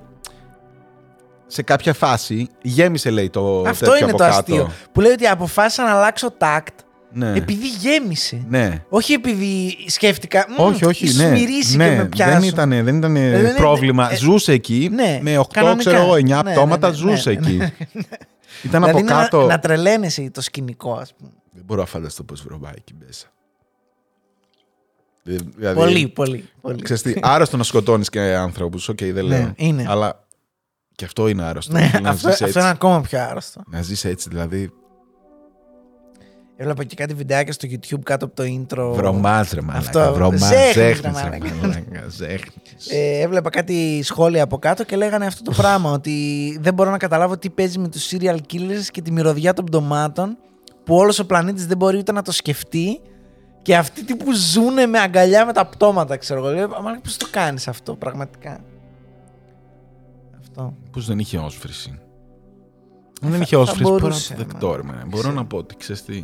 Speaker 2: σε κάποια φάση γέμισε λέει το
Speaker 1: Αυτό
Speaker 2: τέτοιο
Speaker 1: είναι
Speaker 2: από
Speaker 1: το
Speaker 2: κάτω.
Speaker 1: αστείο. Που λέει ότι αποφάσισα να αλλάξω τάκτ
Speaker 2: Ναι.
Speaker 1: επειδή γέμισε.
Speaker 2: ναι.
Speaker 1: Όχι επειδή σκέφτηκα. «Μμ,
Speaker 2: όχι, όχι,
Speaker 1: ίσως
Speaker 2: ναι.
Speaker 1: μυρίσει
Speaker 2: ναι.
Speaker 1: και με πιάσουν.
Speaker 2: δεν ήταν, δεν ήταν
Speaker 1: δεν είναι-
Speaker 2: πρόβλημα.
Speaker 1: ε,
Speaker 2: ζούσε εκεί
Speaker 1: ναι,
Speaker 2: με 8,
Speaker 1: κανονικά.
Speaker 2: ξέρω εγώ, 9
Speaker 1: Ναι,
Speaker 2: πτώματα
Speaker 1: ναι, ναι,
Speaker 2: ζούσε
Speaker 1: ναι,
Speaker 2: εκεί.
Speaker 1: ναι.
Speaker 2: Ήταν
Speaker 1: δηλαδή
Speaker 2: από
Speaker 1: είναι
Speaker 2: κάτω.
Speaker 1: Να, να τρελαίνεσαι το σκηνικό, ας πούμε.
Speaker 2: Δεν μπορώ να φανταστώ πώς βρωμάει εκεί μέσα. Ε, Δηλαδή,
Speaker 1: Πολύ, πολύ. πολύ.
Speaker 2: Ξέρεις τι, άρρωστο να σκοτώνεις και ανθρώπους. Οκ, δεν
Speaker 1: Ναι,
Speaker 2: λέω.
Speaker 1: είναι.
Speaker 2: Αλλά και αυτό είναι άρρωστο.
Speaker 1: Ναι,
Speaker 2: να
Speaker 1: αυτό,
Speaker 2: ζεις
Speaker 1: αυτό
Speaker 2: έτσι.
Speaker 1: είναι ακόμα πιο άρρωστο.
Speaker 2: Να ζεις έτσι, δηλαδή.
Speaker 1: Έβλεπα και κάτι βιντεάκια στο YouTube κάτω από το intro.
Speaker 2: Βρωμάς ρε μαλάκα.
Speaker 1: Αυτό,
Speaker 2: Βρωμάς,
Speaker 1: ζέχνεις, ρε
Speaker 2: ζέχνεις, ρε
Speaker 1: μαλάκα.
Speaker 2: μαλάκα, ζέχνεις.
Speaker 1: Ε, έβλεπα κάτι σχόλια από κάτω και λέγανε αυτό το πράγμα. ότι δεν μπορώ να καταλάβω τι παίζει με τους serial killers και τη μυρωδιά των πτωμάτων που όλος ο πλανήτης δεν μπορεί ούτε να το σκεφτεί και αυτοί τι που ζουνε με αγκαλιά με τα πτώματα, ξέρω εγώ. Λέω, Μα πώς το κάνεις αυτό πραγματικά; Αυτό.
Speaker 2: Πώς δεν είχε όσφρηση. Αν δεν
Speaker 1: θα-
Speaker 2: είχε
Speaker 1: θα
Speaker 2: όσφρηση, μπορώ να
Speaker 1: μπορούσε,
Speaker 2: το δεκτώ, ρε,
Speaker 1: μα.
Speaker 2: μάνα. Μπορώ να πω ότι ξέρεις τι.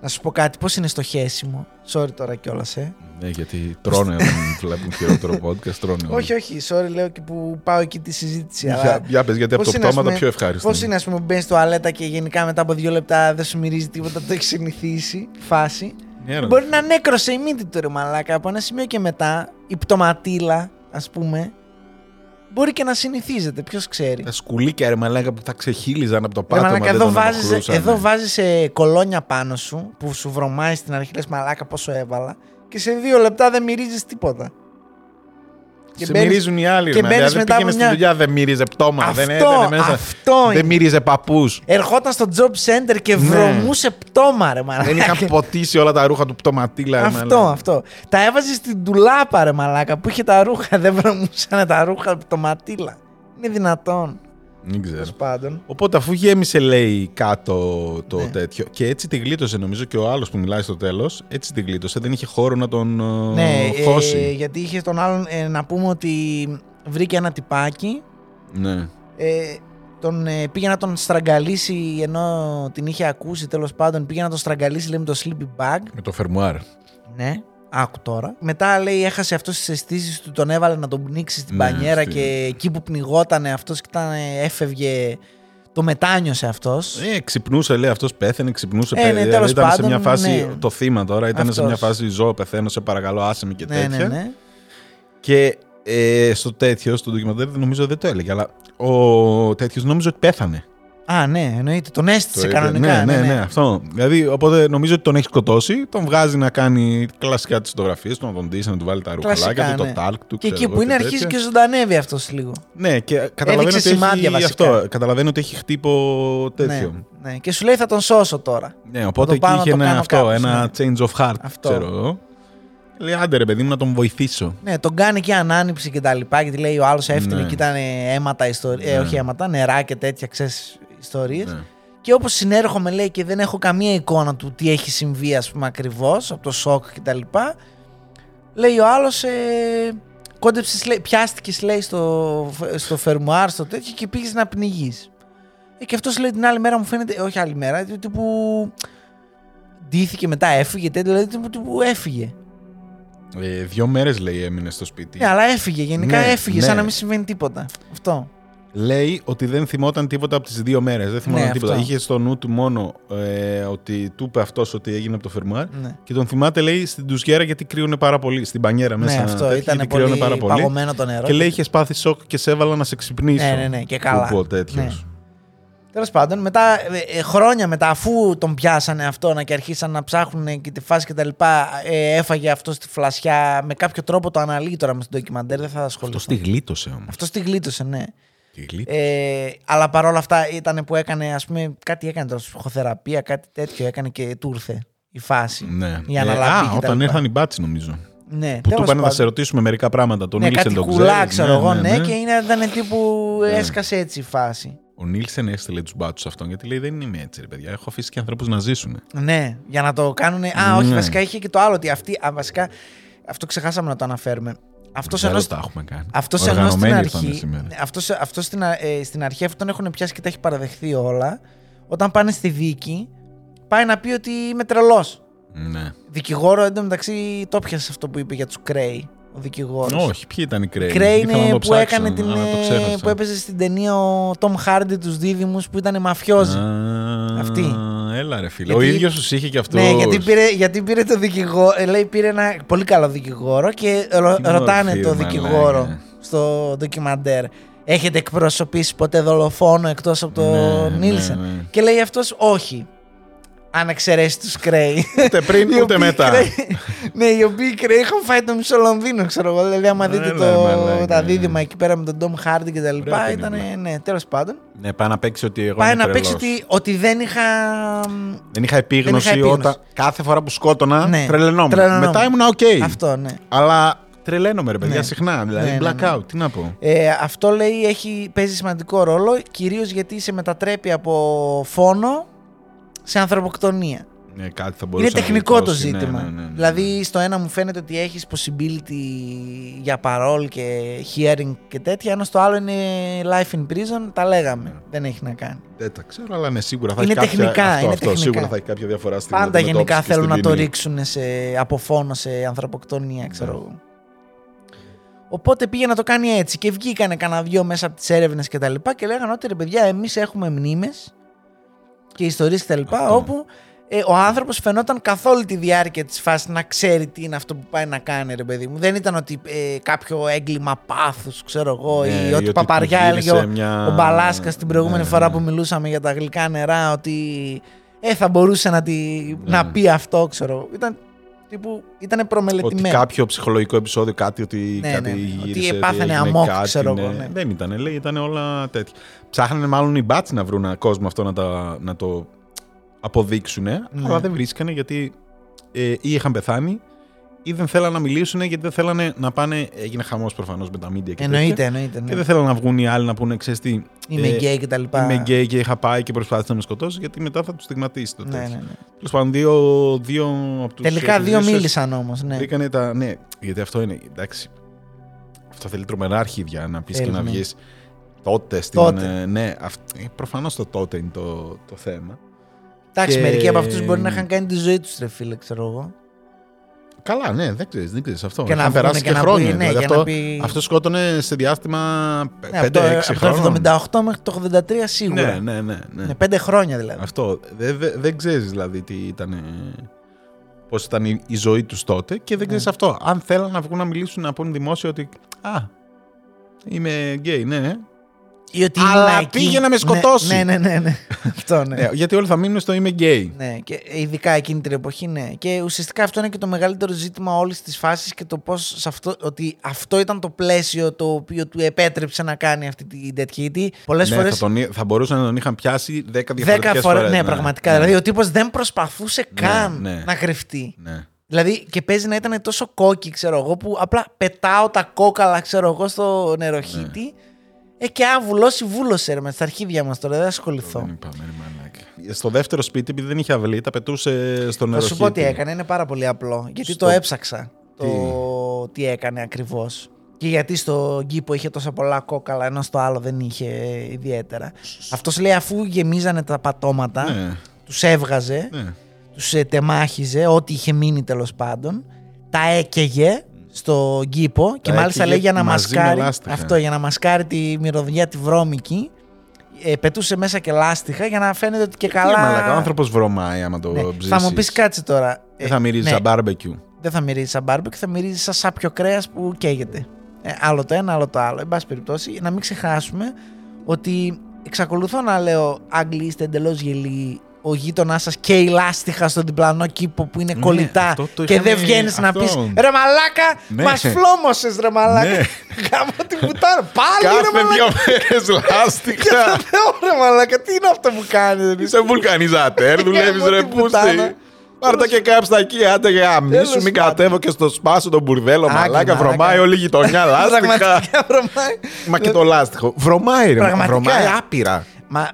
Speaker 1: Να σου πω κάτι, πώς είναι στο χέσιμο. Sorry τώρα κιόλας, ε.
Speaker 2: Ναι, γιατί τρώνε όταν βλέπουν χειρότερο podcast, τρώνε. όλοι.
Speaker 1: όχι, όχι, sorry, λέω και που πάω εκεί τη συζήτηση.
Speaker 2: Για,
Speaker 1: αλλά...
Speaker 2: για πες, γιατί από
Speaker 1: Πώς
Speaker 2: το
Speaker 1: είναι, ας
Speaker 2: πτώμα το
Speaker 1: πούμε,
Speaker 2: πιο ευχάριστο.
Speaker 1: Πώς είναι, ας πούμε, που μπαίνεις στο αλέτα και γενικά μετά από δύο λεπτά δεν σου μυρίζει τίποτα, το έχεις συνηθίσει. Φάση.
Speaker 2: Ναι, ρε.
Speaker 1: Μπορεί να νέκρωσε η μύτη του ρε μαλάκα. Από ένα σημείο και μετά, η πτωματίλα, ας πούμε, μπορεί και να συνηθίζεται. Ποιος ξέρει.
Speaker 2: Τα σκουλίκια ρε μαλάκα που τα ξεχύλιζαν από το
Speaker 1: Ρε
Speaker 2: πάτωμα
Speaker 1: μαλάκα,
Speaker 2: δεν
Speaker 1: εδώ
Speaker 2: τον
Speaker 1: βάζεις,
Speaker 2: ενοχλούσαν.
Speaker 1: εδώ βάζεις ε, κολόνια πάνω σου που σου βρωμάει στην αρχή λες μαλάκα πόσο έβαλα και σε δύο λεπτά δεν μυρίζεις τίποτα. Και
Speaker 2: σε
Speaker 1: μπαίνεις-
Speaker 2: μυρίζουν οι άλλοι.
Speaker 1: και
Speaker 2: ρε,
Speaker 1: μπαίνεις
Speaker 2: δηλαδή
Speaker 1: μετά
Speaker 2: πήγαινες
Speaker 1: από
Speaker 2: στη
Speaker 1: μια-
Speaker 2: δουλειά, δεν μύριζε πτώμα. δεν
Speaker 1: Αυτό,
Speaker 2: έδαινε μέσα.
Speaker 1: αυτό
Speaker 2: Δεν
Speaker 1: είναι.
Speaker 2: μύριζε παππούς.
Speaker 1: Ερχόταν στο job center και
Speaker 2: Ναι.
Speaker 1: βρωμούσε πτώμα, ρε μαλάκα.
Speaker 2: δεν είχαν ποτίσει όλα τα ρούχα του πτωματίλα. ρε,
Speaker 1: Αυτό,
Speaker 2: μαλάκα.
Speaker 1: αυτό. Τα έβαζε στην τουλάπα, ρε μαλάκα, που είχε τα ρούχα. Δεν βρωμούσαν τα ρούχα από το ματίλα. Είναι δυνατόν.
Speaker 2: Δεν ξέρω.
Speaker 1: Τέλος πάντων.
Speaker 2: Οπότε αφού γέμισε λέει κάτω το
Speaker 1: Ναι.
Speaker 2: τέτοιο και έτσι τη γλίτωσε νομίζω και ο άλλος που μιλάει στο τέλος έτσι τη γλίτωσε δεν είχε χώρο να τον ε,
Speaker 1: Ναι, ε,
Speaker 2: χώσει.
Speaker 1: γιατί είχε τον άλλον ε, να πούμε ότι βρήκε ένα τυπάκι.
Speaker 2: Ναι.
Speaker 1: Ε, τον, ε, πήγε να τον στραγγαλίσει ενώ την είχε ακούσει τέλος πάντων. Πήγε να τον στραγγαλίσει λέει με το sleepy bag.
Speaker 2: Με το φερμουάρ.
Speaker 1: Ναι, άκου τώρα. Μετά λέει έχασε αυτός τις αισθήσεις του, τον έβαλε να τον πνίξει στην
Speaker 2: Ναι,
Speaker 1: πανιέρα
Speaker 2: στη-
Speaker 1: και εκεί που πνιγότανε αυτός και ήταν, έφευγε. Το μετάνιωσε αυτός.
Speaker 2: Ε, ξυπνούσε, λέει αυτός πέθανε, ξυπνούσε.
Speaker 1: Ε, ναι,
Speaker 2: παιδί,
Speaker 1: τέλος
Speaker 2: ήταν σε
Speaker 1: πάντων,
Speaker 2: μια φάση.
Speaker 1: ναι.
Speaker 2: Το θύμα τώρα ήταν σε
Speaker 1: Αυτός.
Speaker 2: μια φάση ζώο, πεθαίνω, σε παρακαλώ, άσε με και
Speaker 1: ναι,
Speaker 2: τέτοια.
Speaker 1: ναι, ναι.
Speaker 2: Και ε, στο τέτοιο, στο ντοκιμαντέρ, νομίζω δεν το έλεγε, αλλά ο τέτοιος νόμιζε ότι πέθανε.
Speaker 1: Α, ναι, εννοείται. Τον αίσθησε
Speaker 2: Το είπε.
Speaker 1: κανονικά.
Speaker 2: ναι, ναι, ναι, αυτό. Δηλαδή, οπότε νομίζω ότι τον έχει σκοτώσει, τον βγάζει να κάνει κλασικά τις φωτογραφίες του, να τον ντύσει, να του βάλει τα
Speaker 1: Κλασικά,
Speaker 2: ρουχαλάκια του,
Speaker 1: ναι.
Speaker 2: το τάλκ του.
Speaker 1: Και
Speaker 2: ξέρω
Speaker 1: εκεί
Speaker 2: εγώ,
Speaker 1: που είναι
Speaker 2: τέτοια.
Speaker 1: αρχίζει και ζωντανεύει αυτός λίγο.
Speaker 2: Ναι, και καταλαβαίνω ότι,
Speaker 1: σημάδια
Speaker 2: έχει,
Speaker 1: βασικά.
Speaker 2: αυτό, καταλαβαίνω ότι έχει χτύπο τέτοιο.
Speaker 1: Ναι, ναι. Και σου λέει θα τον σώσω τώρα.
Speaker 2: Ναι, οπότε
Speaker 1: το πάω
Speaker 2: εκεί
Speaker 1: να
Speaker 2: είχε
Speaker 1: το
Speaker 2: ένα,
Speaker 1: κάνω
Speaker 2: αυτό,
Speaker 1: κάπως,
Speaker 2: ένα change of heart,
Speaker 1: Αυτό.
Speaker 2: ξέρω εγώ. Λέει, άντε ρε παιδί μου να τον βοηθήσω.
Speaker 1: Ναι, τον κάνει και ανάνυψη και τα λοιπά. Γιατί λέει ο άλλος έφτιανε
Speaker 2: Ναι.
Speaker 1: και ήταν αίματα ιστορίε.
Speaker 2: Ναι.
Speaker 1: όχι αίματα, νερά και τέτοια ξέρεις ιστορίες.
Speaker 2: Ναι.
Speaker 1: Και όπως συνέρχομαι λέει και δεν έχω καμία εικόνα του τι έχει συμβεί, ας πούμε, ακριβώς από το σοκ και τα λοιπά. Λέει ο άλλος, ε, κόντεψες, λέει, πιάστηκες, λέει, στο, στο φερμουάρ, στο τέτοιο και πήγες να πνιγείς. Ε, και αυτός λέει την άλλη μέρα μου φαίνεται, ε, όχι άλλη μέρα, τύπου. Ντύθηκε μετά, έφυγε, τέτοιο, δηλαδή τύπου, τύπου έφυγε.
Speaker 2: Ε, δύο μέρες λέει έμεινε στο σπίτι.
Speaker 1: Ναι, αλλά έφυγε. Γενικά
Speaker 2: Ναι,
Speaker 1: έφυγε,
Speaker 2: ναι.
Speaker 1: σαν να μην συμβαίνει τίποτα. Αυτό.
Speaker 2: Λέει ότι δεν θυμόταν τίποτα από τις δύο μέρες. Δεν θυμόταν
Speaker 1: Ναι,
Speaker 2: τίποτα.
Speaker 1: αυτό.
Speaker 2: Είχε στο νου του μόνο ε, ότι του είπε αυτός ότι έγινε από το φερμουάρ.
Speaker 1: Ναι,
Speaker 2: Και τον θυμάται, λέει, στην τουζιέρα γιατί κρύωνε πάρα πολύ. Στην πανιέρα μέσα.
Speaker 1: ναι αυτό
Speaker 2: τέτοια,
Speaker 1: ήταν
Speaker 2: γιατί
Speaker 1: πολύ,
Speaker 2: κρύωνε πάρα πολύ.
Speaker 1: παγωμένο το νερό.
Speaker 2: Και λέει, είχες πάθει σοκ και σε έβαλα να σε ξυπνήσω.
Speaker 1: Ναι, ναι, ναι, και καλά.
Speaker 2: Που είπε ο τέτοιος.
Speaker 1: Ναι. Τέλος πάντων, μετά, ε, ε, χρόνια μετά, αφού τον πιάσανε αυτό και αρχίσαν να ψάχνουν και τη φάση και τα λοιπά, ε, έφαγε αυτός στη φλασιά. Με κάποιο τρόπο το αναλύει τώρα με στο ντοκιμαντέρ, δεν θα ασχοληθώ.
Speaker 2: Αυτό τη γλίτωσε όμως.
Speaker 1: Αυτό τη γλίτωσε, ναι.
Speaker 2: Τη γλίτωσε.
Speaker 1: Ε, αλλά παρόλα αυτά ήταν που έκανε, ας πούμε, κάτι έκανε τώρα, ψυχοθεραπεία, κάτι τέτοιο έκανε και του ήρθε η φάση.
Speaker 2: Ναι.
Speaker 1: Η αναλαπή
Speaker 2: α,
Speaker 1: και τα
Speaker 2: όταν
Speaker 1: λοιπά.
Speaker 2: ήρθαν οι μπάτσι, νομίζω.
Speaker 1: Ναι,
Speaker 2: Που του
Speaker 1: τέλος
Speaker 2: είπαν να
Speaker 1: πάντων.
Speaker 2: σε ρωτήσουμε μερικά πράγματα. Τον
Speaker 1: ναι,
Speaker 2: Νίλσεν
Speaker 1: κάτι
Speaker 2: τον
Speaker 1: κουλά,
Speaker 2: ξέρεις.
Speaker 1: ξέρω εγώ, ναι, και
Speaker 2: ναι.
Speaker 1: είναι, ήταν τύπου
Speaker 2: Ναι.
Speaker 1: έσκασε έτσι η φάση.
Speaker 2: Ο Νίλσεν έστειλε τους μπάτσους αυτόν γιατί λέει δεν είμαι έτσι, ρε παιδιά. Έχω αφήσει και ανθρώπους να ζήσουν.
Speaker 1: Ναι, για να το κάνουν. Α, όχι,
Speaker 2: Ναι.
Speaker 1: βασικά είχε και το άλλο ότι αυτή. Α, βασικά, αυτό ξεχάσαμε να το αναφέρουμε. Αυτός
Speaker 2: Δεν
Speaker 1: ενώ,
Speaker 2: το τα έχουμε κάνει.
Speaker 1: αυτός ενώ στην
Speaker 2: Οργανωμένοι ήρθανε
Speaker 1: αρχή.
Speaker 2: σήμερα.
Speaker 1: Αυτός, αυτός στην, α- ε, στην αρχή αυτόν τον έχουν πιάσει και τα έχει παραδεχθεί όλα. Όταν πάνε στη δίκη, πάει να πει ότι είμαι τρελός.
Speaker 2: Ναι.
Speaker 1: Δικηγόρο εντωμεταξύ το πιασε αυτό που είπε για τους Κρέι. Ο δικηγόρος.
Speaker 2: Όχι, ποιοι ήταν οι Κρέι.
Speaker 1: Κρέι
Speaker 2: Ήθελα να
Speaker 1: είναι
Speaker 2: το
Speaker 1: που
Speaker 2: ψάξω,
Speaker 1: έκανε την.
Speaker 2: αλλά το
Speaker 1: ε,
Speaker 2: ξέχασα.
Speaker 1: που έπαιζε στην ταινία ο Τόμ Χάρντι τους Δίδυμους που ήταν μαφιόζη.
Speaker 2: Α,
Speaker 1: Αυτή.
Speaker 2: Έλα ρε φίλε.
Speaker 1: Γιατί-
Speaker 2: Ο ίδιος τους είχε και αυτό.
Speaker 1: Ναι, γιατί πήρε, γιατί πήρε το δικηγόρο. ε, Λέει πήρε ένα πολύ καλό δικηγόρο και ρω-
Speaker 2: Τι
Speaker 1: ρωτάνε
Speaker 2: μορφή,
Speaker 1: το
Speaker 2: ρε
Speaker 1: δικηγόρο
Speaker 2: μαλάκα.
Speaker 1: στο ντοκιμαντέρ. Έχετε εκπροσωπήσει ποτέ δολοφόνο εκτός από τον
Speaker 2: Ναι,
Speaker 1: Νίλσεν;
Speaker 2: ναι, ναι.
Speaker 1: Και λέει αυτός όχι. Αν εξαιρέσει τους Κρέι.
Speaker 2: Ούτε πριν
Speaker 1: Οι
Speaker 2: ούτε
Speaker 1: οποίοι
Speaker 2: μετά.
Speaker 1: Κρέι- ναι, οι οποίοι Κρέι είχαν φάει το μισό Λονδίνο, ξέρω εγώ. Δηλαδή, άμα δείτε
Speaker 2: Έλα,
Speaker 1: το,
Speaker 2: μαλάκα,
Speaker 1: τα
Speaker 2: ναι.
Speaker 1: δίδυμα εκεί πέρα με τον Ντόμ Χάρντι και τα λοιπά,
Speaker 2: Ωραία
Speaker 1: ήταν.
Speaker 2: ταινία.
Speaker 1: Ναι, τέλος πάντων.
Speaker 2: Ναι, πάει να παίξει ότι εγώ
Speaker 1: Πάει
Speaker 2: είμαι
Speaker 1: να παίξει
Speaker 2: τρελός.
Speaker 1: ότι, ότι δεν είχα.
Speaker 2: Δεν είχα επίγνωση,
Speaker 1: Δεν είχα επίγνωση.
Speaker 2: όταν κάθε φορά που σκότωνα
Speaker 1: Ναι,
Speaker 2: τρελαινόμουν.
Speaker 1: τρελαινόμουν.
Speaker 2: Μετά ήμουν οκ.
Speaker 1: Αυτό, ναι.
Speaker 2: Αλλά τρελαίνομαι ρε παιδιά
Speaker 1: Ναι.
Speaker 2: συχνά. Δηλαδή
Speaker 1: Ναι, ναι,
Speaker 2: blackout,
Speaker 1: ναι.
Speaker 2: τι να πω.
Speaker 1: Ε, αυτό λέει έχει, παίζει σημαντικό ρόλο, κυρίως γιατί σε μετατρέπει από φόνο σε ανθρωποκτονία.
Speaker 2: Ναι, κάτι θα μπορούσε
Speaker 1: Είναι
Speaker 2: να
Speaker 1: τεχνικό το
Speaker 2: γλιτώσει, ναι,
Speaker 1: ζήτημα.
Speaker 2: ναι, ναι, ναι.
Speaker 1: Δηλαδή στο ένα μου φαίνεται ότι έχεις possibility για parole και hearing και τέτοια, ενώ στο άλλο είναι life in prison, τα λέγαμε. Δεν έχει να κάνει.
Speaker 2: Δεν τα ξέρω, αλλά ναι, σίγουρα θα
Speaker 1: Είναι
Speaker 2: έχει κάποια...
Speaker 1: τεχνικά,
Speaker 2: αυτό,
Speaker 1: είναι
Speaker 2: αυτό,
Speaker 1: τεχνικά.
Speaker 2: σίγουρα θα έχει κάποια διαφορά στην
Speaker 1: Πάντα
Speaker 2: αντιμετώπιση
Speaker 1: γενικά
Speaker 2: και
Speaker 1: θέλουν
Speaker 2: στην
Speaker 1: να το
Speaker 2: ποινή.
Speaker 1: ρίξουν σε, από φόνο σε ανθρωποκτονία, ξέρω
Speaker 2: Ναι.
Speaker 1: εγώ. Οπότε πήγε να το κάνει έτσι και βγήκανε κανένα δυο μέσα από τις έρευνες και τα λοιπά και λέγανε ότι ρε παιδιά εμείς έχουμε μνήμες και ιστορίες και τα λοιπά
Speaker 2: Αυτό.
Speaker 1: όπου ε, ο άνθρωπος φαινόταν καθ' όλη τη διάρκεια της φάσης να ξέρει τι είναι αυτό που πάει να κάνει ρε παιδί μου. Δεν ήταν ότι ε, κάποιο έγκλημα πάθους ξέρω εγώ
Speaker 2: Ναι,
Speaker 1: ή
Speaker 2: ή
Speaker 1: ότι
Speaker 2: ότι
Speaker 1: παπαριά
Speaker 2: που γίνει
Speaker 1: έλεγε
Speaker 2: σε
Speaker 1: ο,
Speaker 2: μια-
Speaker 1: ο Μπαλάσκας την προηγούμενη
Speaker 2: Ναι,
Speaker 1: φορά
Speaker 2: ναι.
Speaker 1: που μιλούσαμε για τα γλυκά νερά ότι ε, θα μπορούσε να, τη,
Speaker 2: Ναι.
Speaker 1: να πει αυτό ξέρω εγώ. Ήταν τύπου ήταν
Speaker 2: Ότι
Speaker 1: προμελετημένο.
Speaker 2: κάποιο ψυχολογικό επεισόδιο, κάτι ότι
Speaker 1: Ναι,
Speaker 2: κάτι
Speaker 1: ναι.
Speaker 2: γύρισε,
Speaker 1: Ότι πάθανε
Speaker 2: έγινε
Speaker 1: αμόκ,
Speaker 2: κάτι,
Speaker 1: ξέρω
Speaker 2: ναι.
Speaker 1: εγώ, ναι.
Speaker 2: Δεν ήταν, λέει, ήταν όλα τέτοια. Ψάχνανε μάλλον οι μπάτσι να βρουν έναν κόσμο αυτό να, τα, να το αποδείξουν,
Speaker 1: Ναι.
Speaker 2: αλλά δεν βρίσκανε γιατί ε, ή είχαν πεθάνει ή δεν θέλανε να μιλήσουν γιατί δεν θέλανε να πάνε. Έγινε χαμός προφανώς με τα media και
Speaker 1: Εννοείται,
Speaker 2: τέτοια.
Speaker 1: εννοείται.
Speaker 2: Και
Speaker 1: Ναι.
Speaker 2: δεν θέλανε να βγουν οι άλλοι να πούνε, ξέρεις τι.
Speaker 1: Είμαι
Speaker 2: ε,
Speaker 1: γκέι και τα λοιπά.
Speaker 2: Είμαι γκέι και είχα πάει και προσπάθησε να με σκοτώσει, γιατί μετά θα τους στιγματίσει το
Speaker 1: Ναι,
Speaker 2: τέτοιο.
Speaker 1: ναι, ναι.
Speaker 2: Τέλος πάντων, δύο, δύο από τους.
Speaker 1: Τελικά δύο μίλησαν όμως. Ναι.
Speaker 2: Βρήκανε τα. Ναι, γιατί αυτό είναι. Εντάξει. Αυτό θέλει τρομερά αρχίδια να πεις και
Speaker 1: Θέλει,
Speaker 2: να
Speaker 1: ναι.
Speaker 2: βγεις τότε στην.
Speaker 1: Τότε.
Speaker 2: ε, Ναι, προφανώς το τότε είναι το, το θέμα.
Speaker 1: Εντάξει,
Speaker 2: Και-
Speaker 1: μερικοί από αυτούς μπορεί να είχαν κάνει τη ζωή τους, ρε φίλε, ξέρω εγώ.
Speaker 2: Καλά, ναι, δεν ξέρεις, δεν ξέρεις αυτό.
Speaker 1: Και να
Speaker 2: Είχαν
Speaker 1: βγουνε
Speaker 2: περάσει
Speaker 1: και
Speaker 2: και,
Speaker 1: να πει,
Speaker 2: χρόνια.
Speaker 1: ναι,
Speaker 2: δηλαδή
Speaker 1: για
Speaker 2: αυτό,
Speaker 1: να πει-
Speaker 2: αυτό σκότωνε σε διάστημα
Speaker 1: Ναι, από το,
Speaker 2: 5-6
Speaker 1: από
Speaker 2: χρόνων.
Speaker 1: το 78 μέχρι το 83 σίγουρα.
Speaker 2: Ναι, ναι, ναι. ναι.
Speaker 1: Ναι, πέντε χρόνια δηλαδή.
Speaker 2: Αυτό. Δεν δε, δεν ξέρεις δηλαδή τι ήταν. Πώς ήταν η, η ζωή τους τότε και δεν ξέρεις
Speaker 1: Ναι.
Speaker 2: αυτό. Αν θέλουν να βγουν να μιλήσουν να πούνε δημόσια ότι. Α, είμαι γκέι, ναι, ναι.
Speaker 1: Ή ότι
Speaker 2: Αλλά
Speaker 1: ήμουν εκεί.
Speaker 2: πήγε να με σκοτώσει.
Speaker 1: Ναι, ναι, ναι. ναι. αυτό ναι.
Speaker 2: Ε, γιατί όλοι θα μείνουν στο είμαι γκέι.
Speaker 1: Ναι, και ειδικά εκείνη την εποχή, ναι. Και ουσιαστικά αυτό είναι και το μεγαλύτερο ζήτημα όλης της φάσης και το πώς αυτό, ότι αυτό ήταν το πλαίσιο το οποίο του επέτρεψε να κάνει αυτή την τέτοια. Γιατί πολλές
Speaker 2: Ναι,
Speaker 1: φορές.
Speaker 2: θα, τον, εί- θα μπορούσαν να τον είχαν πιάσει 10 διαφορετικές
Speaker 1: Δέκα φορές.
Speaker 2: φορές.
Speaker 1: Ναι, πραγματικά. Δηλαδή ο τύπος δεν προσπαθούσε καν
Speaker 2: ναι.
Speaker 1: να κρυφτεί.
Speaker 2: Ναι.
Speaker 1: Δηλαδή και παίζει να ήταν τόσο κόκκι, ξέρω εγώ, που απλά πετάω τα κόκαλα, ξέρω εγώ, στο νεροχύτη.
Speaker 2: Ναι.
Speaker 1: Ε, και αν βουλώσει, βούλωσε ρε, με στα αρχίδια μας τώρα, δεν θα ασχοληθώ.
Speaker 2: Δεν είπαμε, ρε μαλάκα. Στο δεύτερο σπίτι, επειδή δεν είχε αυλή, τα πετούσε στο
Speaker 1: Θα
Speaker 2: νερό.
Speaker 1: σου πω τι έκανε, είναι πάρα πολύ απλό. Γιατί
Speaker 2: Στο-
Speaker 1: το έψαξα το
Speaker 2: Τι;
Speaker 1: τι έκανε ακριβώς. Και γιατί στο κήπο είχε τόσα πολλά κόκαλα, ενώ στο άλλο δεν είχε ιδιαίτερα. Αυτός λέει αφού γεμίζανε τα πατώματα,
Speaker 2: Ναι,
Speaker 1: τους έβγαζε,
Speaker 2: ναι.
Speaker 1: τους τεμάχιζε, ό,τι είχε μείνει τέλος πάντων, τα έκαιγε στο κήπο και
Speaker 2: Τα
Speaker 1: μάλιστα
Speaker 2: έκαιγε
Speaker 1: λέει για να
Speaker 2: μαζί με
Speaker 1: μασκάρει.
Speaker 2: λάστιχα.
Speaker 1: Αυτό, για να μασκάρει τη μυρωδιά τη βρώμικη. Ε, πετούσε μέσα και λάστιχα για να φαίνεται ότι και καλά.
Speaker 2: Τι μαλάκα, ο άνθρωπος βρωμάει άμα το
Speaker 1: Ναι.
Speaker 2: ψήσεις.
Speaker 1: Θα μου πεις κάτσε τώρα.
Speaker 2: Δεν θα μυρίζει
Speaker 1: ναι,
Speaker 2: σαν barbecue.
Speaker 1: δεν θα μυρίζει σαν μπάρμπεκ, θα μυρίζει σαν σάπιο κρέας που καίγεται. Ε, άλλο το ένα, άλλο το άλλο. Εν πάση περιπτώσει, να μην ξεχάσουμε ότι εξακολουθώ να λέω Άγγλοι είστε εντελώς γελοί. Ο γείτονάς σας και η λάστιχα στον διπλανό κήπο που είναι
Speaker 2: Ναι,
Speaker 1: κολλητά
Speaker 2: αυτό το
Speaker 1: και
Speaker 2: είχαμε-
Speaker 1: δεν βγαίνεις να
Speaker 2: αυτό.
Speaker 1: πει Ρε μαλάκα,
Speaker 2: Ναι.
Speaker 1: μας φλόμωσες ρε μαλάκα.
Speaker 2: Ναι.
Speaker 1: Γάμο την πουτάνα. Πάλι ρε
Speaker 2: Κάθε
Speaker 1: μαλάκα.
Speaker 2: δύο μέρες
Speaker 1: Και
Speaker 2: λάστιχα.
Speaker 1: θα λέω ρε μαλάκα, τι είναι αυτό που κάνεις.
Speaker 2: Είσαι βουλκανιζατέρ, δουλεύεις
Speaker 1: Γάμο
Speaker 2: ρε
Speaker 1: την πουτάνα.
Speaker 2: πούστη. Πάρτα και κάψε τα εκεί, άντε για αμίσου,
Speaker 1: Τέλος
Speaker 2: μην
Speaker 1: πάντων.
Speaker 2: κατέβω και στο σπάσο τον μπουρδέλο.
Speaker 1: Άκη,
Speaker 2: Μαλάκα,
Speaker 1: μαλάκα.
Speaker 2: βρωμάει όλη η γειτονιά λάστιχα.
Speaker 1: Πραγματικά βρωμάει.
Speaker 2: Μα και το λάστιχο. Βρωμάει ρε,
Speaker 1: Πραγματικά.
Speaker 2: βρωμάει άπειρα.
Speaker 1: Μα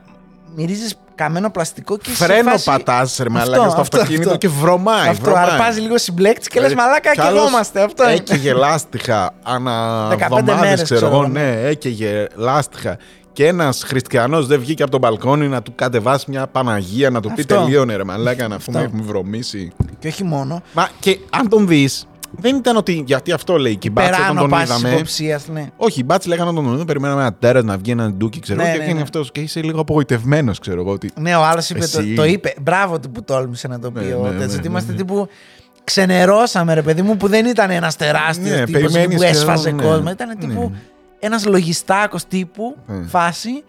Speaker 1: μυρίζεις καμένο πλαστικό και σε
Speaker 2: Φρένο
Speaker 1: φάση-
Speaker 2: πατάς ρε μαλάκα
Speaker 1: Αυτό,
Speaker 2: στο
Speaker 1: αυτό,
Speaker 2: αυτοκίνητο
Speaker 1: αυτό.
Speaker 2: και βρωμάει.
Speaker 1: Αυτό,
Speaker 2: βρωμάει.
Speaker 1: αρπάζει λίγο συμπλέκτη και λες
Speaker 2: Δηλαδή,
Speaker 1: μαλάκα
Speaker 2: κι
Speaker 1: και
Speaker 2: άλλος
Speaker 1: είμαστε. Αυτό είναι.
Speaker 2: Έκαιγε λάστιχα ανά
Speaker 1: 15
Speaker 2: εβδομάδες,
Speaker 1: μέρες,
Speaker 2: ξέρω
Speaker 1: ξέρω
Speaker 2: εγώ.
Speaker 1: εγώ,
Speaker 2: Ναι, έκαιγε λάστιχα. Και ένας χριστιανός δεν βγήκε από τον μπαλκόνι να του κατεβάσει μια Παναγία, να του πει
Speaker 1: Αυτό.
Speaker 2: τελείωνε ρε μαλάκα, να πούμε
Speaker 1: Αυτό.
Speaker 2: έχουμε βρωμίσει.
Speaker 1: Και όχι μόνο.
Speaker 2: Μα και αν τον δεις, δεν ήταν ότι. Γιατί αυτό λέει και οι μπάτσε όταν
Speaker 1: Περάνω
Speaker 2: τον
Speaker 1: πάσης
Speaker 2: είδαμε.
Speaker 1: υποψίας, ναι.
Speaker 2: Όχι, οι μπάτσε λέγανε όταν τον είδαμε, περιμέναμε ένα τέρας να βγει ένα ντούκι, ξέρω
Speaker 1: Ναι,
Speaker 2: εγώ. Και
Speaker 1: ναι,
Speaker 2: βγαίνει
Speaker 1: ναι.
Speaker 2: αυτός και είσαι λίγο απογοητευμένος, ξέρω εγώ. Ότι...
Speaker 1: Ναι, ο άλλος είπε, το,
Speaker 2: Εσύ.
Speaker 1: το είπε. Μπράβο του που τόλμησε να το πει.
Speaker 2: Ναι,
Speaker 1: ο
Speaker 2: ναι,
Speaker 1: τέτοιος,
Speaker 2: ναι,
Speaker 1: ότι
Speaker 2: ναι,
Speaker 1: είμαστε
Speaker 2: ναι.
Speaker 1: τύπου. Ξενερώσαμε, ρε παιδί μου, που δεν ήταν ένας τεράστιος
Speaker 2: Ναι,
Speaker 1: τύπος
Speaker 2: περιμένεις
Speaker 1: που
Speaker 2: και-
Speaker 1: έσφαζε
Speaker 2: ναι,
Speaker 1: κόσμο. Ήταν τύπου
Speaker 2: ναι.
Speaker 1: ένας λογιστάκος τύπου
Speaker 2: Ναι.
Speaker 1: φάση.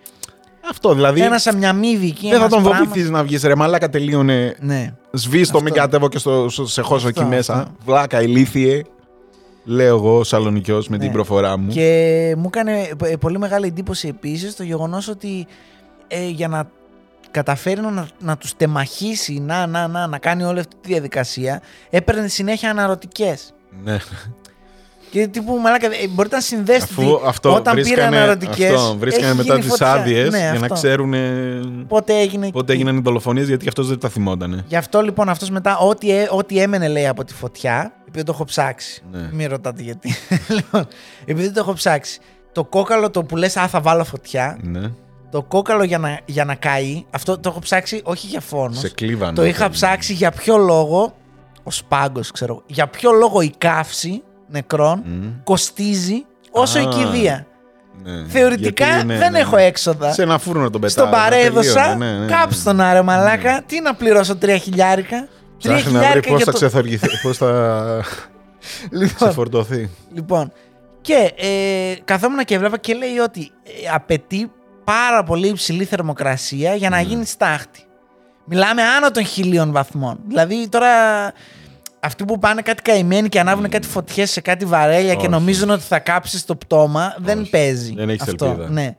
Speaker 2: Αυτό δηλαδή.
Speaker 1: Ένα αμιαμίδη εκεί.
Speaker 2: Δεν θα
Speaker 1: ένας
Speaker 2: τον
Speaker 1: πράγμα.
Speaker 2: βοηθήσεις να βγεις, ρε μαλάκα τελείωνε.
Speaker 1: Ναι.
Speaker 2: Σβήστο, μην
Speaker 1: Αυτό.
Speaker 2: κατέβω και στο, στο- σε χώσω
Speaker 1: Αυτό,
Speaker 2: εκεί μέσα.
Speaker 1: αυτό.
Speaker 2: Βλάκα, ηλίθιε. Λέω εγώ, Σαλονικιός, με την
Speaker 1: Ναι.
Speaker 2: προφορά μου.
Speaker 1: Και μου έκανε ε, πολύ μεγάλη εντύπωση επίσης το γεγονός ότι ε, για να καταφέρει να, να τους τεμαχίσει, να, να, να, να κάνει όλη αυτή τη διαδικασία, έπαιρνε συνέχεια αναρωτικές.
Speaker 2: Ναι.
Speaker 1: Και τύπου μαλάκα, ε, μπορείτε να συνδέσετε
Speaker 2: Αφού
Speaker 1: ότι
Speaker 2: αυτό
Speaker 1: όταν πήρε
Speaker 2: βρίσκανε,
Speaker 1: αναρωτικές,
Speaker 2: αυτό, βρίσκανε
Speaker 1: έχει
Speaker 2: μετά
Speaker 1: γίνει
Speaker 2: τις
Speaker 1: φωτιά.
Speaker 2: άδειες
Speaker 1: Ναι,
Speaker 2: για να
Speaker 1: αυτό.
Speaker 2: ξέρουν
Speaker 1: πότε έγινε
Speaker 2: πότε
Speaker 1: τι.
Speaker 2: έγιναν οι δολοφονίες, γιατί αυτός δεν τα θυμότανε.
Speaker 1: Γι' αυτό λοιπόν αυτός μετά ό,τι, έ- ό,τι έμενε λέει από τη φωτιά, επειδή το έχω ψάξει.
Speaker 2: Ναι.
Speaker 1: Μην ρωτάτε γιατί. λοιπόν, επειδή το έχω ψάξει. Το κόκαλο το που λες α θα βάλω φωτιά,
Speaker 2: Ναι.
Speaker 1: το κόκαλο για να, για να καεί, αυτό το έχω ψάξει όχι για φόνος.
Speaker 2: Σε κλείβανε.
Speaker 1: Το είχα ψάξει για ποιο λόγο, ο σπάγκος ξέρω, εγώ, για ποιο λόγο η καύση νεκρών
Speaker 2: Μμ.
Speaker 1: κοστίζει όσο η
Speaker 2: Α,
Speaker 1: κηδεία.
Speaker 2: Ναι.
Speaker 1: Θεωρητικά
Speaker 2: Γιατί, ναι,
Speaker 1: δεν
Speaker 2: ναι,
Speaker 1: έχω
Speaker 2: ναι.
Speaker 1: έξοδα.
Speaker 2: Σε ένα φούρνο τον πετάω.
Speaker 1: Στον παρέδωσα,
Speaker 2: ναι, ναι, ναι.
Speaker 1: κάψτε τον άρε μαλάκα. Τι να πληρώσω τρία χιλιάρικα; Τρία
Speaker 2: Ψάχνει να βρει
Speaker 1: χιλιάρικα
Speaker 2: πώς
Speaker 1: για
Speaker 2: θα
Speaker 1: το...
Speaker 2: ξεθοργηθεί, πώς θα
Speaker 1: Λοιπόν,
Speaker 2: ξεφορτωθεί.
Speaker 1: Λοιπόν, και ε, καθόμουν και έβλεπα και λέει ότι ε, απαιτεί πάρα πολύ υψηλή θερμοκρασία για να
Speaker 2: Ναι.
Speaker 1: γίνει στάχτη. Μιλάμε άνω των χιλίων βαθμών. Δηλαδή τώρα αυτοί που πάνε κάτι καημένοι και ανάβουν κάτι φωτιές σε κάτι βαρέλια και
Speaker 2: Όχι.
Speaker 1: νομίζουν ότι θα κάψεις το πτώμα, δεν
Speaker 2: Όχι.
Speaker 1: παίζει.
Speaker 2: Δεν έχεις
Speaker 1: αυτό.
Speaker 2: ελπίδα.
Speaker 1: Ναι.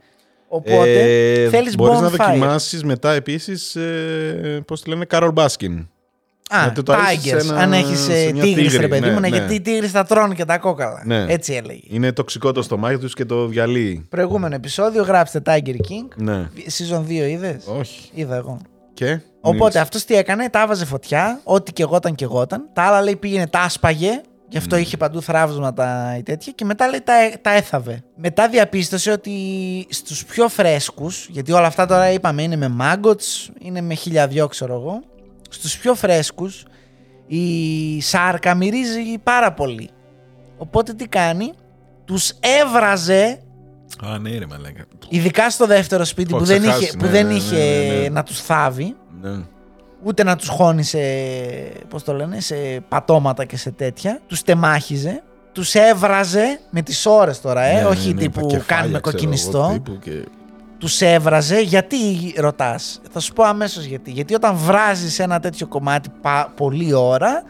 Speaker 1: Οπότε
Speaker 2: Ε,
Speaker 1: θέλεις
Speaker 2: μπορείς να
Speaker 1: bonfire.
Speaker 2: δοκιμάσεις μετά επίσης, ε, πώς τη λένε, Carol Baskin.
Speaker 1: Α,
Speaker 2: να το ταΐσεις
Speaker 1: Tigers.
Speaker 2: σε ένα-
Speaker 1: Αν έχεις
Speaker 2: σε μια
Speaker 1: τίγρη,
Speaker 2: τίγρη,
Speaker 1: ρε παιδί
Speaker 2: ναι,
Speaker 1: μου, ναι,
Speaker 2: ναι.
Speaker 1: γιατί οι τίγρε τα τρώνε και τα κόκαλα.
Speaker 2: Ναι.
Speaker 1: Έτσι έλεγε.
Speaker 2: Είναι τοξικό το στομάχι τους και το διαλύει.
Speaker 1: Προηγούμενο επεισόδιο γράψτε Tiger King.
Speaker 2: Ναι.
Speaker 1: Season 2 είδες;
Speaker 2: Όχι.
Speaker 1: Είδα εγώ.
Speaker 2: Και;
Speaker 1: Οπότε αυτός τι έκανε, τα έβαζε φωτιά, ό,τι και εγώταν και εγώταν. Τα άλλα λέει πήγαινε, τα άσπαγε, γι' αυτό είχε παντού θράψματα ή τέτοια. Και μετά λέει τα, τα έθαβε. Μετά διαπίστωσε ότι στους πιο φρέσκους, γιατί όλα αυτά τώρα είπαμε είναι με μάγκοτς, είναι με χιλιαδιό ξέρω εγώ. Στους πιο φρέσκους η σάρκα μυρίζει πάρα πολύ. Οπότε τι κάνει, τους έβραζε
Speaker 2: Α, ναι, ρε μαλάκα.
Speaker 1: Ειδικά στο δεύτερο σπίτι
Speaker 2: Το
Speaker 1: που δεν
Speaker 2: ξεχάσει,
Speaker 1: είχε,
Speaker 2: ναι,
Speaker 1: που δεν
Speaker 2: ναι, ναι,
Speaker 1: είχε
Speaker 2: ναι, ναι.
Speaker 1: να τους θάβει,
Speaker 2: Ναι.
Speaker 1: ούτε να τους χώνει σε, πώς το λένε, σε πατώματα και σε τέτοια. Τους τεμάχιζε, τους έβραζε με τις ώρες τώρα, ε,
Speaker 2: Ναι, ναι,
Speaker 1: όχι
Speaker 2: ναι,
Speaker 1: τύπου
Speaker 2: τα κεφάλια,
Speaker 1: κάνουμε
Speaker 2: ξέρω
Speaker 1: κοκκινιστό.
Speaker 2: εγώ, τύπου και-
Speaker 1: Τους έβραζε, γιατί ρωτάς. Θα σου πω αμέσως γιατί. Γιατί όταν βράζεις ένα τέτοιο κομμάτι πα, πολλή ώρα,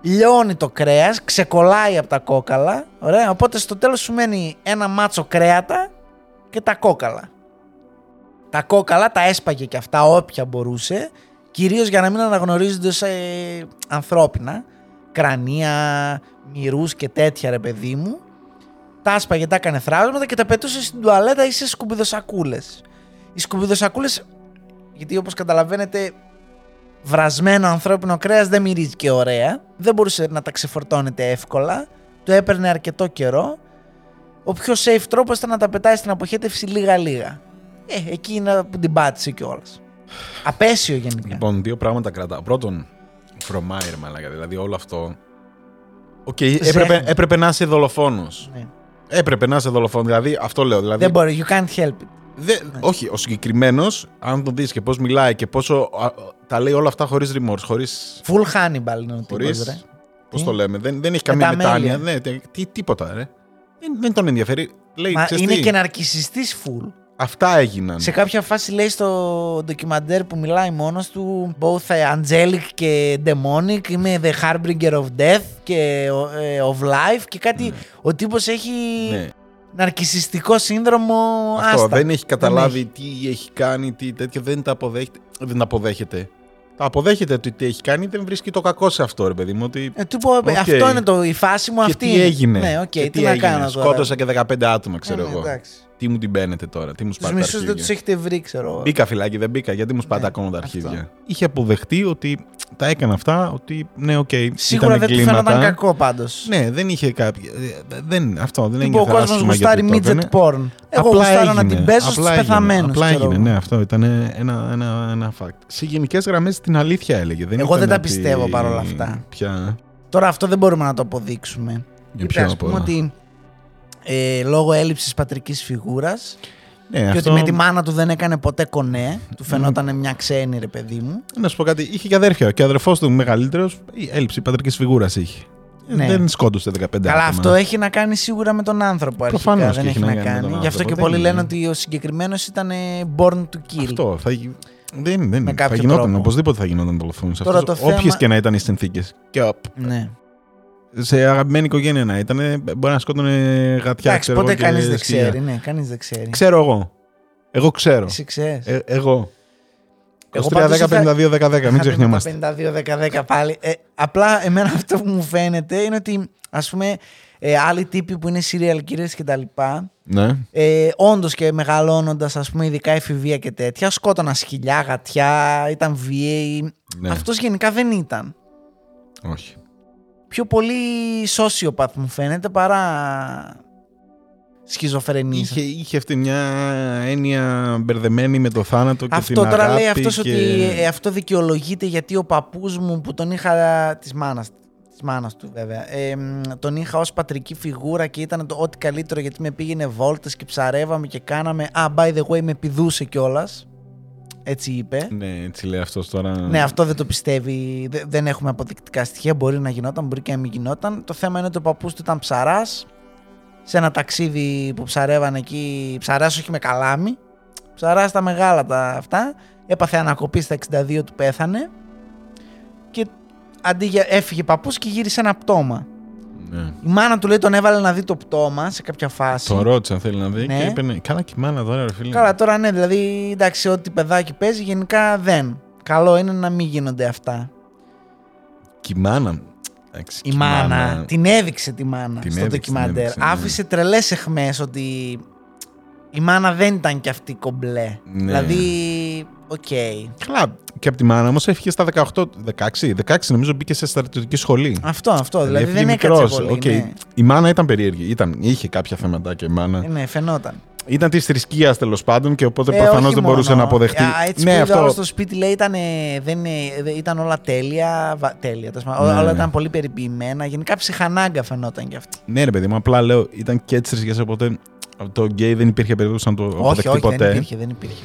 Speaker 1: λιώνει το κρέας, ξεκολλάει από τα κόκαλα, ωραία, οπότε στο τέλος σου μένει ένα μάτσο κρέατα και τα κόκαλα. Τα κόκαλα τα έσπαγε και αυτά όποια μπορούσε, κυρίως για να μην αναγνωρίζονται σε ανθρώπινα, κρανία, μυρούς και τέτοια ρε παιδί μου. Τα άσπαγε, τα έκανε θράψματα και τα πετούσε στην τουαλέτα ή σε σκουπιδοσακούλες. Οι σκουπιδοσακούλες, γιατί όπως καταλαβαίνετε βρασμένο ανθρώπινο κρέας δεν μυρίζει και ωραία, δεν μπορούσε να τα ξεφορτώνεται εύκολα, το έπαιρνε αρκετό καιρό. Ο πιο safe τρόπος ήταν να τα πετάει στην αποχέτευση λίγα-λίγα. Ε, εκεί είναι που την πάτησε κιόλας. Απέσιο γενικά.
Speaker 2: Λοιπόν, δύο πράγματα κρατάω. Πρώτον, φρομάιρ, μαλάκα. Δηλαδή όλο αυτό. Οκ,
Speaker 1: Ζέχνα.
Speaker 2: έπρεπε, έπρεπε να είσαι δολοφόνος.
Speaker 1: Ναι.
Speaker 2: Έπρεπε να είσαι δολοφόνος. Δηλαδή, αυτό λέω. Δηλαδή,
Speaker 1: Δεν μπορεί, you can't help it.
Speaker 2: δε- Όχι, ο συγκεκριμένος, αν τον δεις και πώς μιλάει και πόσο. α, τα λέει όλα αυτά χωρίς remorse, χωρί.
Speaker 1: Full Hannibal είναι ο
Speaker 2: Χωρίς,
Speaker 1: τύπος, ρε.
Speaker 2: Πώς
Speaker 1: Τι;
Speaker 2: το λέμε, δεν, δεν έχει καμία
Speaker 1: τα μέλια.
Speaker 2: μετάνοια. Ναι, τε- τι, τίποτα, ρε. Δεν, δεν τον ενδιαφέρει. Λέει,
Speaker 1: Μα
Speaker 2: ξέρεις
Speaker 1: είναι
Speaker 2: τι,
Speaker 1: και ναρκισιστής full.
Speaker 2: Αυτά έγιναν.
Speaker 1: Σε κάποια φάση λέει στο ντοκιμαντέρ που μιλάει μόνος του both ε, angelic και demonic είμαι the harbinger of death και ε, of life και κάτι ο τύπος έχει
Speaker 2: Ναι.
Speaker 1: ναρκισιστικό σύνδρομο
Speaker 2: Αυτό
Speaker 1: άστα.
Speaker 2: δεν έχει καταλάβει
Speaker 1: έχει.
Speaker 2: τι έχει κάνει, τι τέτοιο. Δεν τα αποδέχεται. Δεν τα αποδέχεται. Τα αποδέχεται ότι τι έχει κάνει, δεν βρίσκει το κακό σε αυτό, ρε παιδί μου. Ότι...
Speaker 1: Ε, του πω,
Speaker 2: Οκ.
Speaker 1: Αυτό είναι το, η φάση μου
Speaker 2: και
Speaker 1: αυτή.
Speaker 2: τι
Speaker 1: είναι.
Speaker 2: έγινε.
Speaker 1: Ναι, οκ,
Speaker 2: και
Speaker 1: τι, να
Speaker 2: έγινε.
Speaker 1: κάνω τώρα.
Speaker 2: Σκότωσα και 15 άτομα, ξέρω
Speaker 1: Ναι, ναι,
Speaker 2: εγώ.
Speaker 1: εντάξει.
Speaker 2: Τι μου την μπαίνετε τώρα, τι μου
Speaker 1: Τους
Speaker 2: σπάτε τα
Speaker 1: μισούς δεν
Speaker 2: αρχίδια;
Speaker 1: τους έχετε βρει, ξέρω. εγώ.
Speaker 2: Μπήκα φυλάκι, δεν μπήκα, γιατί μου σπάτε
Speaker 1: Ναι,
Speaker 2: ακόμα τα
Speaker 1: αυτό.
Speaker 2: αρχίδια; Είχε αποδεχτεί ότι τα έκανε αυτά, ότι ναι, οκ.
Speaker 1: Σίγουρα
Speaker 2: ήταν
Speaker 1: δεν του
Speaker 2: εγκλήματα.
Speaker 1: φαίνονταν κακό πάντως.
Speaker 2: Ναι, δεν είχε κάποια. ε, Δεν, αυτό δεν
Speaker 1: Τύπου ο
Speaker 2: έγινε
Speaker 1: κόσμος γουστάρει midget porn. Εγώ
Speaker 2: Απλά
Speaker 1: γουστάρω να
Speaker 2: έγινε,
Speaker 1: την παίζω
Speaker 2: απλά
Speaker 1: στους
Speaker 2: έγινε,
Speaker 1: πεθαμένους.
Speaker 2: Απλά
Speaker 1: ξέρω
Speaker 2: έγινε,
Speaker 1: εγώ.
Speaker 2: ναι, αυτό ήταν ένα, ένα, ένα fact. Σε γενικές γραμμές την αλήθεια έλεγε. Δεν
Speaker 1: Εγώ
Speaker 2: ήταν
Speaker 1: δεν τα
Speaker 2: ότι-
Speaker 1: πιστεύω παρόλα αυτά.
Speaker 2: Πια.
Speaker 1: Τώρα αυτό δεν μπορούμε να το αποδείξουμε.
Speaker 2: Για
Speaker 1: Είπε,
Speaker 2: ποιο
Speaker 1: ας
Speaker 2: από
Speaker 1: πούμε
Speaker 2: όλα.
Speaker 1: ότι ε, λόγω έλλειψης πατρικής φιγούρας
Speaker 2: Ναι,
Speaker 1: και
Speaker 2: αυτό...
Speaker 1: ότι με τη μάνα του δεν έκανε ποτέ κονέ, του φαινόταν μια ξένη ρε παιδί μου.
Speaker 2: Να σου πω κάτι, είχε και αδέρφια. Και ο αδερφός του μεγαλύτερος, η έλλειψη πατρικής φιγούρας είχε.
Speaker 1: Ναι.
Speaker 2: Δεν σκότωσε 15
Speaker 1: Καλά,
Speaker 2: άτομα.
Speaker 1: αυτό έχει να κάνει σίγουρα με τον άνθρωπο αρχικά.
Speaker 2: Προφανώς
Speaker 1: δεν
Speaker 2: και
Speaker 1: έχει
Speaker 2: έχει
Speaker 1: να,
Speaker 2: να κάνει με
Speaker 1: κάνει.
Speaker 2: τον
Speaker 1: Γι' αυτό και
Speaker 2: άνθρωπο,
Speaker 1: πολλοί
Speaker 2: δεν
Speaker 1: λένε
Speaker 2: είναι.
Speaker 1: ότι ο συγκεκριμένος ήταν ε, born to kill.
Speaker 2: Αυτό. Θα... γι- Δεν, δεν,
Speaker 1: Με
Speaker 2: θα
Speaker 1: κάποιο
Speaker 2: γινόταν.
Speaker 1: τρόπο.
Speaker 2: Οπωσδήποτε θα γινόταν δολοφόνο.
Speaker 1: Τώρα το θέμα-
Speaker 2: Όποιες και να ήταν οι συνθήκες. Και οπ,
Speaker 1: Ναι.
Speaker 2: Σε αγαπημένη οικογένεια να ήταν, μπορεί να σκότωνε γατιά.
Speaker 1: Εντάξει,
Speaker 2: ξέρω
Speaker 1: ποτέ
Speaker 2: εγώ, και
Speaker 1: κανείς δεν
Speaker 2: σκυλιά.
Speaker 1: ξέρει. Ναι, κανείς δεν ξέρει.
Speaker 2: Ξέρω εγώ. Εγώ ξέρω.
Speaker 1: Εσύ ξέρεις.
Speaker 2: Ε, εγώ.
Speaker 1: Εγώ
Speaker 2: 23,
Speaker 1: πάντως
Speaker 2: 10,
Speaker 1: είχα-
Speaker 2: 52, 10, 10, μην ξεχνιόμαστε.
Speaker 1: 52-10-10 πάλι. Ε, απλά εμένα αυτό που μου φαίνεται είναι ότι ας πούμε ε, άλλοι τύποι που είναι serial killers και τα λοιπά
Speaker 2: Ναι.
Speaker 1: ε, όντως και μεγαλώνοντας, ας πούμε, ειδικά εφηβεία και τέτοια, σκότωναν σκυλιά, γατιά, ήταν βίαιοι.
Speaker 2: Ναι.
Speaker 1: Αυτός γενικά δεν ήταν.
Speaker 2: Όχι.
Speaker 1: Πιο πολύ sociopath μου φαίνεται παρά σχιζοφρενής.
Speaker 2: Είχε, είχε αυτή μια έννοια μπερδεμένη με το θάνατο και
Speaker 1: Αυτό
Speaker 2: την
Speaker 1: τώρα
Speaker 2: αγάπη
Speaker 1: λέει αυτός
Speaker 2: και...
Speaker 1: ότι ε, αυτό δικαιολογείται γιατί ο παππούς μου που τον είχα της μάνας, της μάνας του βέβαια ε, μ, τον είχα ως πατρική φιγούρα και ήταν το ό,τι καλύτερο γιατί με πήγαινε βόλτες και ψαρεύαμε και κάναμε α by the way με πηδούσε κιόλας. Έτσι είπε
Speaker 2: Ναι, έτσι λέει αυτός τώρα.
Speaker 1: ναι, αυτό δεν το πιστεύει. Δε- Δεν έχουμε αποδεικτικά στοιχεία. Μπορεί να γινόταν, μπορεί και να μην γινόταν. Το θέμα είναι ότι ο παππούς του ήταν ψαράς. Σε ένα ταξίδι που ψαρεύαν εκεί. Ψαράς, όχι με καλάμι. Ψαράς στα μεγάλα τα αυτά. Έπαθε ανακοπή στα 62 του πέθανε. Και αντί για έφυγε παππούς και γύρισε ένα πτώμα.
Speaker 2: Ναι.
Speaker 1: Η μάνα του λέει τον έβαλε να δει το πτώμα σε κάποια φάση.
Speaker 2: Τον ρώτησε αν θέλει να δει
Speaker 1: Ναι.
Speaker 2: και είπε ναι. Καλά και η μάνα τώρα, ρε φίλε.
Speaker 1: Καλά, τώρα ναι, δηλαδή εντάξει, ό,τι παιδάκι παίζει γενικά δεν. Καλό είναι να μην γίνονται αυτά.
Speaker 2: Και η μάνα. εντάξει,
Speaker 1: Η
Speaker 2: και
Speaker 1: μάνα, την έδειξε τη μάνα
Speaker 2: Την
Speaker 1: στο
Speaker 2: έδειξε, την
Speaker 1: ντοκιμαντέρ.
Speaker 2: έδειξε, ναι.
Speaker 1: Άφησε τρελές εχμές ότι η μάνα δεν ήταν και αυτή κομπλέ.
Speaker 2: Ναι.
Speaker 1: Δηλαδή, οκ.
Speaker 2: Καλά. Και από τη μάνα όμως έφυγε στα 18, 16. 16 νομίζω μπήκε σε στρατιωτική σχολή.
Speaker 1: Αυτό, αυτό. Δηλαδή,
Speaker 2: έφυγε
Speaker 1: δεν έκατσε
Speaker 2: μικρός.
Speaker 1: πολύ.
Speaker 2: Οκ.
Speaker 1: Ναι.
Speaker 2: Η μάνα ήταν περίεργη. Ήταν, είχε κάποια θεματάκια η μάνα.
Speaker 1: Ε, ναι, φαινόταν.
Speaker 2: Ήταν της θρησκείας τέλος πάντων και οπότε
Speaker 1: Ε,
Speaker 2: προφανώς
Speaker 1: όχι
Speaker 2: δεν μπορούσε
Speaker 1: μόνο.
Speaker 2: να αποδεχτεί.
Speaker 1: Α, έτσι
Speaker 2: ναι,
Speaker 1: που
Speaker 2: αυτό.
Speaker 1: αυτό... στο σπίτι λέει ήταν, δεν, είναι- δεν- ήταν όλα τέλεια. βα- τέλεια τέλος πάντων.
Speaker 2: Ναι,
Speaker 1: όλα
Speaker 2: ναι.
Speaker 1: ήταν πολύ περιποιημένα. Γενικά ψυχανάγκα φαινόταν κι αυτή.
Speaker 2: Ναι, ρε παιδί μου, απλά λέω ήταν και έτσι θρησκείας οπότε το γκέι δεν υπήρχε περίπτωση να το
Speaker 1: όχι,
Speaker 2: αποδεχτεί
Speaker 1: όχι,
Speaker 2: ποτέ.
Speaker 1: δεν υπήρχε. Δεν υπήρχε.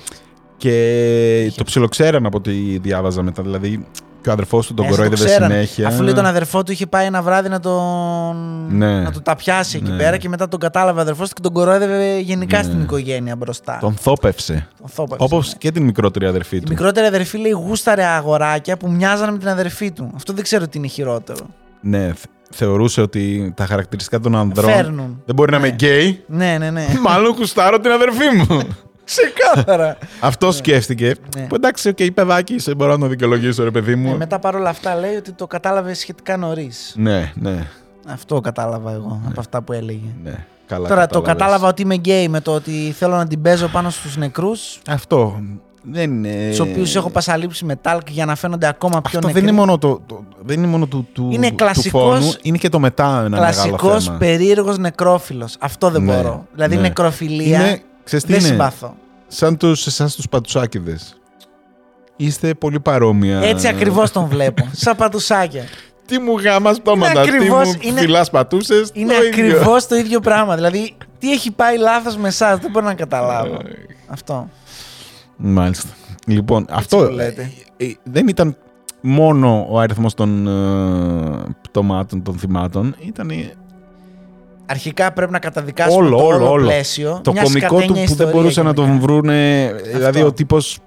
Speaker 2: Και το ψιλοξέραν από ό,τι διάβαζα μετά. Δηλαδή και ο αδερφός του τον
Speaker 1: Ε, στο
Speaker 2: κορόιδευε
Speaker 1: ξέρανε.
Speaker 2: συνέχεια.
Speaker 1: Αφού λέει τον αδερφό του είχε πάει ένα βράδυ να τον.
Speaker 2: Ναι.
Speaker 1: να του τα πιάσει εκεί
Speaker 2: Ναι.
Speaker 1: πέρα και μετά τον κατάλαβε ο αδερφός του και τον κορόιδευε γενικά
Speaker 2: Ναι.
Speaker 1: στην οικογένεια μπροστά.
Speaker 2: Τον θόπευσε.
Speaker 1: Τον θόπευσε,
Speaker 2: Όπως
Speaker 1: ναι.
Speaker 2: και την μικρότερη αδερφή
Speaker 1: Η
Speaker 2: του.
Speaker 1: μικρότερη αδερφή λέει γούσταρε αγοράκια που μοιάζανε με την αδερφή του. Αυτό δεν ξέρω τι είναι χειρότερο.
Speaker 2: Ναι, θε- θεωρούσε ότι τα χαρακτηριστικά των ανδρών
Speaker 1: Φέρνουν.
Speaker 2: δεν μπορεί να είμαι γκέι.
Speaker 1: Ναι, ναι, ναι.
Speaker 2: Μάλλον κουστάρω την αδερφή μου.
Speaker 1: Ξεκάθαρα.
Speaker 2: Αυτό σκέφτηκε.
Speaker 1: Ναι.
Speaker 2: Που εντάξει, οκ, παιδάκι, σε μπορώ να το δικαιολογήσω, ρε παιδί μου.
Speaker 1: Ε, μετά παρόλα αυτά λέει ότι το κατάλαβε σχετικά νωρίς.
Speaker 2: Ναι, ναι,
Speaker 1: Αυτό κατάλαβα εγώ από αυτά που έλεγε.
Speaker 2: ναι. Καλά
Speaker 1: Τώρα το
Speaker 2: κατάλαβες.
Speaker 1: κατάλαβα ότι είμαι γκέι με το ότι θέλω να την παίζω πάνω στους νεκρούς
Speaker 2: Αυτό. Δεν είναι.
Speaker 1: Τους οποίους έχω πασαλείψει με τάλκ για να φαίνονται ακόμα πιο
Speaker 2: Αυτό
Speaker 1: νεκροί.
Speaker 2: δεν είναι μόνο, το, το- δεν είναι μόνο του, του,
Speaker 1: Είναι
Speaker 2: του
Speaker 1: κλασικός-
Speaker 2: φόνου, είναι και το μετά ένα
Speaker 1: Κλασικός
Speaker 2: μεγάλο θέμα.
Speaker 1: περίεργος νεκρόφιλος. Αυτό δεν
Speaker 2: Ναι,
Speaker 1: μπορώ. Δηλαδή
Speaker 2: ναι.
Speaker 1: νεκροφιλία
Speaker 2: Είναι, ξέρεις τι
Speaker 1: δεν
Speaker 2: είναι,
Speaker 1: συμπαθώ.
Speaker 2: σαν τους, εσάς τους πατουσάκιδες. Είστε πολύ παρόμοια.
Speaker 1: Έτσι ακριβώς τον βλέπω. Σαν πατουσάκια.
Speaker 2: Τι μου γάμας πτώματα, τι
Speaker 1: ακριβώς,
Speaker 2: μου
Speaker 1: είναι-
Speaker 2: φυλάς πατούσες,
Speaker 1: Είναι
Speaker 2: το ίδιο.
Speaker 1: ακριβώς το ίδιο πράγμα. Δηλαδή, τι έχει πάει λάθος με εσάς, δεν μπορώ να καταλάβω. Αυτό.
Speaker 2: Μάλιστα. Λοιπόν,
Speaker 1: που
Speaker 2: αυτό
Speaker 1: λέτε.
Speaker 2: ε, ε, δεν ήταν μόνο ο αριθμός των ε, πτωμάτων, των θυμάτων, ήταν ε,
Speaker 1: Αρχικά πρέπει να καταδικάσουμε
Speaker 2: όλο,
Speaker 1: το
Speaker 2: όλο,
Speaker 1: όλο
Speaker 2: όλο.
Speaker 1: πλαίσιο.
Speaker 2: Το
Speaker 1: Μιας
Speaker 2: κωμικό του
Speaker 1: σκατένια
Speaker 2: που δεν
Speaker 1: ιστορίας
Speaker 2: μπορούσε να
Speaker 1: γενικά.
Speaker 2: τον βρούνε. Δηλαδή ο τύπος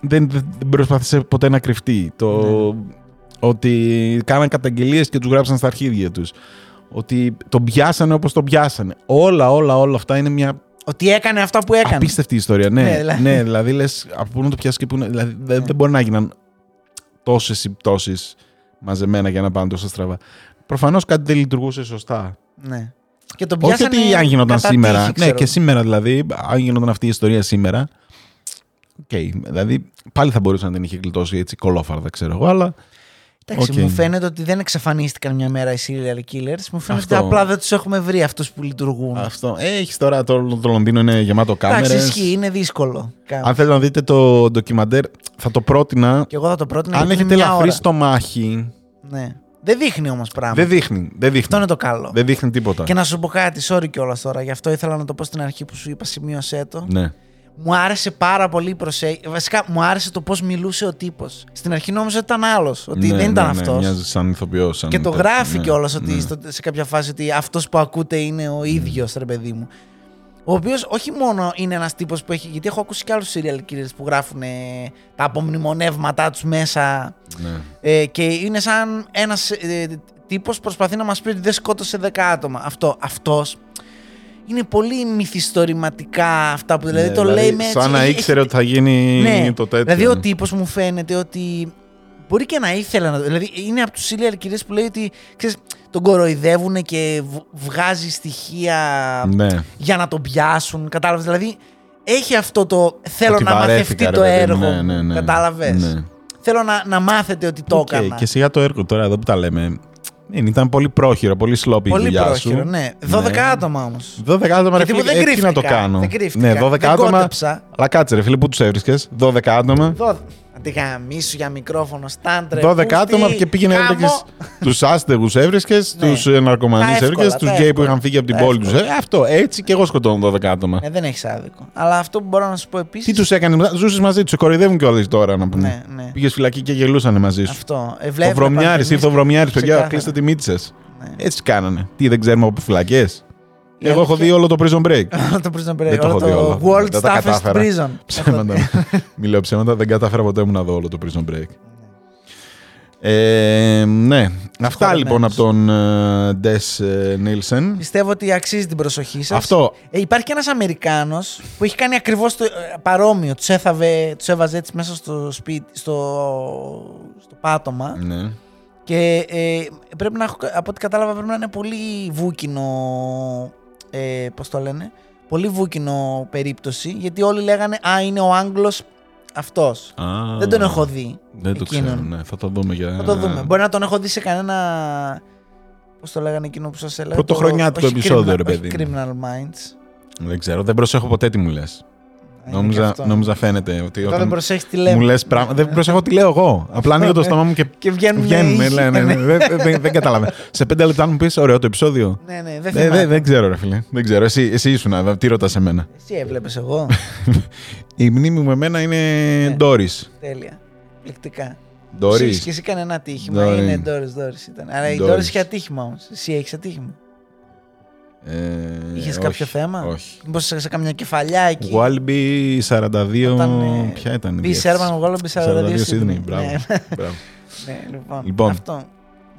Speaker 2: δεν, δεν προσπάθησε ποτέ να κρυφτεί. Το,
Speaker 1: Ναι.
Speaker 2: Ότι κάναν καταγγελίες και τους γράψαν στα αρχίδια τους. Ότι τον πιάσανε όπως τον πιάσανε. Όλα, όλα, όλα αυτά είναι μια
Speaker 1: Ότι έκανε αυτά που έκανε.
Speaker 2: απίστευτη ιστορία. Ναι,
Speaker 1: Ναι,
Speaker 2: ναι,
Speaker 1: δηλαδή.
Speaker 2: δηλαδή, ναι, δηλαδή λες από πού να το πιάσεις και πού να. Δηλαδή, δεν,
Speaker 1: Ναι.
Speaker 2: δεν μπορεί να γίναν τόσες συμπτώσεις μαζεμένα για να πάνε τόσο στραβά. Προφανώς κάτι δεν λειτουργούσε σωστά.
Speaker 1: Ναι. Και τον
Speaker 2: Όχι
Speaker 1: πιάσανε
Speaker 2: ότι αν γινόταν
Speaker 1: κατά
Speaker 2: σήμερα.
Speaker 1: τύχη,
Speaker 2: ναι,
Speaker 1: ξέρω.
Speaker 2: και σήμερα δηλαδή, αν γινόταν αυτή η ιστορία σήμερα. Οκ, δηλαδή πάλι θα μπορούσε να την είχε γλιτώσει έτσι κωλόφαρδα, ξέρω εγώ, αλλά.
Speaker 1: Εντάξει,
Speaker 2: Οκ.
Speaker 1: μου φαίνεται ότι δεν εξαφανίστηκαν μια μέρα οι serial killers. Μου φαίνεται
Speaker 2: Αυτό.
Speaker 1: ότι απλά δεν τους έχουμε βρει αυτούς που λειτουργούν.
Speaker 2: Αυτό. Ε, έχεις τώρα το, το Λονδίνο είναι γεμάτο
Speaker 1: Εντάξει,
Speaker 2: κάμερες.
Speaker 1: ισχύει, είναι δύσκολο.
Speaker 2: Αν θέλετε να δείτε το ντοκιμαντέρ, θα το πρότεινα.
Speaker 1: Και εγώ θα το πρότεινα.
Speaker 2: αν
Speaker 1: γιατί
Speaker 2: έχετε
Speaker 1: είναι μια
Speaker 2: ελαφρύ
Speaker 1: ώρα.
Speaker 2: στο μάχη.
Speaker 1: Ναι. Δεν δείχνει όμως πράγμα.
Speaker 2: Δεν δείχνει. Δεν δείχνει.
Speaker 1: Αυτό είναι το καλό.
Speaker 2: Δεν δείχνει τίποτα.
Speaker 1: Και να σου πω κάτι, sorry κιόλας τώρα, γι' αυτό ήθελα να το πω στην αρχή που σου είπα, σημείωσέ το.
Speaker 2: Ναι.
Speaker 1: Μου άρεσε πάρα πολύ η προσέγγιση. Βασικά, μου άρεσε το πώς μιλούσε ο τύπος. Στην αρχή νόμιζα ότι ήταν άλλος, ότι
Speaker 2: Ναι,
Speaker 1: δεν ήταν
Speaker 2: ναι, ναι,
Speaker 1: αυτός.
Speaker 2: μοιάζει σαν ηθοποιός. Σαν
Speaker 1: Και το
Speaker 2: τέτοιο,
Speaker 1: γράφει
Speaker 2: ναι,
Speaker 1: κιόλας ότι
Speaker 2: ναι.
Speaker 1: στο- σε κάποια φάση ότι αυτός που ακούτε είναι ο ίδιος, ρε παιδί μου. Ο οποίος όχι μόνο είναι ένας τύπος που έχει. Γιατί έχω ακούσει και άλλους serial killers που γράφουν ε, τα απομνημονεύματά τους μέσα.
Speaker 2: Ναι.
Speaker 1: Ε, και είναι σαν ένας ε, τύπος προσπαθεί να μας πει ότι δεν σκότωσε 10 άτομα. Αυτό. Αυτός είναι πολύ μυθιστορηματικά αυτά που δηλαδή
Speaker 2: Ναι,
Speaker 1: το λέει με έτσι.
Speaker 2: Σαν να
Speaker 1: έχει-
Speaker 2: ήξερε ότι θα γίνει
Speaker 1: ναι,
Speaker 2: το τέτοιο.
Speaker 1: Δηλαδή ο τύπος μου φαίνεται ότι. Μπορεί και να ήθελε να. Δηλαδή είναι από τους serial killers που λέει ότι ξέρεις, τον κοροϊδεύουν και β- βγάζει στοιχεία
Speaker 2: Ναι.
Speaker 1: για να τον πιάσουν. Κατάλαβες; Δηλαδή έχει αυτό το. Θέλω
Speaker 2: Ότι
Speaker 1: να
Speaker 2: βαρέθηκα,
Speaker 1: μαθευτεί
Speaker 2: ρε
Speaker 1: το
Speaker 2: παιδί
Speaker 1: έργο.
Speaker 2: μου.
Speaker 1: μου.
Speaker 2: Ναι, ναι, ναι.
Speaker 1: Κατάλαβες;
Speaker 2: Ναι.
Speaker 1: Θέλω να, να μάθετε ότι το
Speaker 2: Οκ,
Speaker 1: έκανα.
Speaker 2: Και σιγά το έργο τώρα εδώ που τα λέμε. Είναι, ήταν πολύ πρόχειρο, πολύ sloppy η δουλειά
Speaker 1: πρόχειρο,
Speaker 2: σου.
Speaker 1: Ναι. 12
Speaker 2: ναι.
Speaker 1: άτομα όμως.
Speaker 2: 12 άτομα, ρε φίλε,
Speaker 1: δεν
Speaker 2: ε, κρύφτηκα, να το κάνω;
Speaker 1: Δεν κρύφτηκα,
Speaker 2: ναι, 12
Speaker 1: δεν
Speaker 2: άτομα.
Speaker 1: Κόντεψα.
Speaker 2: Αλλά κάτσε, ρε φίλε, πού τους έβρισκες; 12 άτομα.
Speaker 1: 12. Αντιγαμίσου για μικρόφωνο, στάντρε.
Speaker 2: 12
Speaker 1: πούστη,
Speaker 2: άτομα και πήγαινε έβρισκε τους άστεγους, έβρισκες
Speaker 1: ναι. τους ε,
Speaker 2: ναρκωμανείς, έβρισκες
Speaker 1: τους
Speaker 2: γκέι που είχαν φύγει από την πόλη
Speaker 1: τους.
Speaker 2: Ε, αυτό έτσι και εγώ σκοτώνω 12 άτομα.
Speaker 1: Ε, δεν έχεις άδικο. Αλλά αυτό που μπορώ να σου πω επίση.
Speaker 2: Τι τους έκανε, ζούσες μαζί τους, κοροϊδεύουν κιόλας τώρα να πούμε.
Speaker 1: Ναι, ναι.
Speaker 2: Πήγες φυλακή και γελούσαν μαζί σου.
Speaker 1: Αυτό. Ε,
Speaker 2: ο
Speaker 1: Βρωμιάρης
Speaker 2: ήρθε ο Βρωμιάρης, παιδιά, κλείστε τη μύτη σας.
Speaker 1: Ναι.
Speaker 2: Έτσι κάνανε. Τι δεν ξέρουμε από φυλακές;
Speaker 1: Ε,
Speaker 2: Εγώ έχω
Speaker 1: και-
Speaker 2: δει όλο το prison break.
Speaker 1: Όλο το prison break.
Speaker 2: Δεν το
Speaker 1: όλο
Speaker 2: έχω δει όλο.
Speaker 1: το World
Speaker 2: Δεν τα
Speaker 1: Toughest
Speaker 2: κατάφερα.
Speaker 1: Prison.
Speaker 2: Ψέματα. Μιλάω ψέματα, δεν κατάφερα ποτέ μου να δω όλο το prison break. Ε, ναι. Αυτά
Speaker 1: Χωραμένος.
Speaker 2: λοιπόν από τον ε, Ντες ε, Νίλσεν.
Speaker 1: Πιστεύω ότι αξίζει την προσοχή σας.
Speaker 2: Αυτό.
Speaker 1: Ε, υπάρχει και ένας Αμερικάνος που έχει κάνει ακριβώς το ε, παρόμοιο. Τους έθαβε, τους έβαζε έτσι μέσα στο σπίτι, στο, στο πάτωμα.
Speaker 2: Ναι.
Speaker 1: Και ε, πρέπει να έχω, από ό,τι κατάλαβα, πρέπει να είναι πολύ βούκινο. Ε, Πώς το λένε, Πολύ βούκινο περίπτωση. Γιατί όλοι λέγανε Α, είναι ο Άγγλος αυτός.
Speaker 2: Α,
Speaker 1: Δεν τον έχω δει.
Speaker 2: Δεν το
Speaker 1: εκείνον.
Speaker 2: ξέρω. Ναι. Θα το δούμε για.
Speaker 1: Θα το δούμε. Μπορεί να τον έχω δει σε κανένα. Πώς το λέγανε εκείνο που σας έλεγα.
Speaker 2: Πρωτοχρονιάτικο
Speaker 1: όχι
Speaker 2: επεισόδιο,
Speaker 1: criminal-
Speaker 2: ρε παιδί
Speaker 1: όχι
Speaker 2: μου.
Speaker 1: Criminal Minds.
Speaker 2: Δεν ξέρω. Δεν προσέχω ποτέ τι μου λες.
Speaker 1: Α, είναι και
Speaker 2: Νόμιζα,
Speaker 1: αυτό.
Speaker 2: νόμιζα φαίνεται ότι
Speaker 1: Τώρα δεν
Speaker 2: όταν
Speaker 1: προσέχεις τι λέμε.
Speaker 2: μου λες πράγματα. Δεν προσέχω τι λέω εγώ. Απλά ανοίγω το στόμα μου και
Speaker 1: Και βγαίνουν
Speaker 2: βγαίνουν.
Speaker 1: ήχοι.
Speaker 2: Ναι, ναι, ναι. Δεν, δεν, δεν καταλαβαίνω. Σε πέντε λεπτά αν μου πεις ωραίο το επεισόδιο.
Speaker 1: Ναι, ναι, δεν
Speaker 2: Δεν,
Speaker 1: θυμάμαι.
Speaker 2: δεν, δεν ξέρω, ρε φίλε. Δεν ξέρω. Εσύ, εσύ ήσουν, τι ρωτάς σε μένα.
Speaker 1: Εσύ έβλεπες εγώ.
Speaker 2: Η μνήμη μου με μένα είναι
Speaker 1: Ναι.
Speaker 2: Doris.
Speaker 1: Τέλεια. Πληκτικά.
Speaker 2: Doris.
Speaker 1: Εσύ και εσύ κανένα ατύχημα.
Speaker 2: Dory.
Speaker 1: Είναι Doris, Doris ήταν. Αλλά η
Speaker 2: Doris.
Speaker 1: Doris είχε ατύχημα όμως. Εσύ έχεις ατύχημα.
Speaker 2: Ε,
Speaker 1: Είχες
Speaker 2: όχι,
Speaker 1: κάποιο θέμα;
Speaker 2: Όχι.
Speaker 1: Μήπως σε, σε καμιά κεφαλιά εκεί;
Speaker 2: Wallaby 42.
Speaker 1: Όταν, ε,
Speaker 2: Ποια ήταν η
Speaker 1: Μπι
Speaker 2: διεύθυνση;
Speaker 1: Σέρμαν, Wallaby 42
Speaker 2: Sydney.
Speaker 1: Sydney.
Speaker 2: Μπράβο.
Speaker 1: Ναι,
Speaker 2: Μπράβο.
Speaker 1: ναι, λοιπόν.
Speaker 2: Λοιπόν.
Speaker 1: Αυτό.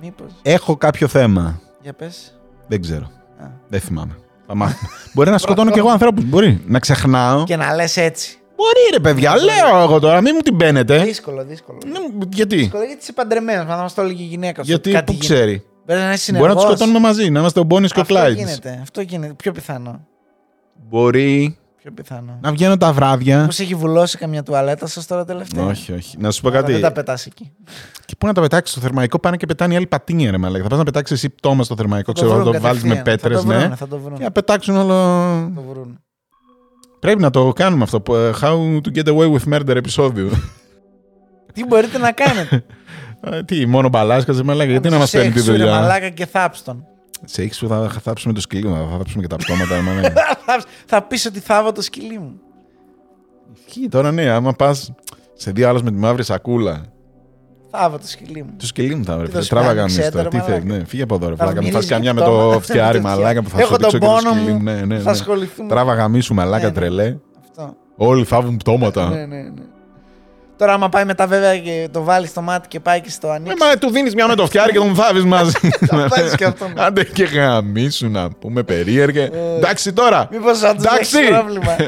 Speaker 1: Μήπως.
Speaker 2: Έχω κάποιο θέμα.
Speaker 1: Για πες.
Speaker 2: Δεν ξέρω.
Speaker 1: Α.
Speaker 2: Δεν θυμάμαι. Θα μάθουμε. Μπορεί να σκοτώνω κι εγώ ανθρώπους. Μπορεί. Να ξεχνάω.
Speaker 1: Και να λες έτσι.
Speaker 2: Μπορεί ρε παιδιά. Λέω εγώ τώρα. Μην μου την μπαίνετε.
Speaker 1: Δύσκολο, δύσκολο.
Speaker 2: Ναι, Γιατί;
Speaker 1: Δύσκολο γιατί είσαι παντρεμένος. Μα θα μας το έλεγε η γυναίκα σου.
Speaker 2: Γιατί
Speaker 1: κάτι
Speaker 2: που
Speaker 1: γίνεται.
Speaker 2: ξέρει.
Speaker 1: Πρέπει να είσαι
Speaker 2: Μπορεί να τους
Speaker 1: συνεργός.
Speaker 2: σκοτώνουμε μαζί. Να είμαστε ο Μπόνι και ο
Speaker 1: Αυτό
Speaker 2: Κλάιντς.
Speaker 1: γίνεται. Αυτό γίνεται. Πιο πιθανό.
Speaker 2: Μπορεί
Speaker 1: Πιο πιθανό.
Speaker 2: να βγαίνω τα βράδια.
Speaker 1: Πώ έχει βουλώσει καμιά τουαλέτα σας τώρα τελευταία;
Speaker 2: Όχι, όχι. Να σου πω
Speaker 1: Άρα
Speaker 2: κάτι.
Speaker 1: Δεν τα πετάς εκεί.
Speaker 2: Και πού να τα πετάξεις στο θερμαϊκό, πάνε και πετάνε οι άλλοι πατίνια, ρε μαλάκα. Θα πας να πετάξεις εσύ πτώμα στο θερμαϊκό,
Speaker 1: Θα το
Speaker 2: ξέρω, θα
Speaker 1: βρουν
Speaker 2: το βάλεις με
Speaker 1: κατευθείαν.
Speaker 2: πέτρε,
Speaker 1: Θα το βρούνε,
Speaker 2: ναι.
Speaker 1: Θα το βρουν.
Speaker 2: Και να πετάξουν όλο.
Speaker 1: Θα το βρουν.
Speaker 2: Πρέπει να το κάνουμε αυτό. που, ε, How to get away with murder επεισόδιο.
Speaker 1: Τι μπορείτε να κάνετε;
Speaker 2: Ε, Τι, μόνο μπαλάσκας, σε μαλάκα. Γιατί να μας παίρνει τη
Speaker 1: Σεξου, ρε
Speaker 2: δουλειά;
Speaker 1: Μαλάκα και θάψτον.
Speaker 2: Σε έχεις που θα θάψουμε το σκυλί μου, θα θάψουμε και τα πτώματα, ρε μαλάκα.
Speaker 1: θα πεις ότι θάβω το σκυλί μου.
Speaker 2: Ισχύει τώρα, ναι, άμα πας σε δύο άλλου με τη μαύρη σακούλα.
Speaker 1: Θάβω το σκυλί μου.
Speaker 2: Το σκυλί μου θα
Speaker 1: Τι
Speaker 2: βρει.
Speaker 1: θα σου
Speaker 2: Τράβαγα
Speaker 1: κάνει,
Speaker 2: μίστο.
Speaker 1: ξέρετε,
Speaker 2: Τι
Speaker 1: ρε
Speaker 2: θέλει,
Speaker 1: μαλάκα.
Speaker 2: ναι, φύγε από εδώ, ρε
Speaker 1: Θα
Speaker 2: φλάκα. Μου φας
Speaker 1: μυρίζει
Speaker 2: καμιά με
Speaker 1: πτώμα.
Speaker 2: το φτιάρι,
Speaker 1: Τέτοια.
Speaker 2: μαλάκα που θα
Speaker 1: Έχω
Speaker 2: σου δείξω
Speaker 1: τον
Speaker 2: και το
Speaker 1: πόνο
Speaker 2: σκυλί
Speaker 1: μου.
Speaker 2: μου. Ναι, ναι,
Speaker 1: Θα
Speaker 2: ναι.
Speaker 1: ασχοληθούμε.
Speaker 2: Τράβαγα μίσου, μαλάκα,
Speaker 1: Ναι, ναι.
Speaker 2: τρελέ.
Speaker 1: Αυτό.
Speaker 2: Όλοι θάβουν πτώματα.
Speaker 1: Ναι, ναι, ναι. Τώρα, άμα πάει μετά, βέβαια, και το βάλει στο μάτι και πάει και στο
Speaker 2: Ε,
Speaker 1: ανοίξει.
Speaker 2: μα του δίνεις μια με το φτιάρι και τον θάβει μαζί.
Speaker 1: Θα πάρεις και αυτό, ναι.
Speaker 2: Άντε και γαμίσου να πούμε περίεργε.
Speaker 1: Ε.
Speaker 2: Εντάξει τώρα.
Speaker 1: Μήπως θα τους
Speaker 2: Εντάξει.
Speaker 1: έχει πρόβλημα.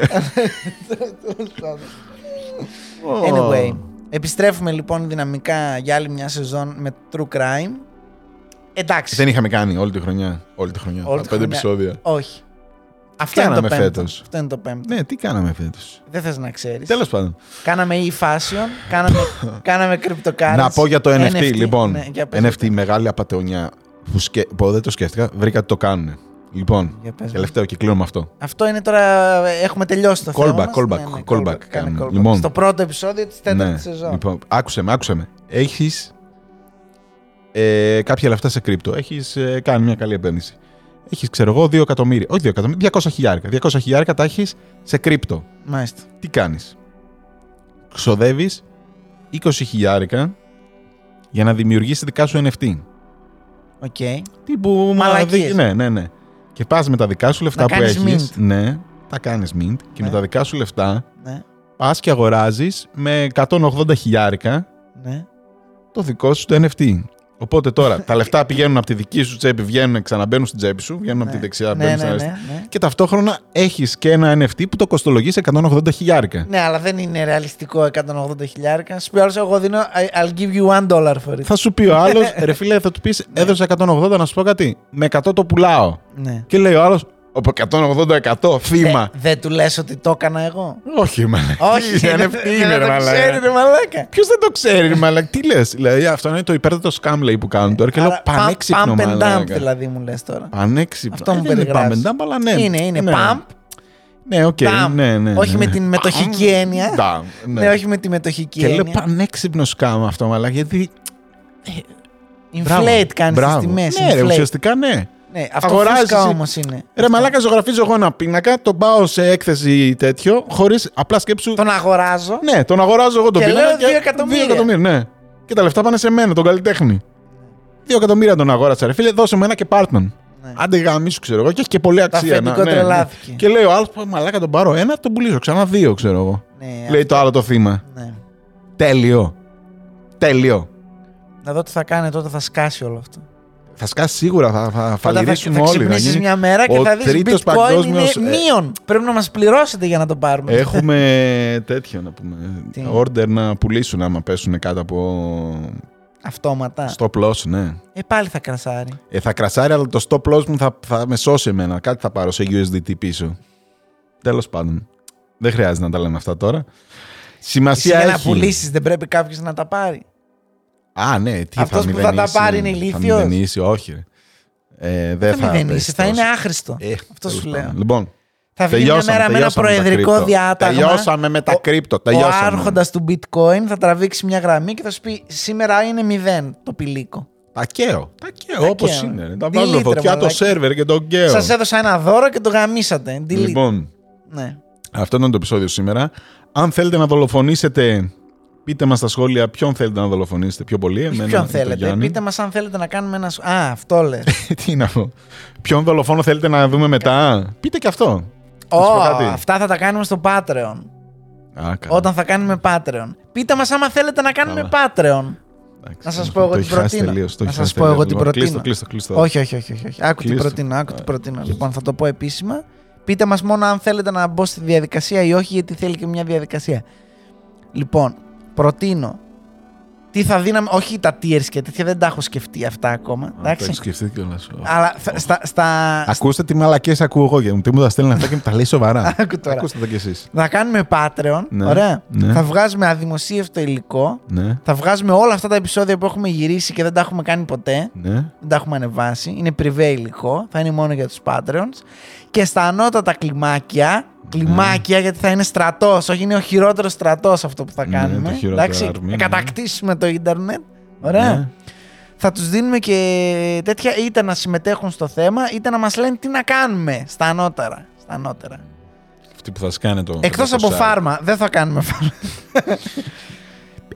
Speaker 1: anyway, επιστρέφουμε λοιπόν δυναμικά για άλλη μια σεζόν με True Crime. Εντάξει.
Speaker 2: Δεν είχαμε κάνει όλη τη χρονιά. Όλη τη χρονιά.
Speaker 1: Όλη
Speaker 2: τα
Speaker 1: τη
Speaker 2: πέντε
Speaker 1: χρονιά.
Speaker 2: επεισόδια.
Speaker 1: Όχι. Αυτό είναι το
Speaker 2: κάναμε
Speaker 1: πέμπτο.
Speaker 2: φέτος;
Speaker 1: Αυτό είναι το πέμπτο.
Speaker 2: Ναι, τι κάναμε φέτος.
Speaker 1: Δεν θες να ξέρεις.
Speaker 2: Τέλος πάντων.
Speaker 1: Κάναμε e-fashion, κάναμε, κάναμε cryptocurrency.
Speaker 2: Να πω για το NFT, λοιπόν.
Speaker 1: Ναι, για πες,
Speaker 2: NFT, μεγάλη απαταιωνιά που, σκε... που δεν το σκέφτηκα, βρήκα ότι το κάνουν. Λοιπόν,
Speaker 1: Για πες.
Speaker 2: τελευταίο και κλείνω με αυτό.
Speaker 1: Αυτό είναι τώρα. Έχουμε τελειώσει το
Speaker 2: Callback,
Speaker 1: θέμα. μας.
Speaker 2: callback,
Speaker 1: Ναι, ναι,
Speaker 2: callback
Speaker 1: κάνε
Speaker 2: κάνουμε.
Speaker 1: callback.
Speaker 2: Λοιπόν.
Speaker 1: Στο πρώτο επεισόδιο της τέταρτης
Speaker 2: Ναι,
Speaker 1: σεζόν.
Speaker 2: Λοιπόν, άκουσε με, άκουσε με. Έχεις ε, κάποια λεφτά σε κρύπτο. Έχεις ε, κάνει μια καλή επένδυση. Έχεις, ξέρω εγώ, 2 εκατομμύρια. Όχι 2 εκατομμύρια, 200 χιλιάρικα. 200 χιλιάρικα τα έχεις σε κρύπτο.
Speaker 1: Μάλιστα.
Speaker 2: Τι κάνεις; Ξοδεύεις 20 χιλιάρικα για να δημιουργήσεις δικά σου NFT.
Speaker 1: Οκ.
Speaker 2: Τύπου
Speaker 1: Μαλακίες.
Speaker 2: Ναι, ναι, ναι. Και πας με τα δικά σου λεφτά
Speaker 1: Να
Speaker 2: που
Speaker 1: κάνεις
Speaker 2: έχεις.
Speaker 1: mint.
Speaker 2: Ναι, τα κάνεις mint. Και
Speaker 1: Ναι.
Speaker 2: με τα δικά σου λεφτά
Speaker 1: Ναι.
Speaker 2: πας και αγοράζεις με 180 χιλιάρικα
Speaker 1: Ναι.
Speaker 2: το δικό σου το NFT. Οπότε τώρα τα λεφτά πηγαίνουν από τη δική σου τσέπη, βγαίνουν, ξαναμπαίνουν στην τσέπη σου, βγαίνουν από τη δεξιά,
Speaker 1: ναι,
Speaker 2: μπαίνουν
Speaker 1: ναι,
Speaker 2: στην
Speaker 1: ναι,
Speaker 2: αριστερά.
Speaker 1: ναι.
Speaker 2: Και ταυτόχρονα έχεις και ένα NFT που το κοστολογείς σε 180 χιλιάρικα.
Speaker 1: Ναι, αλλά δεν είναι ρεαλιστικό 180 χιλιάρικα. Σου πει ο άλλος, εγώ δίνω. I- I'll give you one dollar for it.
Speaker 2: Θα σου πει ο άλλος, ρε φίλε, θα του πεις, έδωσα 180 να σου πω κάτι. Με 100 το πουλάω.
Speaker 1: Ναι.
Speaker 2: Και λέει ο άλλος, από 180% θύμα.
Speaker 1: Ε, Δεν του λες ότι το έκανα εγώ;
Speaker 2: Όχι, μαλάκα.
Speaker 1: Όχι,
Speaker 2: Τι
Speaker 1: δεν-
Speaker 2: NFT
Speaker 1: δεν
Speaker 2: είναι, ρε
Speaker 1: το ξέρει,
Speaker 2: μαλάκα.
Speaker 1: ρε μαλάκα.
Speaker 2: Ποιος δεν το ξέρει, ρε μαλάκα; Τι λες; Δηλαδή, αυτό είναι το υπέρτατο scam λέει, που κάνουν τώρα. Και λέω
Speaker 1: Άρα,
Speaker 2: πανέξυπνο,
Speaker 1: pump and dump
Speaker 2: μαλάκα.
Speaker 1: δηλαδή μου λες τώρα.
Speaker 2: Πανέξυπνο.
Speaker 1: Αυτό μου
Speaker 2: Ε, δεν είναι
Speaker 1: περιγράφεις.
Speaker 2: pump and dump, αλλά ναι.
Speaker 1: Είναι, είναι
Speaker 2: Ναι.
Speaker 1: pump,
Speaker 2: Ναι, οκ.
Speaker 1: dump.
Speaker 2: Ναι, ναι,
Speaker 1: όχι
Speaker 2: ναι.
Speaker 1: με την μετοχική έννοια.
Speaker 2: Dump, ναι.
Speaker 1: Ναι, όχι με τη μετοχική
Speaker 2: Και λέω
Speaker 1: έννοια.
Speaker 2: πανέξυπνο scam αυτό, μαλάκα. Γιατί.
Speaker 1: Inflate κάνεις τις
Speaker 2: Μπράβο.
Speaker 1: τιμές.
Speaker 2: Ναι, ρε, ουσιαστικά ναι.
Speaker 1: Ναι, αυτό
Speaker 2: Αγοράζεις
Speaker 1: φούσκα
Speaker 2: εσύ-
Speaker 1: όμως είναι.
Speaker 2: Ρε μαλάκα, ζωγραφίζω εγώ ένα πίνακα, τον πάω σε έκθεση τέτοιο, χωρίς απλά σκέψου.
Speaker 1: Τον αγοράζω.
Speaker 2: Ναι, τον αγοράζω εγώ τον
Speaker 1: Και
Speaker 2: πίνακα.
Speaker 1: λέω δύο εκατομμύρια.
Speaker 2: δύο εκατομμύρια, ναι. Και τα λεφτά πάνε σε μένα, τον καλλιτέχνη. Δύο εκατομμύρια τον αγόρασα, ρε φίλε, δώσε μου ένα και πάρτον.
Speaker 1: Ναι.
Speaker 2: Άντε γάμι σου, ξέρω εγώ, και έχει και πολλή αξία.
Speaker 1: αφεντικό
Speaker 2: να- ναι,
Speaker 1: τρελάθηκε.
Speaker 2: ναι. Και λέει ο άλλος, μαλάκα τον πάρω ένα, τον πουλήσω ξανά δύο, ξέρω εγώ.
Speaker 1: Ναι,
Speaker 2: Λέει το άλλο το θύμα.
Speaker 1: Ναι.
Speaker 2: Τέλειο. Τέλειο.
Speaker 1: Να δω τι θα κάνει τότε, θα σκάσει όλο αυτό.
Speaker 2: Θα σκάσει σίγουρα, θα, θα
Speaker 1: Πάντα θα,
Speaker 2: φαλυρίσουμε
Speaker 1: θα
Speaker 2: όλοι. θα
Speaker 1: ξυπνήσεις
Speaker 2: γίνει-
Speaker 1: μια μέρα και
Speaker 2: ο
Speaker 1: θα δεις
Speaker 2: τρίτος
Speaker 1: bitcoin
Speaker 2: παγκόσμιος,
Speaker 1: είναι
Speaker 2: ε,
Speaker 1: μείον. Πρέπει να μας πληρώσετε για να το πάρουμε.
Speaker 2: Έχουμε τέτοιο να πούμε.
Speaker 1: Τι;
Speaker 2: Order να πουλήσουν άμα πέσουν κάτω από
Speaker 1: Αυτόματα.
Speaker 2: stop loss, ναι.
Speaker 1: Ε, πάλι θα κρασάρει.
Speaker 2: Ε, θα κρασάρει, αλλά το stop loss μου θα, θα με σώσει εμένα. Κάτι θα πάρω σε USDT πίσω. Τέλος πάντων. Δεν χρειάζεται να τα λέμε αυτά τώρα.
Speaker 1: Εσύ
Speaker 2: Σημασία
Speaker 1: για να
Speaker 2: έχει.
Speaker 1: πουλήσεις δεν πρέπει κάποιος να τα πάρει.
Speaker 2: Α, ναι, τι
Speaker 1: Αυτός
Speaker 2: θα
Speaker 1: που θα τα
Speaker 2: μηδενίσει,
Speaker 1: πάρει είναι
Speaker 2: Θα
Speaker 1: ηλίθιος.
Speaker 2: μηδενίσει, όχι. ρε. Ε, δεν
Speaker 1: Δεν
Speaker 2: θα
Speaker 1: μηδενίσει,
Speaker 2: πέσει
Speaker 1: θα είναι
Speaker 2: τόσο.
Speaker 1: άχρηστο.
Speaker 2: Ε,
Speaker 1: Αυτό
Speaker 2: τέλος
Speaker 1: σου
Speaker 2: πάντων.
Speaker 1: λέω.
Speaker 2: Λοιπόν,
Speaker 1: Θα βγει μια
Speaker 2: τελειώσαμε,
Speaker 1: μέρα με ένα
Speaker 2: τελειώσαμε με τα
Speaker 1: προεδρικό
Speaker 2: κρύπτο.
Speaker 1: διάταγμα.
Speaker 2: Τελειώσαμε με τα
Speaker 1: Ο-
Speaker 2: κρύπτο.
Speaker 1: Ο
Speaker 2: Τελειώσαμε.
Speaker 1: άρχοντας του bitcoin θα τραβήξει μια γραμμή και θα σου πει σήμερα είναι μηδέν το πηλίκο.
Speaker 2: Τα καίω. Τα καίω όπως
Speaker 1: καίω.
Speaker 2: είναι. ρε. Τα
Speaker 1: Delete,
Speaker 2: βάζω
Speaker 1: ρε,
Speaker 2: φωτιά το
Speaker 1: μαλάκα.
Speaker 2: σερβερ και το καίω.
Speaker 1: Σας έδωσα ένα δώρο και το γαμίσατε. Delete.
Speaker 2: Λοιπόν,
Speaker 1: Ναι.
Speaker 2: αυτό ήταν το επεισόδιο σήμερα. Αν θέλετε να δολοφονήσετε, πείτε μας στα σχόλια ποιον θέλετε να δολοφονήσετε πιο πολύ.
Speaker 1: Όχι
Speaker 2: εμένα
Speaker 1: ποιον
Speaker 2: ή τον
Speaker 1: θέλετε.
Speaker 2: Γιάννη.
Speaker 1: Πείτε μας αν θέλετε να κάνουμε ένα. σ- Α, αυτό λες.
Speaker 2: Τι να πω. Ποιον δολοφόνο θέλετε να δούμε μετά; Πείτε και αυτό. Να σου πω κάτι.
Speaker 1: αυτά θα τα κάνουμε στο Patreon.
Speaker 2: Α, καλά.
Speaker 1: Όταν θα κάνουμε Patreon. Πείτε μας άμα θέλετε να κάνουμε Patreon.
Speaker 2: Εντάξει,
Speaker 1: να σας
Speaker 2: το
Speaker 1: πω εγώ
Speaker 2: έχει
Speaker 1: τι
Speaker 2: χάσει
Speaker 1: προτείνω.
Speaker 2: τελείως, το
Speaker 1: Να
Speaker 2: έχει
Speaker 1: σας
Speaker 2: χάσει
Speaker 1: πω εγώ
Speaker 2: τελείως.
Speaker 1: τι
Speaker 2: Λοιπόν,
Speaker 1: προτείνω.
Speaker 2: Κλείστο, κλείστο, κλείστο.
Speaker 1: Όχι, όχι, όχι, όχι. όχι. Άκου τι
Speaker 2: Κλείστο.
Speaker 1: προτείνω. Άκου τι προτείνω. Λοιπόν, θα το πω επίσημα. Πείτε μας μόνο αν θέλετε να μπω στη διαδικασία ή όχι, γιατί θέλει και μια διαδικασία. Λοιπόν, προτείνω. Τι θα δίναμε. Όχι τα tiers και τέτοια, δεν τα έχω σκεφτεί αυτά ακόμα.
Speaker 2: Α, το
Speaker 1: Εντάξει.
Speaker 2: έχεις σκεφτεί κιόλας.
Speaker 1: Αλλά θα- στα. στα...
Speaker 2: Ακούστε τι μαλακές ακούω εγώ και μου τι μου τα στέλνουν αυτά και μου τα λέει σοβαρά.
Speaker 1: Άκου τώρα.
Speaker 2: Ακούστε τα κι εσείς.
Speaker 1: Θα κάνουμε Patreon.
Speaker 2: Ναι.
Speaker 1: Ωραία.
Speaker 2: Ναι.
Speaker 1: Θα βγάζουμε αδημοσίευτο υλικό.
Speaker 2: Ναι,
Speaker 1: Θα βγάζουμε όλα αυτά τα επεισόδια που έχουμε γυρίσει και δεν τα έχουμε κάνει ποτέ.
Speaker 2: ναι.
Speaker 1: Δεν τα έχουμε ανεβάσει. Είναι privé υλικό. Θα είναι μόνο για τους Patreons. Και στα ανώτατα κλιμάκια. Κλιμάκια γιατί θα είναι στρατός. Όχι, είναι ο χειρότερος στρατός αυτό που θα
Speaker 2: Ναι,
Speaker 1: κάνουμε.
Speaker 2: το χειρότερο
Speaker 1: Εντάξει,
Speaker 2: army,
Speaker 1: θα
Speaker 2: ναι.
Speaker 1: κατακτήσουμε το ίντερνετ. Ωραία.
Speaker 2: Ναι.
Speaker 1: Θα τους δίνουμε και τέτοια είτε να συμμετέχουν στο θέμα είτε να μας λένε τι να κάνουμε στα ανώτερα. Στα ανώτερα.
Speaker 2: Αυτή που θα σκάνε το.
Speaker 1: Εκτός
Speaker 2: το
Speaker 1: από
Speaker 2: ποσάρι.
Speaker 1: φάρμα. Δεν θα κάνουμε φάρμα.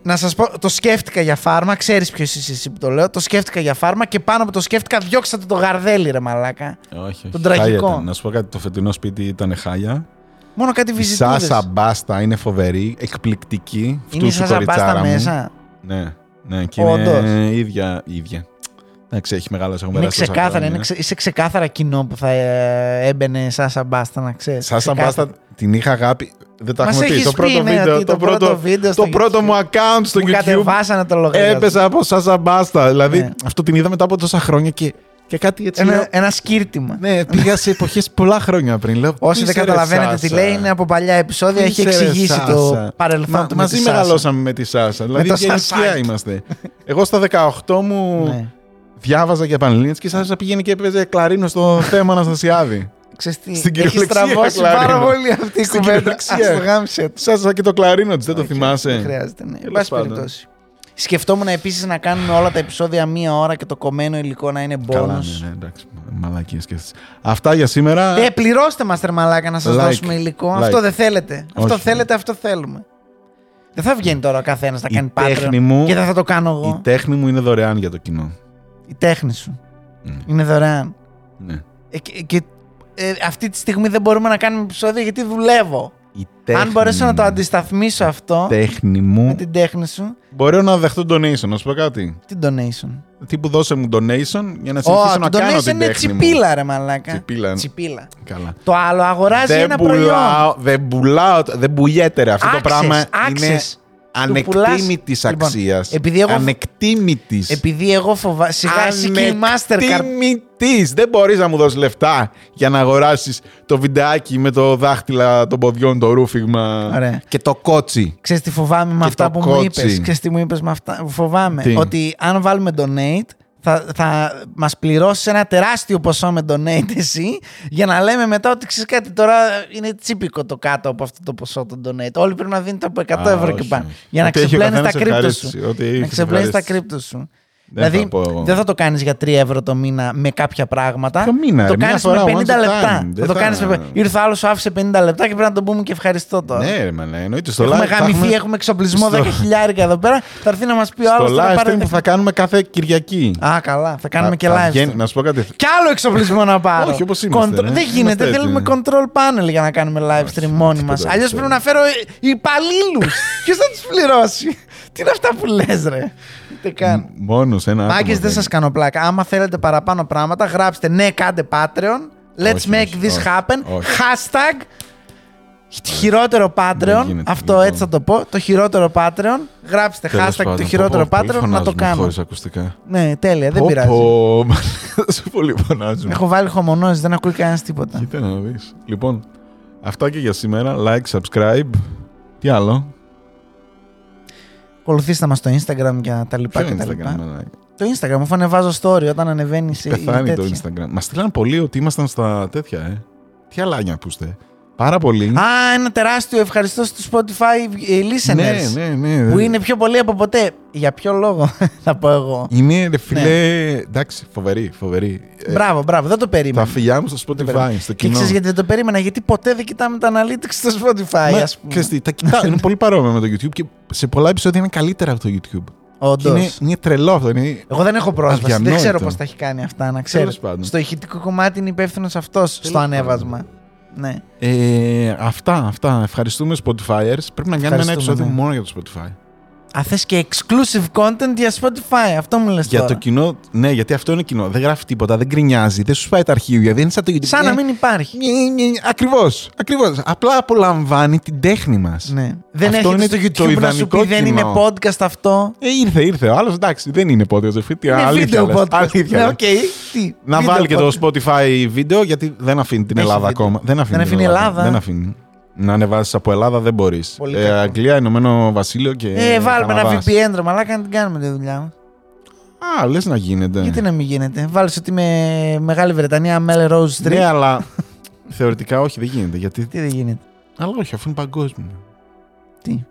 Speaker 1: να σας πω, το σκέφτηκα για φάρμα. Ξέρεις ποιος είσαι εσύ που το λέω. Το σκέφτηκα για φάρμα και πάνω από το σκέφτηκα διώξατε το γαρδέλι ρε μαλάκα.
Speaker 2: Όχι, όχι.
Speaker 1: Τον
Speaker 2: Χάλια
Speaker 1: τραγικό.
Speaker 2: ήταν. Να σου πω κάτι, το φετινό σπίτι ήταν χάλια.
Speaker 1: Μόνο κάτι
Speaker 2: Η
Speaker 1: βυζιτούδες.
Speaker 2: Σάσα Μπάστα είναι φοβερή, εκπληκτική.
Speaker 1: Είναι η
Speaker 2: Φτούσου
Speaker 1: Σάσα
Speaker 2: κοριτσάρα
Speaker 1: Μπάστα
Speaker 2: μου.
Speaker 1: μέσα.
Speaker 2: Ναι, ναι, και
Speaker 1: Όντως.
Speaker 2: είναι ίδια. ίδια. Εντάξει, έχει μεγάλο έχουμε
Speaker 1: Είναι
Speaker 2: περάσει τόσα
Speaker 1: ξεκάθαρα,
Speaker 2: χρόνια.
Speaker 1: είναι ξε- είσαι ξεκάθαρα κοινό που θα ε, έμπαινε Σάσα Μπάστα να ξέρεις.
Speaker 2: Σάσα
Speaker 1: Ξεκάθαρα.
Speaker 2: Μπάστα την είχα αγάπη. Δεν τα
Speaker 1: Μας
Speaker 2: έχουμε πει.
Speaker 1: έχεις
Speaker 2: Το
Speaker 1: πει,
Speaker 2: πρώτο
Speaker 1: ναι,
Speaker 2: βίντεο,
Speaker 1: ότι
Speaker 2: το πρώτο,
Speaker 1: βίντεο
Speaker 2: το
Speaker 1: στο
Speaker 2: πρώτο
Speaker 1: YouTube.
Speaker 2: μου account στο
Speaker 1: Μου
Speaker 2: YouTube
Speaker 1: κατεβάσανε το λογαριασμό.
Speaker 2: έπεσα από Σάσα Μπάστα. Δηλαδή
Speaker 1: Ναι.
Speaker 2: αυτό την είδα μετά από τόσα χρόνια και, και κάτι έτσι. λέω,
Speaker 1: Ένα, ένα σκύρτημα.
Speaker 2: Ναι, πήγα σε εποχές πολλά χρόνια πριν. Λέω,
Speaker 1: Όσοι
Speaker 2: «Πού
Speaker 1: δεν
Speaker 2: είσαι, ρε,
Speaker 1: καταλαβαίνετε τι
Speaker 2: Σάσα;»
Speaker 1: λέει, είναι από παλιά επεισόδια.
Speaker 2: Πού
Speaker 1: Έχει
Speaker 2: είσαι, ρε,
Speaker 1: εξηγήσει το
Speaker 2: Σάσα;
Speaker 1: παρελθόν
Speaker 2: Μα,
Speaker 1: του. με
Speaker 2: μαζί
Speaker 1: τη Σάσα.
Speaker 2: μεγαλώσαμε με τη Σάσα. Δηλαδή,
Speaker 1: το
Speaker 2: τι ηλικία
Speaker 1: Σασάκι.
Speaker 2: είμαστε. Εγώ στα 18 μου
Speaker 1: Ναι.
Speaker 2: διάβαζα για Πανελλήνιες και η Σάσα πήγαινε και έπαιζε κλαρίνο στο θέμα Αναστασιάδη.
Speaker 1: Ξέρεις τι,
Speaker 2: Στην
Speaker 1: έχει
Speaker 2: κυριολεξία
Speaker 1: στραβώσει
Speaker 2: κλαρίνο.
Speaker 1: πάρα πολύ αυτή η
Speaker 2: Στην
Speaker 1: κουβέντα.
Speaker 2: κυριολεξία.
Speaker 1: Ας το γάμισε.
Speaker 2: Σάσα και το κλαρίνο της, δεν το
Speaker 1: Όχι,
Speaker 2: θυμάσαι.
Speaker 1: Δεν χρειάζεται, ναι. Εν
Speaker 2: Τέλος
Speaker 1: πάση
Speaker 2: πάντων.
Speaker 1: περιπτώσει. Σκεφτόμουν επίσης να κάνουμε όλα τα επεισόδια μία ώρα και το κομμένο υλικό να είναι
Speaker 2: Καλά,
Speaker 1: bonus.
Speaker 2: ναι, ναι, εντάξει. Μαλακίες και αυτές. Αυτά για σήμερα.
Speaker 1: Ε, πληρώστε μας τρε μαλάκα να σας
Speaker 2: Like.
Speaker 1: δώσουμε υλικό.
Speaker 2: Like.
Speaker 1: Αυτό δεν θέλετε. Αυτό
Speaker 2: Όχι.
Speaker 1: θέλετε, αυτό θέλουμε. Δεν θα βγαίνει τώρα ο καθένας να
Speaker 2: Η
Speaker 1: κάνει
Speaker 2: τέχνη
Speaker 1: Patreon
Speaker 2: μου-
Speaker 1: και δεν θα το κάνω
Speaker 2: Η
Speaker 1: εγώ.
Speaker 2: τέχνη μου είναι δωρεάν για το κοινό.
Speaker 1: Η τέχνη σου
Speaker 2: Mm.
Speaker 1: είναι δωρεάν.
Speaker 2: Ναι.
Speaker 1: Ε, και και, ε, αυτή τη στιγμή δεν μπορούμε να κάνουμε επεισόδιο γιατί δουλεύω.
Speaker 2: Η τέχνη
Speaker 1: Αν μπορέσω να το
Speaker 2: μου-
Speaker 1: αντισταθμίσω αυτό
Speaker 2: τέχνη
Speaker 1: με
Speaker 2: μου.
Speaker 1: την τέχνη σου,
Speaker 2: Μπορώ να δεχτώ donation, να σου πω κάτι.
Speaker 1: τι donation.
Speaker 2: Τύπου δώσε μου donation για να
Speaker 1: Ω,
Speaker 2: συνεχίσω να
Speaker 1: το
Speaker 2: κάνω
Speaker 1: donation
Speaker 2: την
Speaker 1: είναι
Speaker 2: τέχνη μου.
Speaker 1: τσιπίλα ρε μαλάκα.
Speaker 2: Τσιπίλα.
Speaker 1: Τσιπίλα.
Speaker 2: Καλά.
Speaker 1: Το άλλο αγοράζει
Speaker 2: Δεν
Speaker 1: ένα προϊόν.
Speaker 2: πουλάω, δεν πουλάω, δεν πουλιέται ρε. Αυτό το
Speaker 1: Access,
Speaker 2: πράγμα είναι
Speaker 1: access. Του πουλάς-
Speaker 2: ανεκτήμητης
Speaker 1: Λοιπόν,
Speaker 2: αξίας.
Speaker 1: επειδή εγώ-
Speaker 2: Ανεκτήμητης.
Speaker 1: Επειδή εγώ φοβάμαι. Σιγά εσύ και η Mastercard.
Speaker 2: Ανεκτήμητης. Δεν μπορείς να μου δώσεις λεφτά για να αγοράσεις το βιντεάκι με το δάχτυλα των ποδιών, το ρούφιγμα
Speaker 1: Ωραία.
Speaker 2: και το κότσι.
Speaker 1: Ξέρεις τι φοβάμαι με
Speaker 2: Και
Speaker 1: αυτά
Speaker 2: το
Speaker 1: που μου
Speaker 2: κότσι.
Speaker 1: είπες; Ξέρεις τι μου είπες με αυτά; Φοβάμαι
Speaker 2: Τι;
Speaker 1: ότι αν βάλουμε donate θα, θα μας πληρώσεις ένα τεράστιο ποσό με donate εσύ για να λέμε μετά ότι ξέρεις κάτι τώρα είναι τσίπικο το κάτω από αυτό το ποσό το donate. Όλοι πρέπει να δίνετε από 100
Speaker 2: Α,
Speaker 1: ευρώ και
Speaker 2: όχι.
Speaker 1: πάνω. Για να
Speaker 2: Ό,τι έχει ο
Speaker 1: ξεπλένεις τα
Speaker 2: καθένας
Speaker 1: κρύπτο σου.
Speaker 2: ευχαρίστηση. Ό,τι έχει
Speaker 1: Να ξεπλένεις τα
Speaker 2: ευχαρίστηση.
Speaker 1: κρύπτο σου.
Speaker 2: Δεν
Speaker 1: δηλαδή
Speaker 2: θα πω εγώ.
Speaker 1: δεν θα το κάνεις για 3 ευρώ το μήνα με κάποια πράγματα.
Speaker 2: Ποιο μήνα,
Speaker 1: το
Speaker 2: ρε, μια
Speaker 1: κάνεις
Speaker 2: φορά,
Speaker 1: με
Speaker 2: once
Speaker 1: 50
Speaker 2: a time.
Speaker 1: λεπτά.
Speaker 2: Δεν
Speaker 1: Θα το
Speaker 2: θα-
Speaker 1: κάνεις με... Ήρθε άλλος σου άφησε 50 λεπτά και πρέπει να τον πούμε και ευχαριστώ τώρα.
Speaker 2: Ναι, ρε, μα, ναι, εννοείται. Στο
Speaker 1: Έχουμε
Speaker 2: live θα
Speaker 1: γαμηθεί,
Speaker 2: έχουμε-
Speaker 1: έχουμε εξοπλισμό
Speaker 2: στο-
Speaker 1: 10 χιλιάρικα εδώ πέρα. Θα έρθει να μας πει ο άλλος.
Speaker 2: Στο live stream που θα κάνουμε κάθε Κυριακή.
Speaker 1: Α, καλά. Θα κάνουμε
Speaker 2: Θα-
Speaker 1: και
Speaker 2: θα
Speaker 1: live.
Speaker 2: βγαίνει-
Speaker 1: stream.
Speaker 2: Να σου πω κάτι.
Speaker 1: Κι άλλο εξοπλισμό να πάρω.
Speaker 2: Όχι, όπως είμαστε,
Speaker 1: Control-
Speaker 2: ρε.
Speaker 1: Δεν
Speaker 2: Είμαστε
Speaker 1: γίνεται.
Speaker 2: έτσι.
Speaker 1: Θέλουμε control panel για να κάνουμε live stream μόνοι μας.
Speaker 2: τίποτα
Speaker 1: Αλλιώς
Speaker 2: δεν
Speaker 1: πρέπει να φέρω υπαλλήλους. Ποιος θα τους πληρώσει; Τι είναι αυτά που λες, ρε; Τι καν.
Speaker 2: Μόνος σε ένα. άτομο
Speaker 1: Μάγκες δεν
Speaker 2: δεν-
Speaker 1: σας κάνω πλάκα. Άμα θέλετε παραπάνω πράγματα, γράψτε ναι, κάντε Patreon. Let's
Speaker 2: Όχι,
Speaker 1: make
Speaker 2: όχι,
Speaker 1: this
Speaker 2: όχι,
Speaker 1: happen.
Speaker 2: όχι.
Speaker 1: Hashtag χειρότερο Patreon.
Speaker 2: γίνεται,
Speaker 1: Αυτό
Speaker 2: λοιπόν.
Speaker 1: έτσι θα το πω. Το χειρότερο Patreon. Γράψτε
Speaker 2: Τέλος
Speaker 1: hashtag
Speaker 2: πάντων.
Speaker 1: το χειρότερο
Speaker 2: Πω, πω, πολύ
Speaker 1: Patreon να το
Speaker 2: φωνάζουμε
Speaker 1: κάνω.
Speaker 2: Χωρίς ακουστικά.
Speaker 1: Ναι, τέλεια, δεν
Speaker 2: Πω,
Speaker 1: πειράζει.
Speaker 2: πω, Σε πολύ φωνάζουμε.
Speaker 1: Έχω βάλει χωμονώσεις, δεν ακούει κανένας τίποτα.
Speaker 2: Κοίτα να δεις. Λοιπόν, αυτά και για σήμερα. Like, subscribe. Τι άλλο;
Speaker 1: Ακολουθήστε μας στο Instagram και τα λοιπά.
Speaker 2: Ποιο
Speaker 1: και τα
Speaker 2: Instagram.
Speaker 1: λοιπά.
Speaker 2: μαλάκα;
Speaker 1: Το Instagram, αφού ανεβάζω story όταν ανεβαίνεις η
Speaker 2: Πεθάνει το
Speaker 1: τέτοια.
Speaker 2: Instagram. Μας στείλαν πολύ ότι ήμασταν στα τέτοια, ε. Τι αλάνια ακούστε. Πάρα πολύ.
Speaker 1: Α, ένα τεράστιο ευχαριστώ στο Spotify ε, listeners.
Speaker 2: ναι, ναι, ναι.
Speaker 1: Που είναι πιο πολύ από ποτέ. Για ποιο λόγο, θα πω εγώ.
Speaker 2: Είναι, ρε φίλε, εντάξει, φοβερή, φοβερή. Ε,
Speaker 1: Μπράβο, μπράβο, δεν το
Speaker 2: τα
Speaker 1: περίμενα.
Speaker 2: φιλιά μου στο
Speaker 1: Δεν
Speaker 2: Spotify,
Speaker 1: περίμενα.
Speaker 2: στο
Speaker 1: Και
Speaker 2: κοινό.
Speaker 1: ξέρεις γιατί δεν το περίμενα, γιατί ποτέ δεν κοιτάμε τα analytics στο Spotify,
Speaker 2: Μα,
Speaker 1: ας πούμε.
Speaker 2: ξέρεις τι, τα κοιτάω, είναι πολύ παρόμοια με το YouTube και σε πολλά επεισόδια είναι καλύτερα από το YouTube. Και
Speaker 1: Όντως.
Speaker 2: είναι, είναι τρελό αυτό. Είναι...
Speaker 1: Εγώ δεν έχω πρόσβαση. Δεν
Speaker 2: Αδιανόητο.
Speaker 1: ξέρω πώς τα έχει κάνει αυτά, να ξέρω.
Speaker 2: Τέλος πάντων.
Speaker 1: Στο ηχητικό κομμάτι είναι υπεύθυνος αυτός στο
Speaker 2: πάντων.
Speaker 1: ανέβασμα. Ναι.
Speaker 2: Ε, αυτά, αυτά. Ευχαριστούμε Spotifyers. Πρέπει να κάνουμε ένα
Speaker 1: Ευχαριστούμε,
Speaker 2: επεισόδιο
Speaker 1: ναι.
Speaker 2: μόνο για το Spotify.
Speaker 1: Α, θες και exclusive content για Spotify. Αυτό μου λες
Speaker 2: Για
Speaker 1: τώρα.
Speaker 2: το κοινό, ναι, γιατί αυτό είναι κοινό. Δεν γράφει τίποτα, δεν γκρινιάζει, δεν σου σπάει τα αρχίδια, δεν είναι σαν το YouTube.
Speaker 1: Σαν να μην υπάρχει.
Speaker 2: Ακριβώς. Ακριβώς. Απλά απολαμβάνει την τέχνη μας.
Speaker 1: Ναι. Δεν
Speaker 2: Αυτό
Speaker 1: έρχεται
Speaker 2: είναι
Speaker 1: στο
Speaker 2: το
Speaker 1: YouTube να σου
Speaker 2: ιδανικό
Speaker 1: πει δεν είναι
Speaker 2: κοινό.
Speaker 1: podcast αυτό;
Speaker 2: Ε, ήρθε, ήρθε. Ο άλλος εντάξει, δεν είναι podcast. ρε φίλε, τι
Speaker 1: Είναι
Speaker 2: αλήθεια
Speaker 1: video
Speaker 2: λες,
Speaker 1: podcast.
Speaker 2: αλήθεια
Speaker 1: Ναι,
Speaker 2: λες.
Speaker 1: οκ. Τι,
Speaker 2: Να
Speaker 1: video
Speaker 2: βάλει και το
Speaker 1: podcast.
Speaker 2: Spotify βίντεο γιατί δεν αφήνει την
Speaker 1: Έχει
Speaker 2: Ελλάδα
Speaker 1: βίντεο.
Speaker 2: ακόμα. Δεν αφήνει,
Speaker 1: Δεν
Speaker 2: την
Speaker 1: αφήνει Ελλάδα.
Speaker 2: Δεν αφήνει. Να ανεβάσεις από Ελλάδα δεν μπορείς.
Speaker 1: Πολύ
Speaker 2: Ε,
Speaker 1: κακό.
Speaker 2: Αγγλία, Ηνωμένο Βασίλειο και.
Speaker 1: Ε, βάλουμε ένα
Speaker 2: Καναδάς.
Speaker 1: VPN ρε μαλάκα να την κάνουμε τη δουλειά μας.
Speaker 2: Α, λες να γίνεται.
Speaker 1: Γιατί να μην γίνεται; Βάλεις ότι είμαι Μεγάλη Βρετανία, Mel Rose Street.
Speaker 2: Ναι, αλλά θεωρητικά όχι, δεν γίνεται. Γιατί...
Speaker 1: Τι δεν γίνεται;
Speaker 2: Αλλά όχι, αφού είναι παγκόσμιο.
Speaker 1: Τι;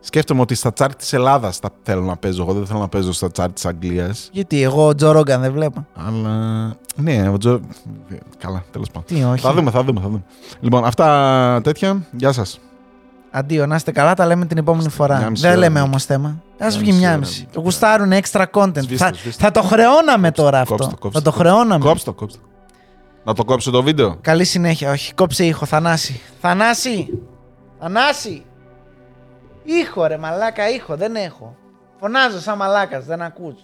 Speaker 2: Σκέφτομαι ότι στα τσάρτ της Ελλάδας τα θέλω να παίζω. Εγώ δεν θέλω να παίζω στα τσάρτ της Αγγλίας.
Speaker 1: Γιατί εγώ Τζο Ρόγκαν δεν βλέπω.
Speaker 2: Αλλά. Ναι, ο Τζο. Καλά, τέλος πάντων.
Speaker 1: Τι όχι.
Speaker 2: Θα δούμε, θα δούμε, θα δούμε. Λοιπόν, αυτά τέτοια. Γεια σας.
Speaker 1: Αντίο, να είστε καλά, τα λέμε την επόμενη φορά.
Speaker 2: Μια μισή
Speaker 1: Δεν
Speaker 2: ώρα,
Speaker 1: λέμε
Speaker 2: ναι.
Speaker 1: όμως θέμα. Α
Speaker 2: Μια
Speaker 1: βγει
Speaker 2: μισή
Speaker 1: μια
Speaker 2: ώρα,
Speaker 1: μισή.
Speaker 2: ναι.
Speaker 1: Γουστάρουν extra content.
Speaker 2: Σβήστε,
Speaker 1: θα,
Speaker 2: σβήστε.
Speaker 1: θα το χρεώναμε τώρα αυτό.
Speaker 2: Κόψτε το, κόψτε
Speaker 1: θα το
Speaker 2: το.
Speaker 1: χρεώναμε.
Speaker 2: Κόψτε το, κόψτε το. Να το κόψω το βίντεο.
Speaker 1: Καλή συνέχεια. Όχι, κόψε ήχο. Θανάση. Θανάση! Θανάση! Ήχο ρε μαλάκα, ήχο. Δεν έχω. Φωνάζω σαν μαλάκας, δεν ακούς.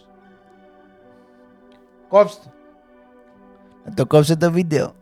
Speaker 1: Κόψτε το. Να το κόψω το βίντεο.